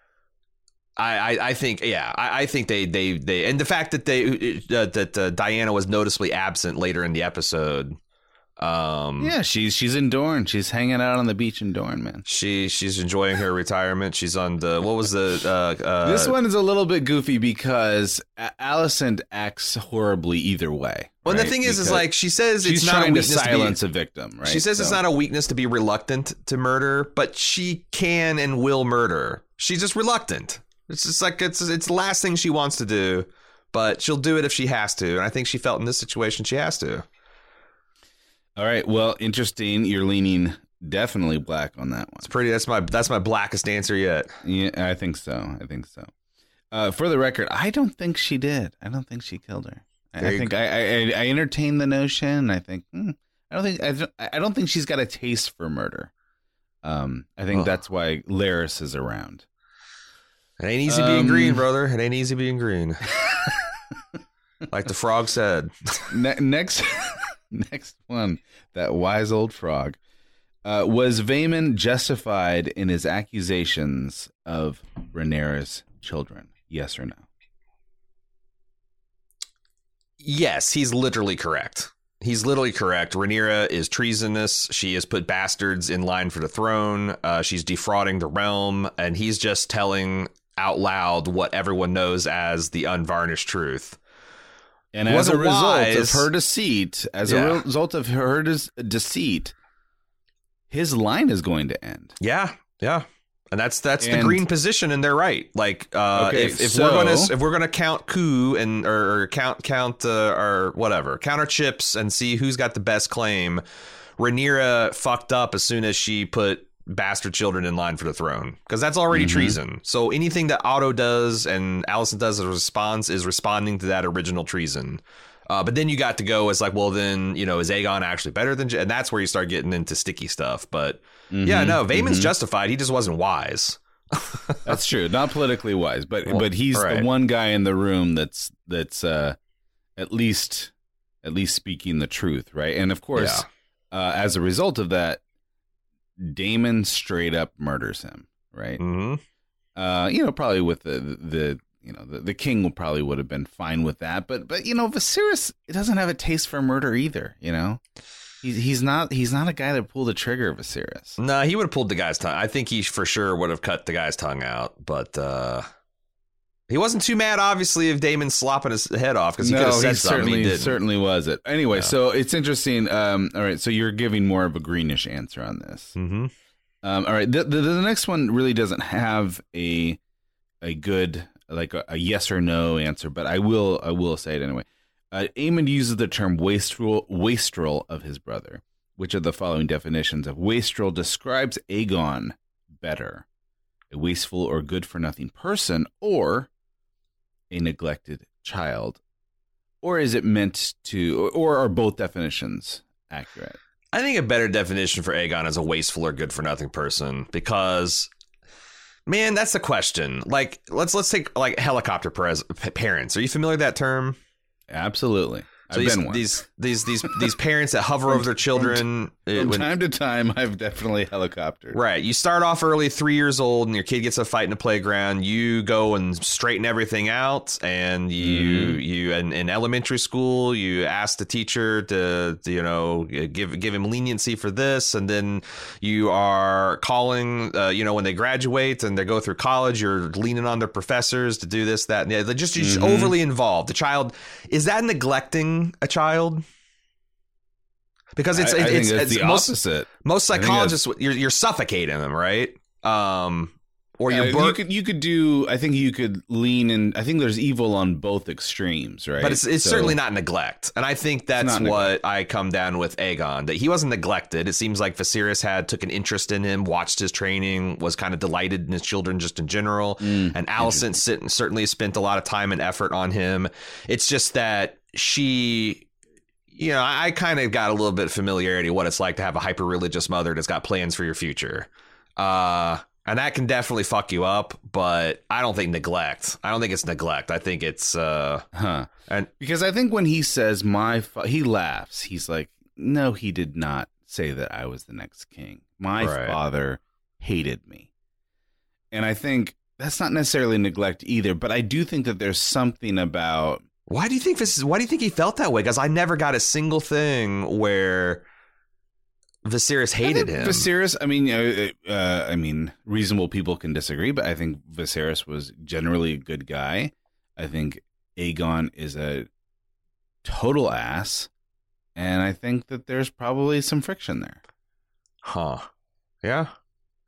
I, I, I think yeah I, I think they, they they and the fact that they uh, that uh, Dyana was noticeably absent later in the episode um yeah, she's she's in Dorne. She's hanging out on the beach in Dorne, man. she she's enjoying her retirement she's on the what was the uh, uh this one is a little bit goofy because A- Alicent acts horribly either way. well the thing is is like she says it's not a trying to weakness to be- silence a victim, right? She says it's not a weakness to be reluctant to murder, but she can and will murder. She's just reluctant. It's just like it's it's the last thing she wants to do, but she'll do it if she has to. And I think she felt in this situation she has to. All right. Well, interesting. You're leaning definitely black on that one. It's pretty. That's my that's my blackest answer yet. Yeah, I think so. I think so. Uh, for the record, I don't think she did. I don't think she killed her. I, I think I, I I entertain the notion. I think hmm, I don't think I don't, I don't think she's got a taste for murder. Um, I think Ugh. that's why Larys is around. It ain't easy being green, Um, brother. It ain't easy being green. like the frog said. Ne- next, next one, that wise old frog. Uh, was Vaemond justified in his accusations of Rhaenyra's children? Yes or no? Yes, he's literally correct. He's literally correct. Rhaenyra is treasonous. She has put bastards in line for the throne. Uh, she's defrauding the realm, and he's just telling out loud what everyone knows as the unvarnished truth. And He as a wasn't result wise. of her deceit, as a result of her des- deceit, his line is going to end. Yeah, yeah, and that's that's the green position, and they're right. Like, uh, Okay, if, if so- we're gonna if we're gonna count coup and or, or count count uh, or whatever counter chips and see who's got the best claim, Rhaenyra fucked up as soon as she put bastard children in line for the throne because that's already Mhm. treason. So anything that Otto does and Alicent does as a response is responding to that original treason. Uh, but then you got to go as like, well, then you know, is Aegon actually better than? J-? And that's where you start getting into sticky stuff. But yeah, Mhm, no, Vaemond's mhm. justified. He just wasn't wise. That's true. Not politically wise, but Well, but he's right. the one guy in the room that's that's uh, at least at least speaking the truth, right? And of course, uh, as a result of that, Daemon straight up murders him, right? hmm Uh, you know, probably with the the you know the, the king will probably would have been fine with that, but but you know, Viserys doesn't have a taste for murder either. You know, he's he's not he's not a guy that pulled the trigger. of Viserys. No, he would have pulled the guy's tongue. I think he for sure would have cut the guy's tongue out, but uh, he wasn't too mad, obviously, of Daemon slopping his head off because he could have said something. certainly he didn't. certainly was it. Anyway, Yeah. so it's interesting. Um, all right, so you're giving more of a greenish answer on this. hmm Um, all right, the, the the next one really doesn't have a a good like a, a yes or no answer, but I will I will say it anyway. Uh, Aemond uses the term wastrel wastrel of his brother. Which of the following definitions of wastrel describes Aegon better? A wasteful or good for nothing person, or a neglected child, or is it meant to, or are both definitions accurate? I think a better definition for Aegon is a wasteful or good for nothing person because man, that's the question. Like let's let's take like helicopter parents. Are you familiar with that term? Absolutely. So I've these, been one. these these these these parents that hover over their children From when- time to time, I've definitely helicoptered. Right. You start off early, three years old, and your kid gets a fight in the playground. You go and straighten everything out, and you Mm-hmm. you in, in elementary school, you ask the teacher to, to, you know give give him leniency for this, and then you are calling, uh, you know, when they graduate and they go through college, you're leaning on their professors to do this, that, and yeah, they're just, you're just Mhm. overly involved. The child is that neglecting a child? Because it's I, I it's, it's, it's the most, opposite. most psychologists, you're, you're suffocating them, right? Um, or you're Uh, you could you could do. I think you could lean in. I think there's evil on both extremes, right? But it's, it's So- certainly not neglect. And I think that's what. I come down with Aegon, that he wasn't neglected. It seems like Viserys had took an interest in him, watched his training, was kind of delighted in his children just in general. Mm, and Alicent certainly spent a lot of time and effort on him. It's just that she you know, I, I kind of got a little bit of familiarity what it's like to have a hyper religious mother that's got plans for your future. Uh and that can definitely fuck you up, but I don't think neglect. I don't think it's neglect. I think it's uh huh? and Because I think when he says my, fa-, he laughs. He's like, no, he did not say that I was the next king. My Right. father hated me, and I think that's not necessarily neglect either. But I do think that there's something about Why do you think this is? Why do you think he felt that way? Because I never got a single thing where Viserys hated him. Viserys. I mean, uh, uh, I mean, reasonable people can disagree, but I think Viserys was generally a good guy. I think Aegon is a total ass, and I think that there's probably some friction there. huh? Yeah,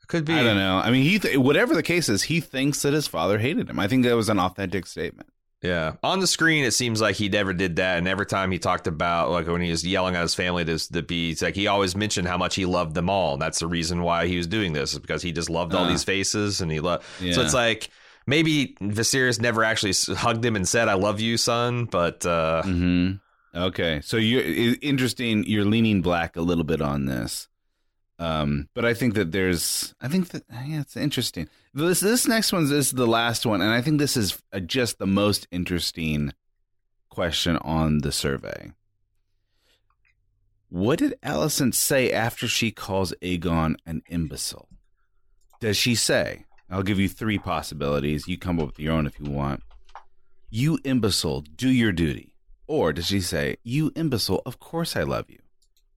could be. I don't know. I mean, he th- whatever the case is, he thinks that his father hated him. I think that was an authentic statement. Yeah, on the screen it seems like he never did that, and every time he talked about like when he was yelling at his family to the bees, like he always mentioned how much he loved them all. And that's the reason why he was doing this is because he just loved all Uh. these faces, and he loved. Yeah. So it's like maybe Viserys never actually hugged him and said, "I love you, son," but uh, hmm Okay, so you're interesting. You're leaning black a little bit on this, um, but I think that there's. I think that yeah, it's interesting. This this next one is the last one, and I think this is uh, just the most interesting question on the survey. What did Alicent say after she calls Aegon an imbecile? Does she say? I'll give you three possibilities. You come up with your own if you want. You imbecile, do your duty. Or does she say, You imbecile, of course I love you?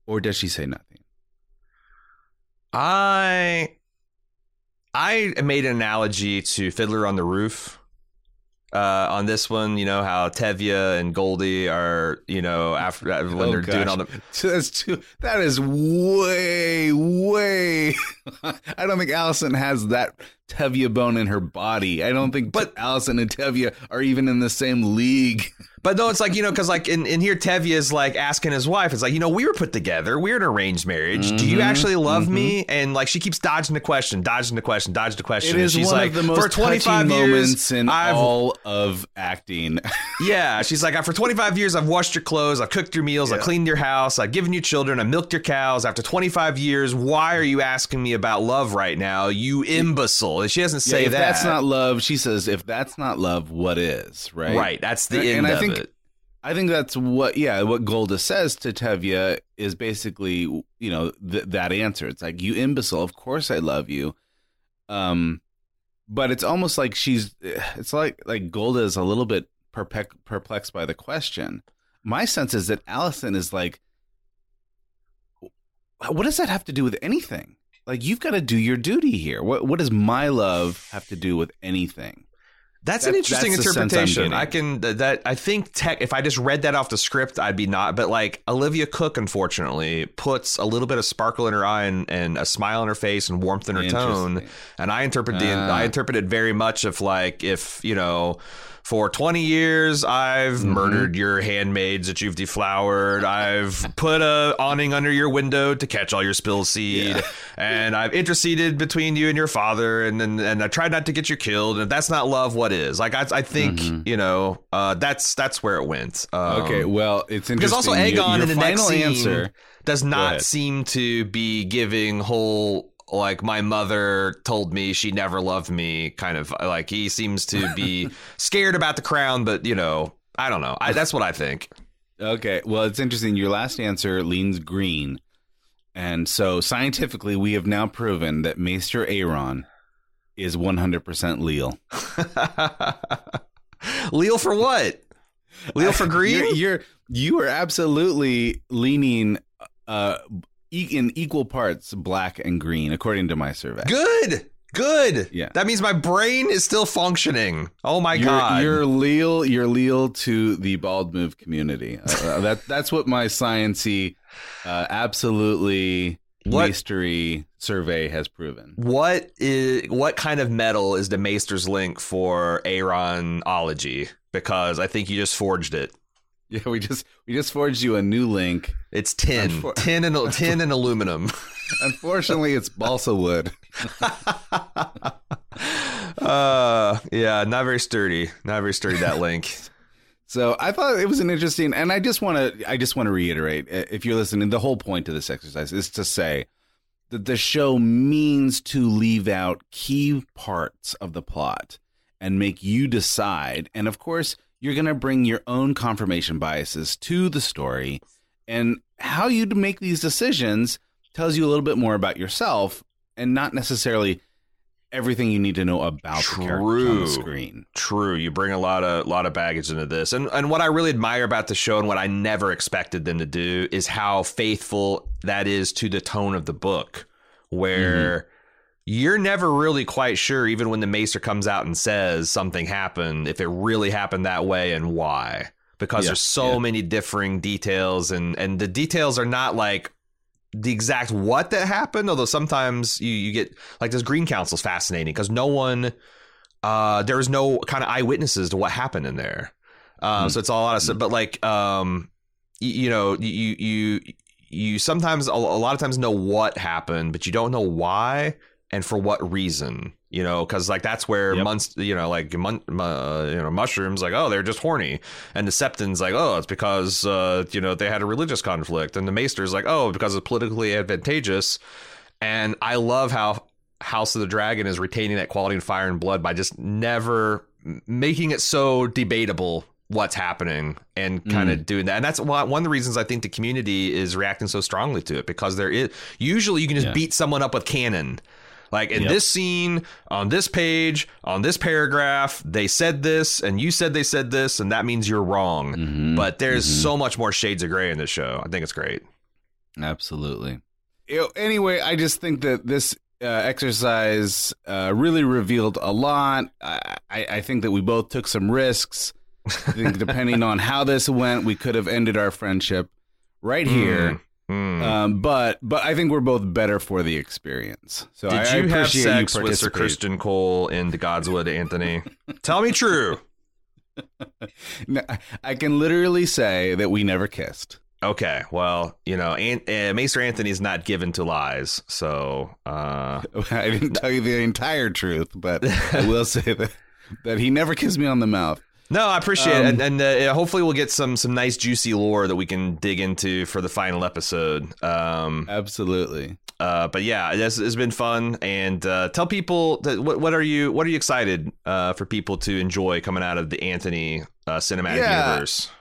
Or does she say nothing? I I made an analogy to Fiddler on the Roof. Uh, on this one, you know how Tevye and Golde are, you know, after uh, when Oh, they're doing all the That's too, that is way, way. I don't think Alicent has that Tevye bone in her body. I don't think But- Alicent and Tevye are even in the same league. But no, it's like, you know, because like in, in here, Tevye is like asking his wife, it's like, you know, we were put together. We're an arranged marriage. Do you Mhm, actually love mhm. me? And like she keeps dodging the question, dodging the question, dodging the question. It And is she's one like, of the most for 25 touching years, moments in I've, all of acting. yeah, she's like, for 25 years, I've washed your clothes, I've cooked your meals, I've cleaned your house, I've given you children, I've milked your cows. After 25 years, why are you asking me about love right now, you imbecile? She doesn't Yeah, say if that. that's not love, she says, if that's not love, what is? Right. right. That's the And- end and I of think- it. I think that's what, yeah, what Golde says to Tevye is basically, you know, th- that answer. It's like, you imbecile, of course I love you. Um, but it's almost like she's, it's like, like Golde is a little bit perplexed by the question. My sense is that Alicent is like, what does that have to do with anything? Like, you've got to do your duty here. What, what does my love have to do with anything? That's That- an interesting that's the sense I'm interpretation. I can that I think tech. If I just read that off the script, I'd be not. But like Olivia Cooke, unfortunately, puts a little bit of sparkle in her eye and, and a smile on her face and warmth in her tone. And I interpret the Ah. I interpret it very much of like if you know. For 20 years, I've Mm-hmm. murdered your handmaids that you've deflowered. I've put a awning under your window to catch all your spilled seed. And I've interceded between you and your father. And then and I tried not to get you killed. And if that's not love, what is? Like, I, I think, you know, uh, that's that's where it went. Um, Mm-hmm. Okay, well, it's interesting. because also Aegon your in the next final scene answer. does not seem to be giving whole like my mother told me she never loved me kind of like he seems to be scared about the crown but you know i don't know. I, that's what i think. Okay, well, it's interesting. Your last answer leans green, and so scientifically, we have now proven that Maester Aaron is 100% Leal. Leal for what? Leal for green? You're, you're you are absolutely leaning uh in equal parts black and green, according to my survey. good good Yeah. that means my brain is still functioning oh my You're, god you're leal. You're leal to the bald move community. Uh, uh, that that's what my sciency uh, absolutely What- mystery survey has proven. What is what kind of metal is the Maester's link for Aaronology? Because I think you just forged it. Yeah, we just we just forged you a new link. It's tin, Unfor- tin and tin and aluminum. Unfortunately, it's balsa wood. uh, yeah, not very sturdy. Not very sturdy that link. So I thought it was an interesting, and I just want to, I just want to reiterate, if you're listening, the whole point of this exercise is to say that the show means to leave out key parts of the plot and make you decide. And of course, you're going to bring your own confirmation biases to the story, and how you make these decisions tells you a little bit more about yourself, and not necessarily everything you need to know about the characters on True. the screen. True, you bring a lot of lot of baggage into this, and and what I really admire about the show and what I never expected them to do is how faithful that is to the tone of the book, where mm-hmm. You're never really quite sure, even when the Maester comes out and says something happened, if it really happened that way and why, because Yeah, there's so yeah. many differing details, and and the details are not like the exact what that happened although sometimes you, you get like this green council's fascinating because no one uh there was no kind of eyewitnesses to what happened in there. Uh, so it's a lot of stuff but like um y- you know you you you sometimes a lot of times know what happened but you don't know why and for what reason you know because like that's where Yep. months you know like mon- uh, you know mushrooms like oh they're just horny. And the septons like oh it's because uh you know they had a religious conflict. And the maester's like oh because it's politically advantageous. And i love how house of the dragon is retaining that quality in fire and blood by just never making it so debatable what's happening and kind of doing that. And that's why one of the reasons i think the community is reacting so strongly to it because there is usually you can just Yeah. beat someone up with canon like in Yep. this scene, on this page, on this paragraph, they said this, and you said they said this, and that means you're wrong. Mhm. But there's Mhm. so much more shades of gray in this show. I think it's great. Absolutely. You know, anyway, I just think that this uh, exercise uh, really revealed a lot. I, I I think that we both took some risks. I think depending on how this went, we could have ended our friendship right here. Mm. Um, but but I think we're both better for the experience. So Did I, I you have sex you with Sir. Criston Cole in the Godswood, Anthony? Tell me true. No, I can literally say that we never kissed. Okay, well, you know, An- uh, Maester is not given to lies, so uh, I didn't tell you the entire truth, but I will say that that he never kissed me on the mouth. No, I appreciate Um, it, and, and uh, hopefully we'll get some some nice juicy lore that we can dig into for the final episode. Um, Absolutely. uh, but yeah, this has been fun, and uh, tell people that what, what are you what are you excited uh, for people to enjoy coming out of the Anthony uh, cinematic Yeah. universe?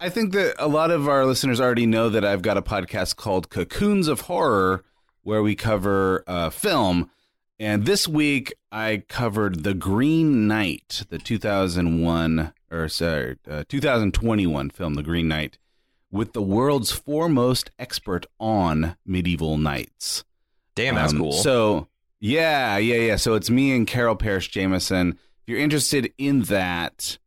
I think that a lot of our listeners already know that I've got a podcast called Cocoons of Horror where we cover uh, film. And this week I covered The Green Knight, the 2001 or sorry, uh, 2021 film The Green Knight with the world's foremost expert on medieval knights. Damn, that's Um, cool. So yeah, yeah, yeah. So it's me and Carol Parrish Jameson. If you're interested in that,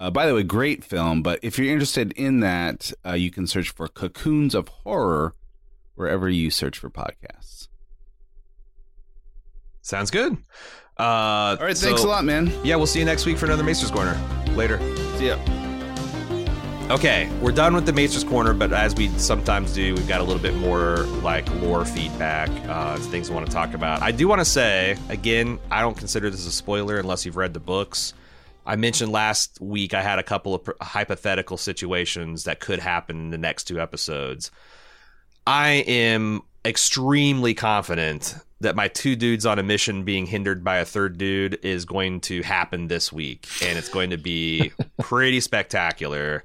uh, by the way, great film. But if you're interested in that, uh, you can search for Cocoons of Horror wherever you search for podcasts. Sounds good. Uh, All right, thanks so- a lot, man. Yeah, we'll see you next week for another Maester's Corner. Later. See ya. Okay, we're done with the Maester's Corner, but as we sometimes do, we've got a little bit more like lore feedback, uh, things we want to talk about. I do want to say, again, I don't consider this a spoiler unless you've read the books. I mentioned last week I had a couple of hypothetical situations that could happen in the next two episodes. I am extremely confident that my two dudes on a mission being hindered by a third dude is going to happen this week, and it's going to be pretty spectacular.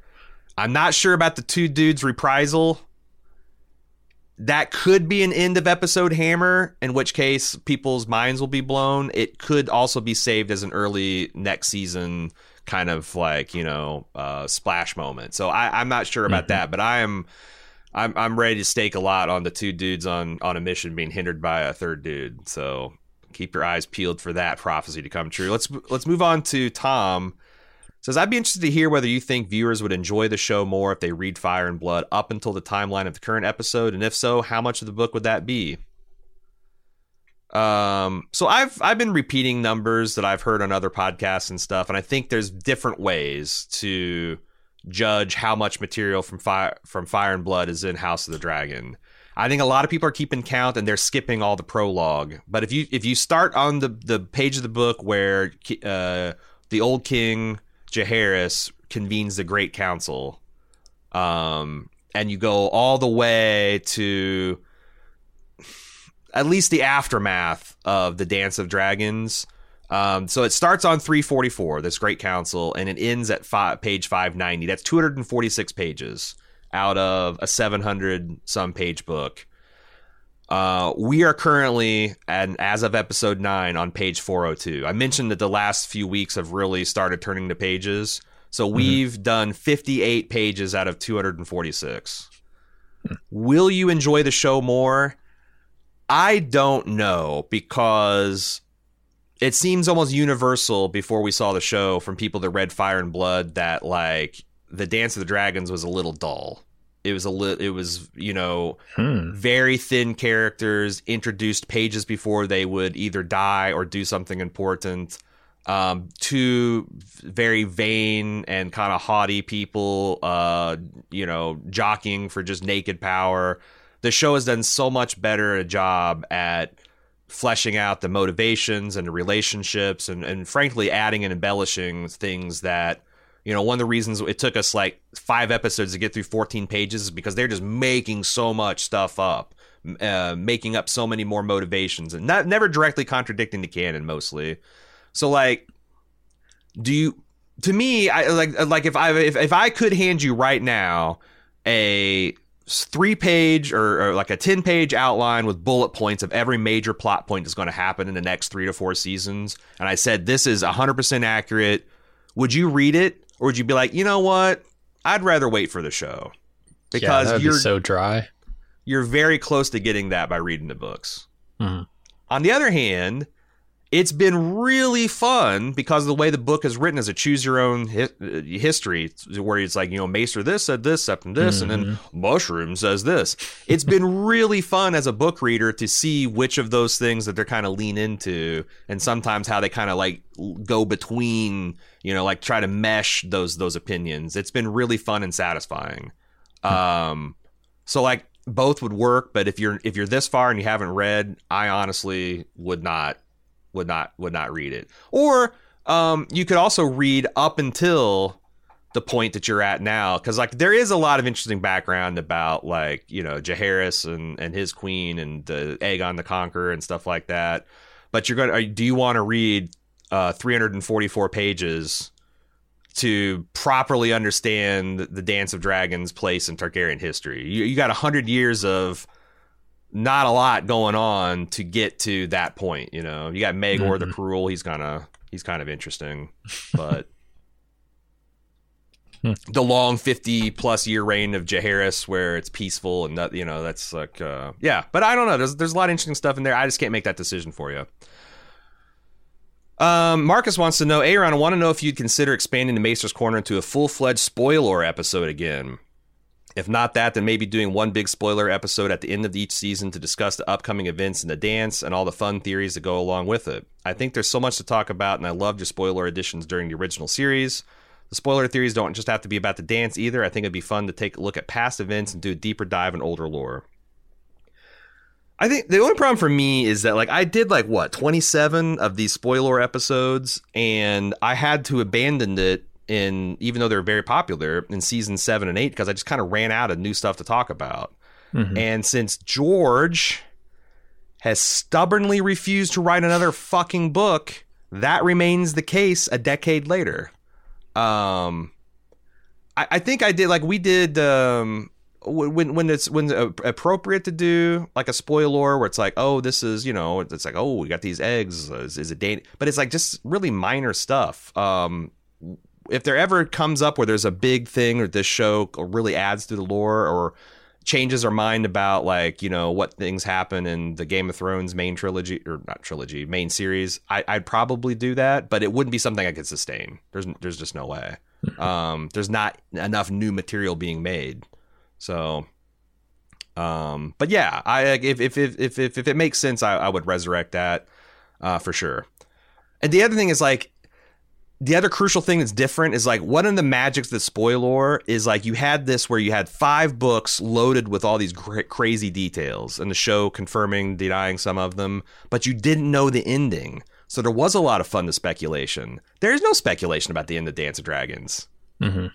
I'm not sure about the two dudes reprisal. That could be an end of episode hammer, in which case people's minds will be blown. It could also be saved as an early next season kind of like you know uh, splash moment. So I, I'm not sure about that, but I am. I'm I'm ready to stake a lot on the two dudes on on a mission being hindered by a third dude. So keep your eyes peeled for that prophecy to come true. Let's let's move on to Tom. Says I'd be interested to hear whether you think viewers would enjoy the show more if they read Fire and Blood up until the timeline of the current episode, and if so, how much of the book would that be? Um, so I've I've been repeating numbers that I've heard on other podcasts and stuff, and I think there's different ways to judge how much material from fire from Fire and Blood is in House of the Dragon. I think a lot of people are keeping count and they're skipping all the prologue. But if you if you start on the the page of the book where uh, the old king Jaehaerys convenes the Great Council, um, and you go all the way to at least the aftermath of the Dance of Dragons. Um, so it starts on 344, this Great Council, and it ends at five, page 590. That's 246 pages out of a 700 some page book. Uh, we are currently, and as of episode nine, on page 402. I mentioned that the last few weeks have really started turning the pages. So mm-hmm. we've done 58 pages out of 246. Will you enjoy the show more? I don't know because it seems almost universal before we saw the show from people that read Fire and Blood that like the Dance of the Dragons was a little dull. It was a little. It was you know hmm. very thin characters introduced pages before they would either die or do something important. Um, two very vain and kind of haughty people, uh, you know, jockeying for just naked power. The show has done so much better a job at fleshing out the motivations and the relationships, and and frankly, adding and embellishing things that you know, one of the reasons it took us like five episodes to get through 14 pages is because they're just making so much stuff up, uh, making up so many more motivations, and not never directly contradicting the canon mostly. So, like, do you? To me, I like like if I if, if I could hand you right now a three page or, or, like a 10 page outline with bullet points of every major plot point that's going to happen in the next three to four seasons. And I said, this is 100% accurate. Would you read it? or would you be like, you know what? I'd rather wait for the show because yeah, you're be so dry. You're very close to getting that by reading the books. Mm-hmm. On the other hand, it's been really fun because of the way the book is written as a choose your own hi- history, where it's like, you know, Maester this said this, up Septon this, mm-hmm. and then mm-hmm. Mushroom says this. It's been really fun as a book reader to see which of those things that they're kind of lean into, and sometimes how they kind of like go between you know, like try to mesh those those opinions. It's been really fun and satisfying. Um, so like both would work, but if you're if you're this far and you haven't read, I honestly would not would not would not read it. Or um, you could also read up until the point that you're at now because like there is a lot of interesting background about like you know Jaehaerys and and his queen and the Aegon the Conqueror and stuff like that. But you're gonna do you want to read uh, 344 pages to properly understand the Dance of Dragons' place in Targaryen history. You, you got a hundred years of not a lot going on to get to that point. You know, you got Maegor mm-hmm. the Cruel. He's kind of he's kind of interesting, but hmm. the long fifty plus year reign of Jaehaerys, where it's peaceful and that you know that's like uh, yeah. But I don't know. There's there's a lot of interesting stuff in there. I just can't make that decision for you. Um, Marcus wants to know, Aaron, I want to know if you'd consider expanding the Maester's Corner into a full fledged spoiler episode again. If not that, then maybe doing one big spoiler episode at the end of each season to discuss the upcoming events in the dance and all the fun theories that go along with it. I think there's so much to talk about, and I loved your spoiler editions during the original series. The spoiler theories don't just have to be about the dance either. I think it'd be fun to take a look at past events and do a deeper dive in older lore. I think the only problem for me is that like I did like what 27 of these spoiler episodes and I had to abandon it in even though they're very popular in season 7 and 8 because I just kind of ran out of new stuff to talk about. Mm-hmm. And since George has stubbornly refused to write another fucking book, that remains the case a decade later. Um I, I think I did like we did um when when it's when it's appropriate to do like a spoiler where it's like oh this is you know it's like oh we got these eggs is, is it date but it's like just really minor stuff um if there ever comes up where there's a big thing or this show really adds to the lore or changes our mind about like you know what things happen in the Game of Thrones main trilogy or not trilogy main series, I, I'd probably do that, but it wouldn't be something I could sustain. There's there's just no way. Um, there's not enough new material being made, so. Um, but yeah, I if if if if if, if it makes sense, I, I would resurrect that uh, for sure. And the other thing is like the other crucial thing that's different is like one of the magics that spoiler is like you had this where you had five books loaded with all these cra- crazy details and the show confirming denying some of them but you didn't know the ending. So there was a lot of fun to speculation. There's no speculation about the end of dance of dragons. Mhm.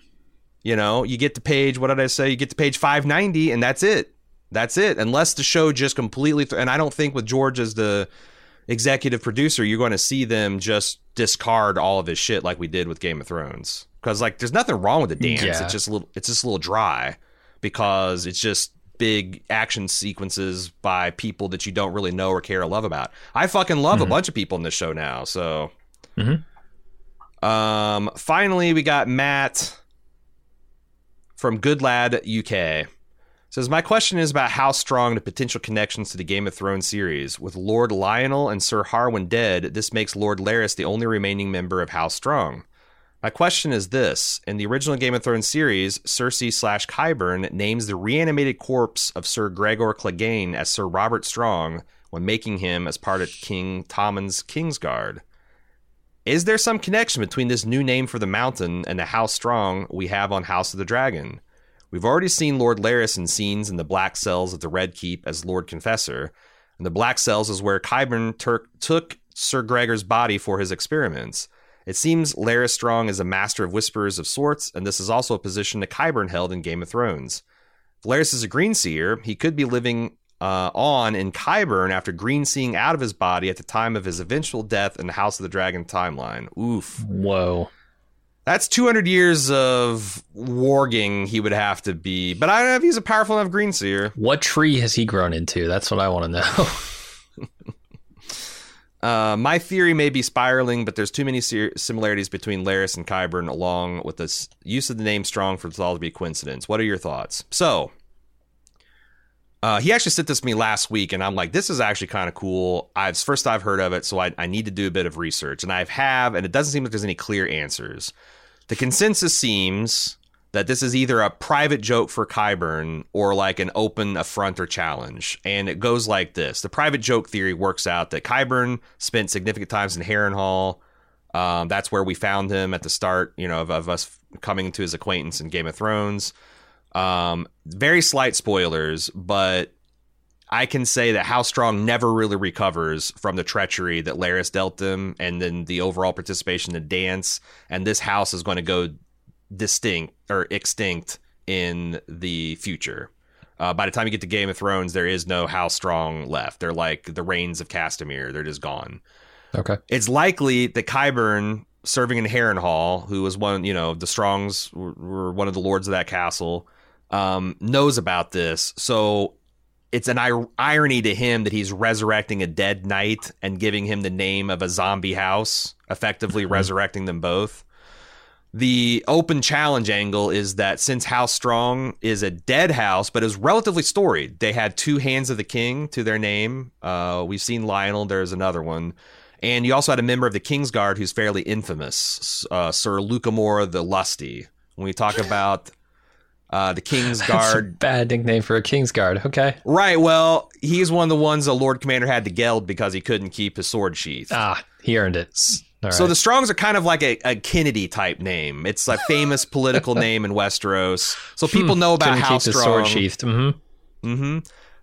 you know you get to page what did i say? You get to page 590 and that's it. That's it. Unless the show just completely th- and i don't think with george as the executive producer, you're going to see them just discard all of his shit like we did with Game of Thrones. Because like, there's nothing wrong with the dance. Yeah. It's just a little, it's just a little dry because it's just big action sequences by people that you don't really know or care or love about. I fucking love a bunch of people in this show now. So, Mhm. um, finally, we got Matt from Good Lad UK. Says my question is about how strong the potential connections to the Game of Thrones series. With Lord Lionel and Sir Harwin dead, this makes Lord Larys the only remaining member of House Strong. My question is this: In the original Game of Thrones series, Cersei slash Qyburn names the reanimated corpse of Sir Gregor Clegane as Sir Robert Strong when making him as part of King Tommen's Kingsguard. Is there some connection between this new name for the mountain and the House Strong we have on House of the Dragon? We've already seen Lord Larys in scenes in the Black Cells of the Red Keep as Lord Confessor, and the Black Cells is where Qyburn Turk took Sir Gregor's body for his experiments. It seems Larys Strong is a master of whisperers of sorts, and this is also a position that Qyburn held in Game of Thrones. If Larys is a green seer, he could be living uh, on in Qyburn after green seeing out of his body at the time of his eventual death in the House of the Dragon timeline. Oof. Whoa. That's 200 years of warging he would have to be. But I don't know if he's a powerful enough green seer. What tree has he grown into? That's what I want to know. Uh, my theory may be spiraling, but there's too many ser- similarities between Larys and Qyburn, along with the use of the name Strong for it all to be coincidence. What are your thoughts? So, uh, he actually sent this to me last week, and I'm like, this is actually kind of cool. I, it's the first I've heard of it, so I, I need to do a bit of research, and I have, and it doesn't seem like there's any clear answers. The consensus seems that this is either a private joke for Qyburn or like an open affront or challenge. And it goes like this. The private joke theory works out that Qyburn spent significant times in Harrenhal. Um, that's where we found him at the start, you know, of, of us coming to his acquaintance in Game of Thrones. Um, very slight spoilers, but I can say that House Strong never really recovers from the treachery that Larys dealt them and then the overall participation in the dance. And this house is going to go distinct or extinct in the future. Uh, by the time you get to Game of Thrones, there is no House Strong left. They're like the Rains of Castamere. They're just gone. okay. It's likely that Qyburn, serving in Harrenhal, who was one, you know, the Strongs were, were one of the lords of that castle, um, knows about this. So it's an ir- irony to him that he's resurrecting a dead knight and giving him the name of a zombie house, effectively resurrecting them both. The open challenge angle is that since House Strong is a dead house, but is relatively storied, they had two Hands of the King to their name. Uh, we've seen Lionel, there's another one. And you also had a member of the Kingsguard who's fairly infamous, uh, Sir Lucamore the Lusty. When we talk about uh, the That's a Kingsguard, bad nickname for a King's Guard. Okay. right? Well, he's one of the ones the Lord Commander had to geld because he couldn't keep his sword sheath. Ah, he earned it. All So the Strongs are kind of like a, a Kennedy type name. It's a famous political name in Westeros. So people know about how keep his strong. sword sheathed. Mm-hmm. Mm-hmm.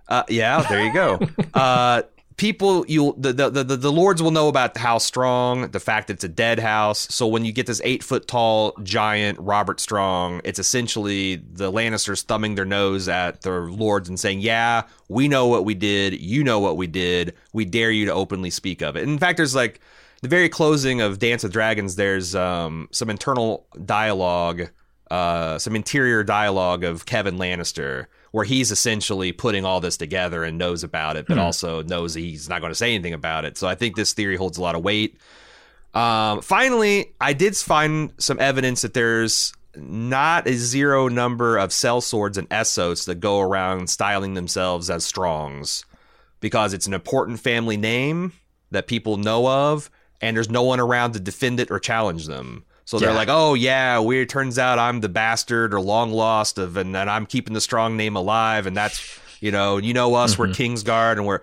Uh, yeah, there you go. uh, people, you the, the the the lords will know about how strong the fact that it's a dead house. So when you get this eight foot tall giant Robert Strong, it's essentially the Lannisters thumbing their nose at their lords and saying, "Yeah, we know what we did. You know what we did. We dare you to openly speak of it." in fact, there's like the very closing of Dance of Dragons. There's um, some internal dialogue uh, some interior dialogue of Kevan Lannister, where he's essentially putting all this together and knows about it, but also knows he's not going to say anything about it. So I think this theory holds a lot of weight. Um, finally, I did find some evidence that there's not a zero number of sellswords and Essos that go around styling themselves as Strongs because it's an important family name that people know of, and there's no one around to defend it or challenge them. So they're Yeah. like, oh yeah, weird. Turns out I'm the bastard or long lost of, and, and I'm keeping the strong name alive, and that's you know, you know us, we're Kingsguard, and we're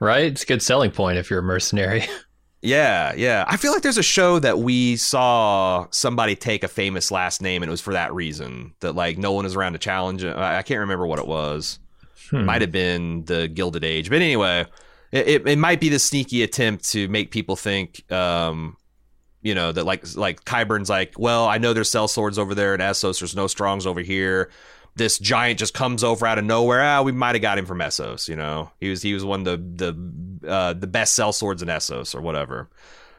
Right? It's a good selling point if you're a mercenary. yeah, yeah. I feel like there's a show that we saw somebody take a famous last name, and it was for that reason that like no one is around to challenge it. I I can't remember what it was. Might have been the Gilded Age, but anyway, it, it, it might be the sneaky attempt to make people think, um, you know, that like like Qyburn's like, well, I know there's sellswords over there in Essos. There's no strongs over here. This giant just comes over out of nowhere. Ah, we might have got him from Essos. You know, he was he was one of the the uh, the best sellswords in Essos or whatever.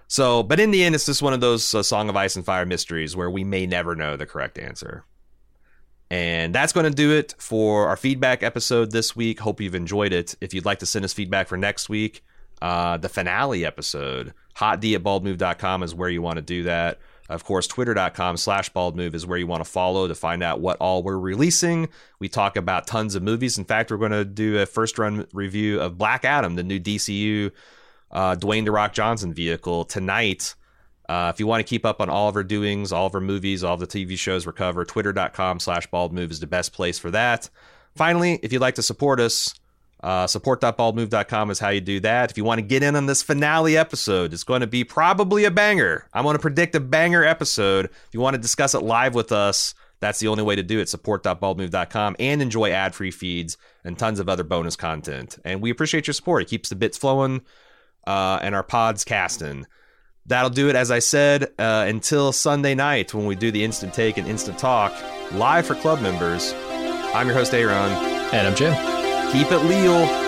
So, but in the end, it's just one of those uh, Song of Ice and Fire mysteries where we may never know the correct answer. And that's going to do it for our feedback episode this week. Hope you've enjoyed it. If you'd like to send us feedback for next week, uh, the finale episode, hotd at baldmove.com is where you want to do that. Of course, twitter.com slash baldmove is where you want to follow to find out what all we're releasing. We talk about tons of movies. In fact, we're going to do a first run review of Black Adam, the new DCU uh, Dwayne The Rock Johnson vehicle tonight. Uh, if you want to keep up on all of our doings, all of our movies, all of the TV shows we cover, twitter.com slash baldmove is the best place for that. Finally, if you'd like to support us, uh, support.baldmove.com is how you do that. If you want to get in on this finale episode, it's going to be probably a banger. I'm going to predict a banger episode. If you want to discuss it live with us, that's the only way to do it. Support.baldmove.com and enjoy ad free feeds and tons of other bonus content. And we appreciate your support. It keeps the bits flowing uh, and our pods casting. That'll do it, as I said, uh, until Sunday night when we do the instant take and instant talk live for club members. I'm your host, Aaron. and I'm Jim. Keep it leal.